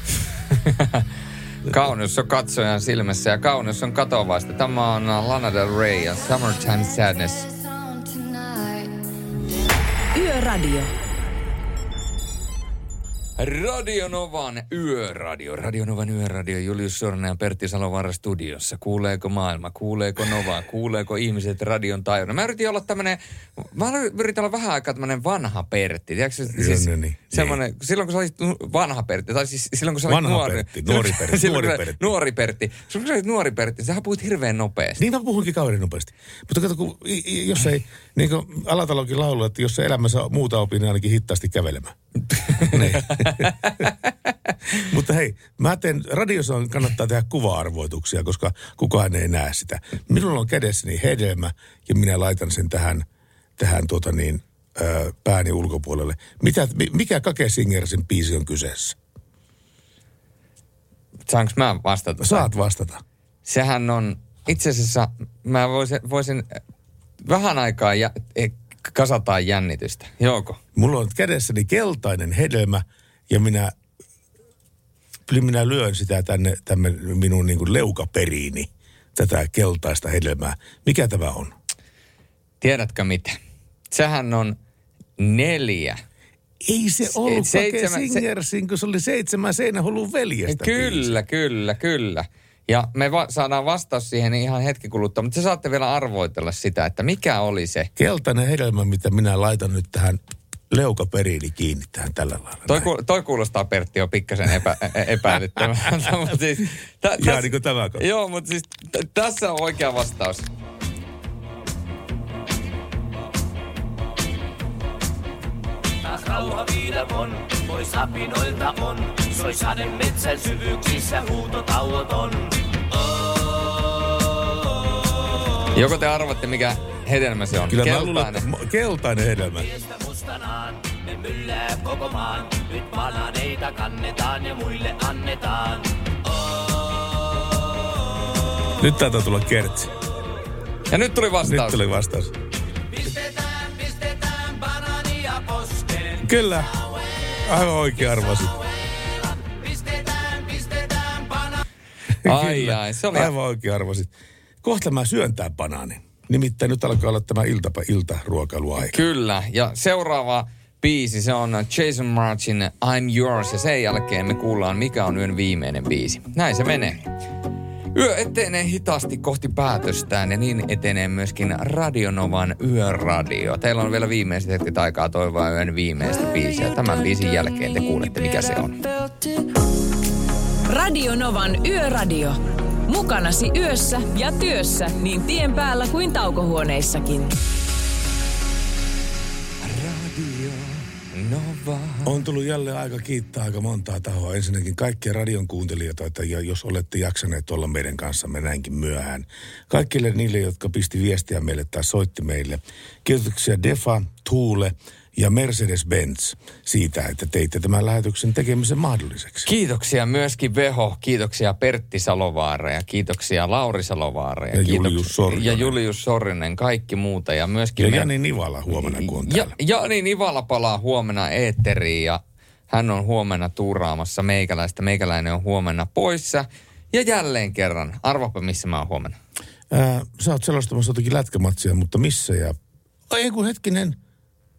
[LAUGHS] Kauneus on katsojan silmässä ja kauneus on katovaista. Tämä on Lana Del Rey ja Summertime Sadness. Yöradio. Radio Novan yöradio. Radio Novan yöradio. Julius Sorna ja Pertti Salovaara studiossa. Kuuleeko maailma? Kuuleeko Nova? Kuuleeko ihmiset radion taajuuden? Mä yritin olla tämmönen, mä yritin olla vähän aikaa tämmönen vanha Pertti. Tiedätkö, siis no niin, semmonen, silloin kun sä olit vanha Pertti, tai siis silloin kun sä olit Vanha nuori. Pertti, nuori Pertti, [LAUGHS] silloin, nuori Pertti. Nuori Pertti. Silloin kun sä olit nuori Pertti, sä puhuit hirveän nopeasti. Niin mä puhunkin kauhean nopeasti. Mutta kato, kun, jos ei, niin kuin Alatalokin laulu, että jos se elämässä muuta opin, niin ainakin hittaasti kävelemään. [LAUGHS] niin. [LAUGHS] Mutta hei, mä teen, radiossa kannattaa tehdä kuva-arvoituksia, koska kukaan ei näe sitä. Minulla on kädessäni hedelmä ja minä laitan sen tähän, tähän tuota niin, ö, pääni ulkopuolelle. Mitä, mi- mikä Kake Singersin biisi on kyseessä? Saanko mä vastata? Saat vastata. Sehän on, itse asiassa mä voisin, voisin vähän aikaa ja, eh, kasataan jännitystä. Joko? Mulla on kädessäni keltainen hedelmä ja minä, minä lyön sitä tänne, tänne minun niin kuin leukaperiini, tätä keltaista hedelmää. Mikä tämä on? Tiedätkö mitä? Sehän on neljä. Ei se ollut Se- seitsemän- se- Singersin, kun se oli seitsemän seinähullun veljestä. Kyllä, kyllä, kyllä. Ja me va- saadaan vastaus siihen ihan hetki kuluttua, mutta te saatte vielä arvoitella sitä, että mikä oli se. Keltainen hedelmä, mitä minä laitan nyt tähän leukaperiini kiinni tähän tällä lailla. Toi, ku, toi kuulostaa Pertti jo pikkasen epä, ä- epäilyttävältä. [LAUGHS] mutta siis, tä, Jaa, niin kuin tämä. Joo, mutta siis t- tässä on oikea vastaus. rauha viidakon, pois apinoilta on. Soi sade metsän syvyyksissä. Joko te arvatte, mikä hedelmä se on? Kyllä mä Keltainen. luulen, että keltainen hedelmä. mustanaan, me myllää koko maan. Nyt banaaneita kannetaan ja muille annetaan. Nyt taitaa tulla kertsi. Ja nyt tuli vastaus. Nyt tuli vastaus. Pistetään, pistetään banaania poskeen. Kyllä. Aivan oikein arvasit. Pistetään, pistetään banaania. [LAUGHS] Ai ai, se oli... Aivan oikein arvasit. Kohta mä syön tää banaanin. Nimittäin nyt alkaa olla tämä iltapa, iltaruokailuaika. Kyllä, ja seuraava biisi, se on Jason Martin I'm Yours, ja sen jälkeen me kuullaan, mikä on yön viimeinen biisi. Näin se menee. Yö etenee hitaasti kohti päätöstään ja niin etenee myöskin Radionovan Yöradio. Teillä on vielä viimeiset hetket aikaa toivoa yön viimeistä biisiä. Tämän biisin jälkeen te kuulette, mikä se on. Radio Novan Yöradio. Mukanasi yössä ja työssä niin tien päällä kuin taukohuoneissakin. Nova. On tullut jälleen aika kiittää aika montaa tahoa. Ensinnäkin kaikkia radion kuuntelijoita, että ja jos olette jaksaneet olla meidän kanssamme näinkin myöhään. Kaikille niille, jotka pisti viestiä meille tai soitti meille. Kiitoksia Defa, Tuule ja Mercedes-Benz siitä, että teitte tämän lähetyksen tekemisen mahdolliseksi. Kiitoksia myöskin Veho, kiitoksia Pertti Salovaara ja kiitoksia Lauri Salovaara. Ja Julius Sorjonen. Ja Julius Sorjonen, kaikki muuta. Ja myöskin Ja me- Jani Nivala huomenna, kun on Ja, täällä. Jani Nivala palaa huomenna eetteriin ja hän on huomenna tuuraamassa meikäläistä. Meikäläinen on huomenna poissa. Ja jälleen kerran, arvapa missä mä oon huomenna. Ää, sä oot selostamassa jotakin lätkämatsia, mutta missä ja... Ai kun hetkinen,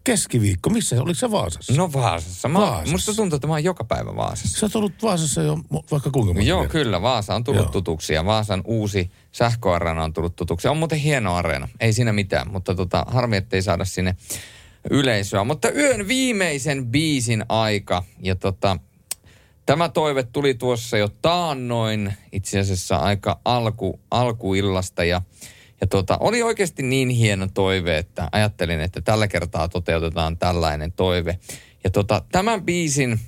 keskiviikko, missä? Oliko se Vaasassa? No Vaasassa. Mä, Vaasassa. Musta tuntuu, että mä oon joka päivä Vaasassa. Sä oot ollut Vaasassa jo vaikka kuinka monta Joo, kyllä. Vaasa on tullut Joo. tutuksi ja Vaasan uusi sähköareena on tullut tutuksi. On muuten hieno areena. Ei siinä mitään, mutta tota, harmi, ettei saada sinne yleisöä. Mutta yön viimeisen biisin aika. Ja tota, tämä toive tuli tuossa jo taannoin itse asiassa aika alku, alkuillasta ja ja tota, oli oikeasti niin hieno toive, että ajattelin, että tällä kertaa toteutetaan tällainen toive. Ja tota, tämän biisin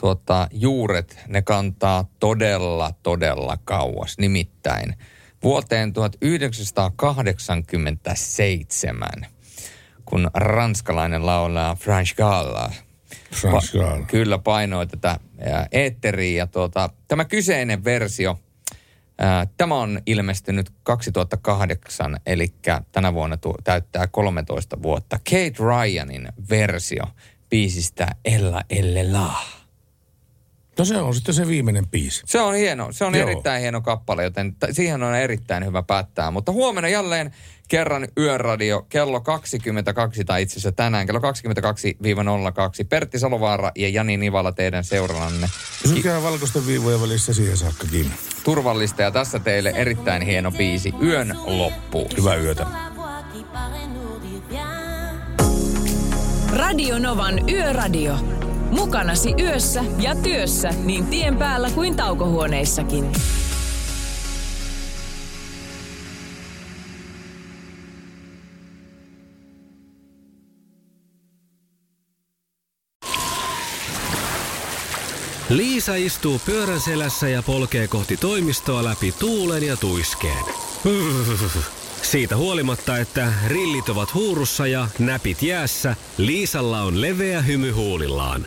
tuota, juuret, ne kantaa todella, todella kauas. Nimittäin vuoteen 1987, kun ranskalainen laulaa French Gala French Gala. kyllä painoi tätä eetteriä. Ja tuota, tämä kyseinen versio, tämä on ilmestynyt 2008, eli tänä vuonna täyttää 13 vuotta. Kate Ryanin versio biisistä Ella Elle La. No se on sitten se viimeinen biisi. Se on hieno, se on Joo. erittäin hieno kappale, joten t- siihen on erittäin hyvä päättää. Mutta huomenna jälleen kerran Yöradio kello 22, tai itse asiassa tänään kello 22-02. Pertti Salovaara ja Jani Nivala teidän seurannanne. Pysykää valkoisten viivojen välissä siihen saakka kiinni. Turvallista ja tässä teille erittäin hieno biisi Yön loppu. Hyvää yötä. Radio Novan Yöradio. Mukanasi yössä ja työssä niin tien päällä kuin taukohuoneissakin. Liisa istuu pyörän selässä ja polkee kohti toimistoa läpi tuulen ja tuiskeen. Siitä huolimatta, että rillit ovat huurussa ja näpit jäässä, Liisalla on leveä hymy huulillaan.